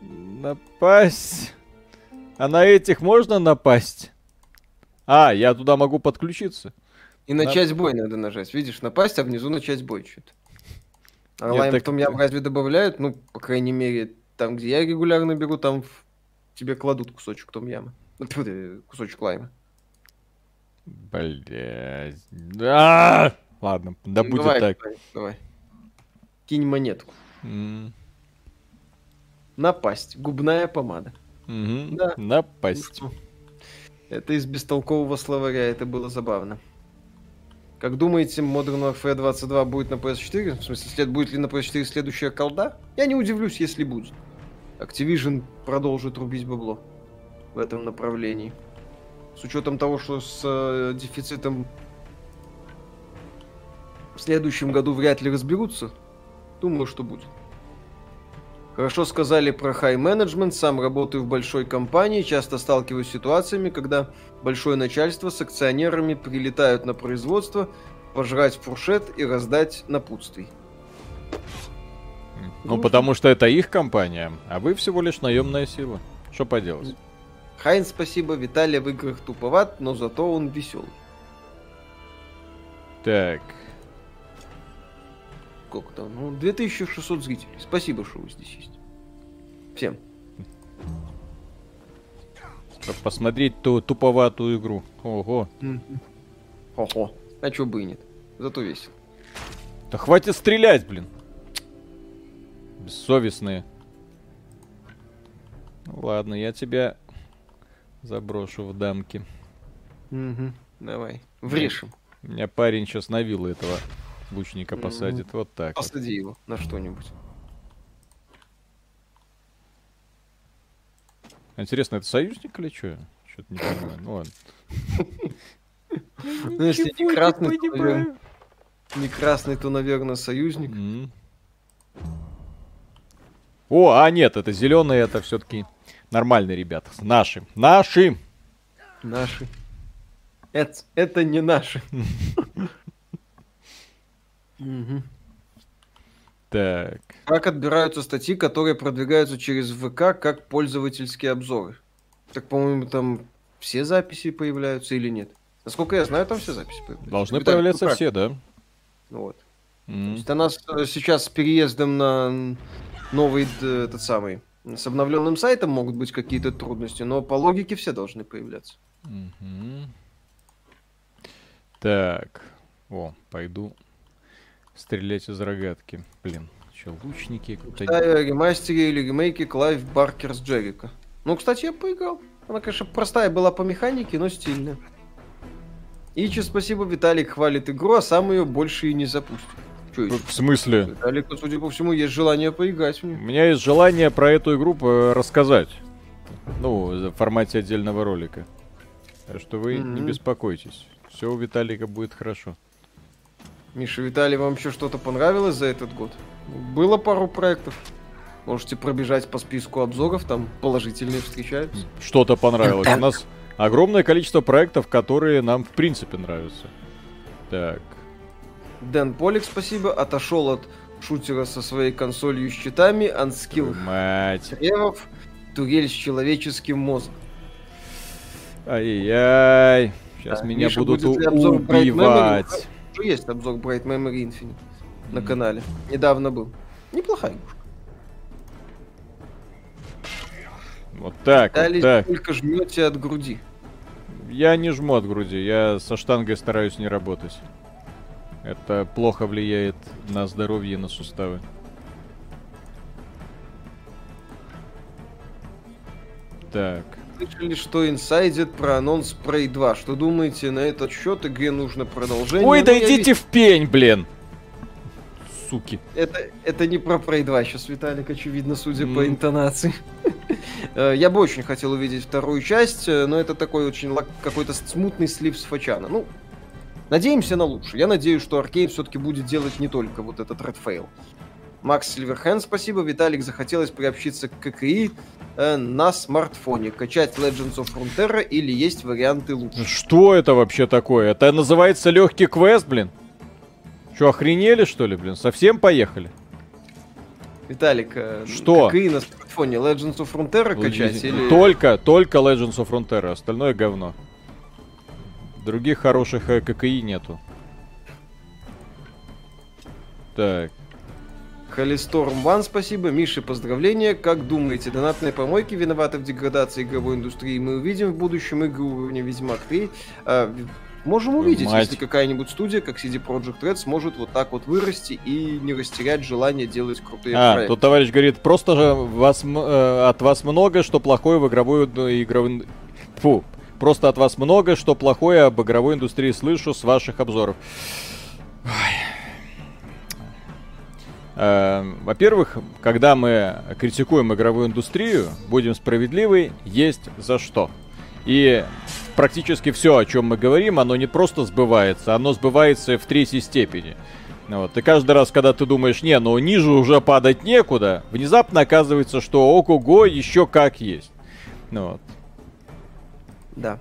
Напасть. А на этих можно напасть? А, я туда могу подключиться. И начать бой надо нажать. Видишь, напасть, а внизу начать бой что-то. А лайм так... потом я разве добавляют? Ну, по крайней мере, там, где я регулярно беру, там в... тебе кладут кусочек том ямы. Кусочек лайма. Блять. А! Ладно, да будет давай, так. Давай, давай. Кинь монетку. Mm. Напасть. Губная помада. Mm-hmm. Да. Напасть. Ну, это из бестолкового словаря, это было забавно. Как думаете, Modern Warfare 22 будет на PS4? В смысле, след, будет ли на PS4 следующая колда? Я не удивлюсь, если будет. Activision продолжит рубить бабло в этом направлении. С учетом того, что с э, дефицитом в следующем году вряд ли разберутся, думаю, что будет. Хорошо сказали про management. Сам работаю в большой компании, часто сталкиваюсь с ситуациями, когда большое начальство с акционерами прилетают на производство, пожрать фуршет и раздать напутствий. Ну потому что это их компания, а вы всего лишь наемная сила. Что поделать? Хайн, спасибо. Виталий в играх туповат, но зато он веселый. Так, сколько там? Ну, 2600 зрителей. Спасибо, что вы здесь есть. Всем. Посмотреть ту туповатую игру. Ого. Ого. А чё бы и нет. Зато весело. Да хватит стрелять, блин. Бессовестные. Ну, ладно, я тебя заброшу в дамки. Угу. Давай. Врешим. У меня парень сейчас на виллу этого лучника посадит. Mm-hmm. Вот так. Посади вот. его на что-нибудь. Интересно, это союзник или что? Что-то не понимаю. Ну ладно. Ну, если не красный, то, не красный, то, наверное, союзник. О, а нет, это зеленые, это все-таки нормальные ребята. Наши. Наши! Наши. Это, это не наши. Так. Как отбираются статьи, которые продвигаются через ВК как пользовательские обзоры? Так, по-моему, там все записи появляются или нет? Насколько я знаю, там все записи появляются. Должны Виталий, появляться ну все, да. Вот. Mm. То есть у нас э, сейчас с переездом на новый этот самый с обновленным сайтом могут быть какие-то трудности, но по логике все должны появляться. Mm-hmm. Так, о, пойду стрелять из рогатки. Блин, что, лучники? Кстати, ремастере или ремейке Clive Barker's Jericho. Ну, кстати, я поиграл. Она, конечно, простая была по механике, но стильная. Ичи, спасибо, Виталик хвалит игру, а сам ее больше и не запустит. Еще? В смысле? Виталику, судя по всему, есть желание поиграть в нее. У меня есть желание про эту игру рассказать. Ну, в формате отдельного ролика. Так что вы mm-hmm. не беспокойтесь. Все у Виталика будет хорошо. Миша, Виталий, вам еще что-то понравилось за этот год? Было пару проектов. Можете пробежать по списку обзоров, там положительные встречаются. Что-то понравилось. У нас огромное количество проектов, которые нам в принципе нравятся. Так. Дэн Полик, спасибо, отошел от шутера со своей консолью с щитами, анскилл Мать. Ревов, турель с человеческим мозгом. Ай-яй. Сейчас Да, меня Миша, будут убивать. Уже есть обзор Bright Memory Infinite на канале. Недавно был. Неплохая игрушка. Вот так, вот Дали так. только жмете от груди. Я не жму от груди, я со штангой стараюсь не работать. Это плохо влияет на здоровье и на суставы. Так. Слышали, что инсайдит про анонс Prey 2. Что думаете на этот счет? Игре нужно продолжение. Ой, Ну, да идите в пень, блин! Суки. Это, это не про Prey 2, сейчас Виталик, очевидно, судя по М. интонации. Э, Я бы очень хотел увидеть вторую часть, э, но это такой очень какой-то смутный слив с Фачана. Ну, надеемся на лучшее. Я надеюсь, что Аркейн все-таки будет делать не только вот этот Red Fail. Макс Сильверхенд, спасибо. Виталик, захотелось приобщиться к ККИ э, на смартфоне. Качать Legends of Frontera или есть варианты лучше? Что это вообще такое? Это называется легкий квест, блин? Что, охренели, что ли, блин? Совсем поехали? Виталик, э, Что? ККИ на смартфоне Legends of Frontera качать или... Только, только Legends of Frontera, остальное говно. Других хороших э, ККИ нету. Так. Холисторм Ван, спасибо. Мише, поздравления. Как думаете, донатные помойки виноваты в деградации игровой индустрии? Мы увидим в будущем игры уровня Ведьмак 3. А, можем увидеть, Мать. если какая-нибудь студия, как CD Projekt Red, сможет вот так вот вырасти и не растерять желание делать крутые А, проекты. тут товарищ говорит, просто же вас, э, от вас много, что плохое в игровой игровой... Фу. Просто от вас много, что плохое об игровой индустрии слышу с ваших обзоров. Ой. Э, Во-первых, когда мы критикуем игровую индустрию, будем справедливы, есть за что. И практически все, о чем мы говорим, оно не просто сбывается, оно сбывается в третьей степени. Ну Вот. И каждый раз, когда ты думаешь, не, ну ниже уже падать некуда, внезапно оказывается, что ого-го, еще как есть. Ну вот. Да.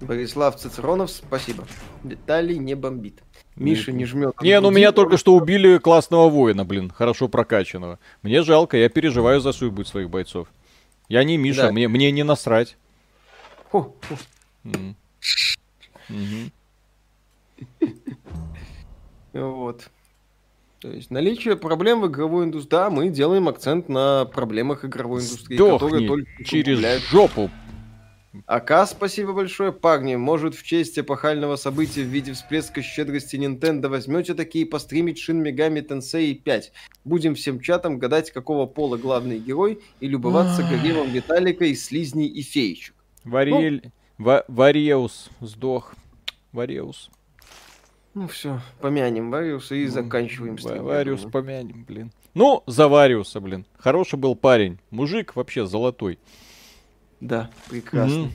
Борислав Цицеронов, спасибо. Виталий не бомбит. Миша не жмет. Не, ну меня только что убили классного воина, блин, хорошо прокачанного. Мне жалко, я переживаю за судьбу своих бойцов. Я не Миша, Да. мне, мне не насрать. Фу, фу. М. Мгм. Вот. То есть наличие проблем в игровой индустрии. Да, мы делаем акцент на проблемах игровой индустрии, которые Сдохни только через жопу. АК, спасибо большое. Парни, может, в честь эпохального события в виде всплеска щедрости Nintendo возьмете такие постримить Shin Megami Tensei 5. Будем всем чатом гадать, какого пола главный герой, и любоваться гаремом Виталика из слизней и феечек. Вариэль... Ва- Вареус сдох. Вареус. Ну все, помянем Вариуса и заканчиваем Ва- стрим. Вариус помянем, блин. Ну, за Вариуса, блин. Хороший был парень. Мужик вообще золотой. Да, прекрасно. Мгм.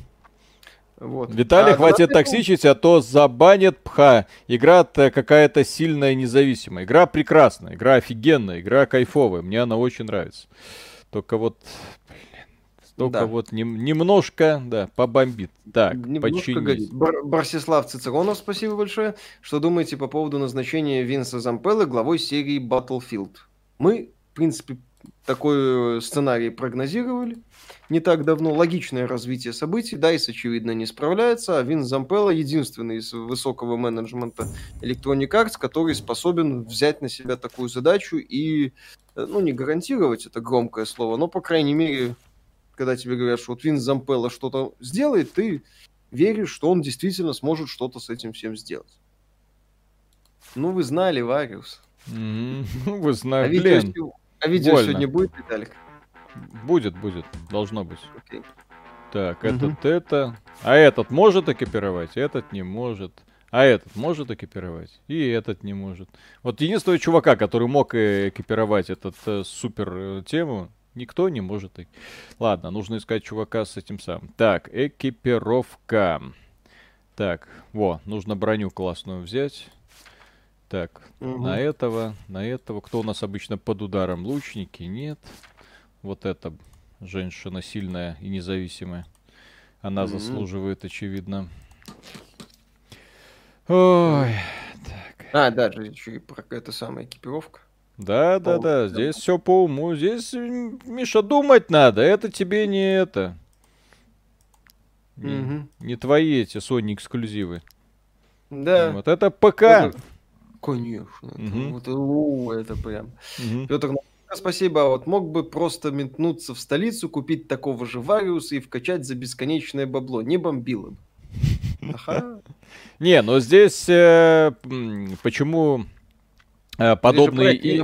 Вот. Виталий, А, хватит давай, токсичить, а то забанят пха. Игра-то какая-то сильная, независимая. Игра прекрасная, игра офигенная, игра кайфовая. Мне она очень нравится. Только вот, блин, только Да. вот нем- немножко, да, побомбит. Так, горит. Бар- Барсислав Цицеронов, спасибо большое. Что думаете по поводу назначения Винса Зампелла главой серии Battlefield? Мы, в принципе, такой э, сценарий прогнозировали не так давно. Логичное развитие событий. Дайс, очевидно, не справляется, а Винс Зампелла единственный из высокого менеджмента Electronic Arts, который способен взять на себя такую задачу и, э, ну, не гарантировать, это громкое слово, но, по крайней мере, когда тебе говорят, что вот Винс Зампелла что-то сделает, ты веришь, что он действительно сможет что-то с этим всем сделать. Ну, вы знали, Вариус. Ну, Вы А знаете, видео, а видео сегодня будет, Виталик? Будет, будет, должно быть. Окей. Так, Мгм. этот, это. А этот может экипировать, этот не может. А этот может экипировать, и этот не может. Вот единственного чувака, который мог э, экипировать этот э, супер э, тему, никто не может. Ладно, нужно искать чувака с этим самым. Так, экипировка. Так, во, нужно броню классную взять. Так, Мгм. на этого, на этого. Кто у нас обычно под ударом? Лучники? Нет. Вот эта женщина сильная и независимая. Она mm-hmm. заслуживает, очевидно. Ой. Так. А, да, еще и про это самая экипировка. Да, да, да, здесь все по уму. Здесь, Миша, думать надо. Это тебе не это. Не, угу. не твои эти Sony эксклюзивы. Да. Вот это ПК. Это, конечно. Угу. Это, о, это прям. Угу. Петр, спасибо. Вот мог бы просто метнуться в столицу, купить такого же Вариуса и вкачать за бесконечное бабло. Не бомбило бы. Ага. Не, но здесь э, почему э, подобные... И...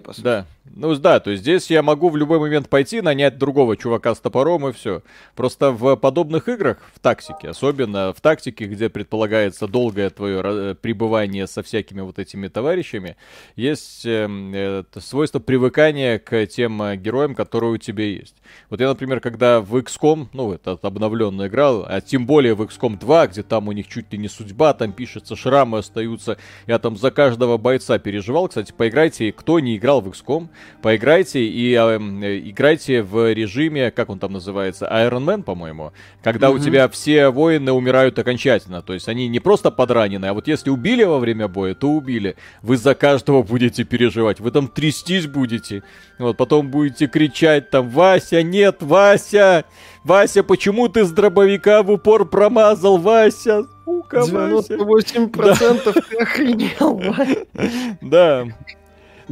По сути. Да, ну да, то есть здесь я могу в любой момент пойти, нанять другого чувака с топором и все. Просто в подобных играх, в тактике, особенно в тактике, где предполагается долгое твое э, пребывание со всякими вот этими товарищами, есть э, свойство привыкания к тем э, героям, которые у тебя есть. Вот я, например, когда в XCOM, ну, этот обновленно играл, а тем более в XCOM 2, где там у них чуть ли не судьба, там пишется, шрамы остаются, я там за каждого бойца переживал. Кстати, поиграйте, кто не играл в XCOM, поиграйте и э, играйте в режиме, как он там называется, Iron Man, по-моему, когда mm-hmm. у тебя все воины умирают окончательно. То есть они не просто подранены, а вот если убили во время боя, то убили. Вы за каждого будете переживать, вы там трястись будете. Вот, потом будете кричать там, Вася, нет, Вася! Вася, почему ты с дробовика в упор промазал, Вася? Сука, 98% да. ты охренел, Вася. Да.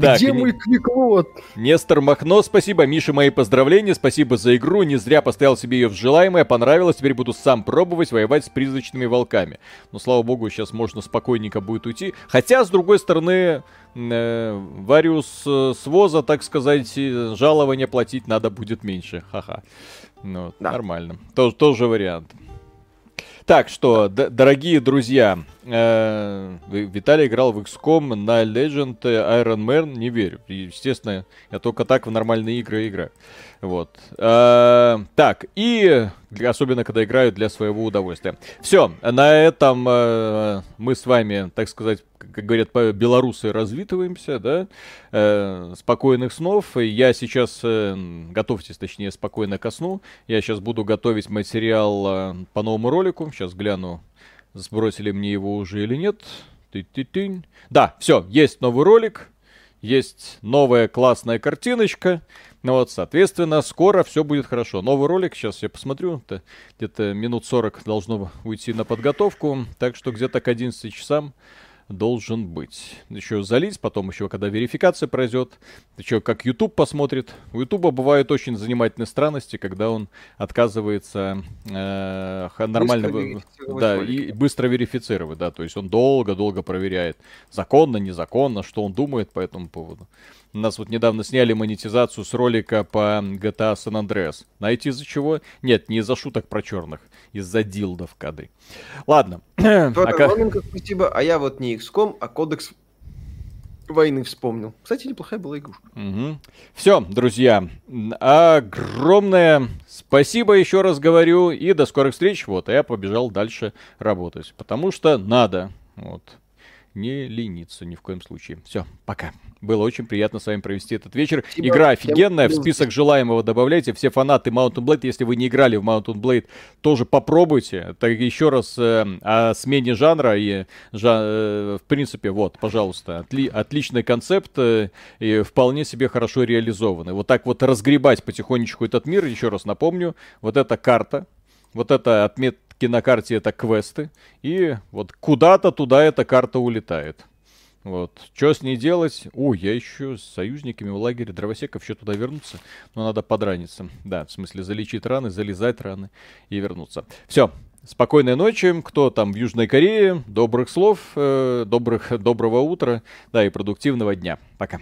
Так, Где мой квиклот? Нестор Махно, спасибо. Миша, мои поздравления. Спасибо за игру. Не зря поставил себе ее в желаемое. Понравилось. Теперь буду сам пробовать воевать с призрачными волками. Но, слава богу, сейчас можно спокойненько будет уйти. Хотя, с другой стороны, э, Вариус э, с воза, так сказать, жалование платить надо будет меньше. Ха-ха. Ну, да. нормально. Тоже, тоже вариант. Так что, дорогие друзья, э, Виталий играл в XCOM на Legend Iron Man, не верю. Естественно, я только так в нормальные игры играю. Вот. Э, так, и особенно когда играют для своего удовольствия. Все, на этом э, мы с вами, так сказать, как говорят белорусы, развитываемся, да. Э, спокойных снов. Я сейчас, э, готовьтесь, точнее, спокойно ко сну. Я сейчас буду готовить материал э, по новому ролику. Сейчас гляну, сбросили мне его уже или нет. Ты-ты-ты. Да, все, есть новый ролик. Есть новая классная картиночка. Ну вот, соответственно, скоро все будет хорошо. Новый ролик, сейчас я посмотрю, где-то минут 40 должно уйти на подготовку, так что где-то к 11 часам должен быть. Еще залить, потом еще, когда верификация пройдет, еще как YouTube посмотрит. У YouTube бывают очень занимательные странности, когда он отказывается э, нормально... Да, и быстро верифицировать, да, то есть он долго-долго проверяет, законно, незаконно, что он думает по этому поводу. У нас вот недавно сняли монетизацию с ролика по GTA San Andreas. Знаете из-за чего? Нет, не из-за шуток про черных, из-за дилдов в кадре. Ладно. Федор, спасибо. А я вот не XCOM, а кодекс войны вспомнил. Кстати, неплохая была игрушка. Угу. Все, друзья, огромное спасибо еще раз говорю и до скорых встреч. Вот, а я побежал дальше работать, потому что надо. Вот не лениться ни в коем случае. Все, пока. Было очень приятно с вами провести этот вечер. Спасибо. Игра офигенная, в список желаемого добавляйте. Все фанаты Mountain Blade, если вы не играли в Mountain Blade, тоже попробуйте. Так еще раз э, о смене жанра и, жа, э, в принципе, вот, пожалуйста, отли, отличный концепт э, и вполне себе хорошо реализованный. Вот так вот разгребать потихонечку этот мир, еще раз напомню, вот эта карта, вот это отмет, на карте это квесты, и вот куда-то туда эта карта улетает. Вот. Что с ней делать? О, я еще с союзниками в лагере дровосеков еще туда вернуться. Но надо подраниться. Да, в смысле залечить раны, залезать раны и вернуться. Все. Спокойной ночи. Кто там в Южной Корее? Добрых слов, э, добрых, доброго утра. Да, и продуктивного дня. Пока.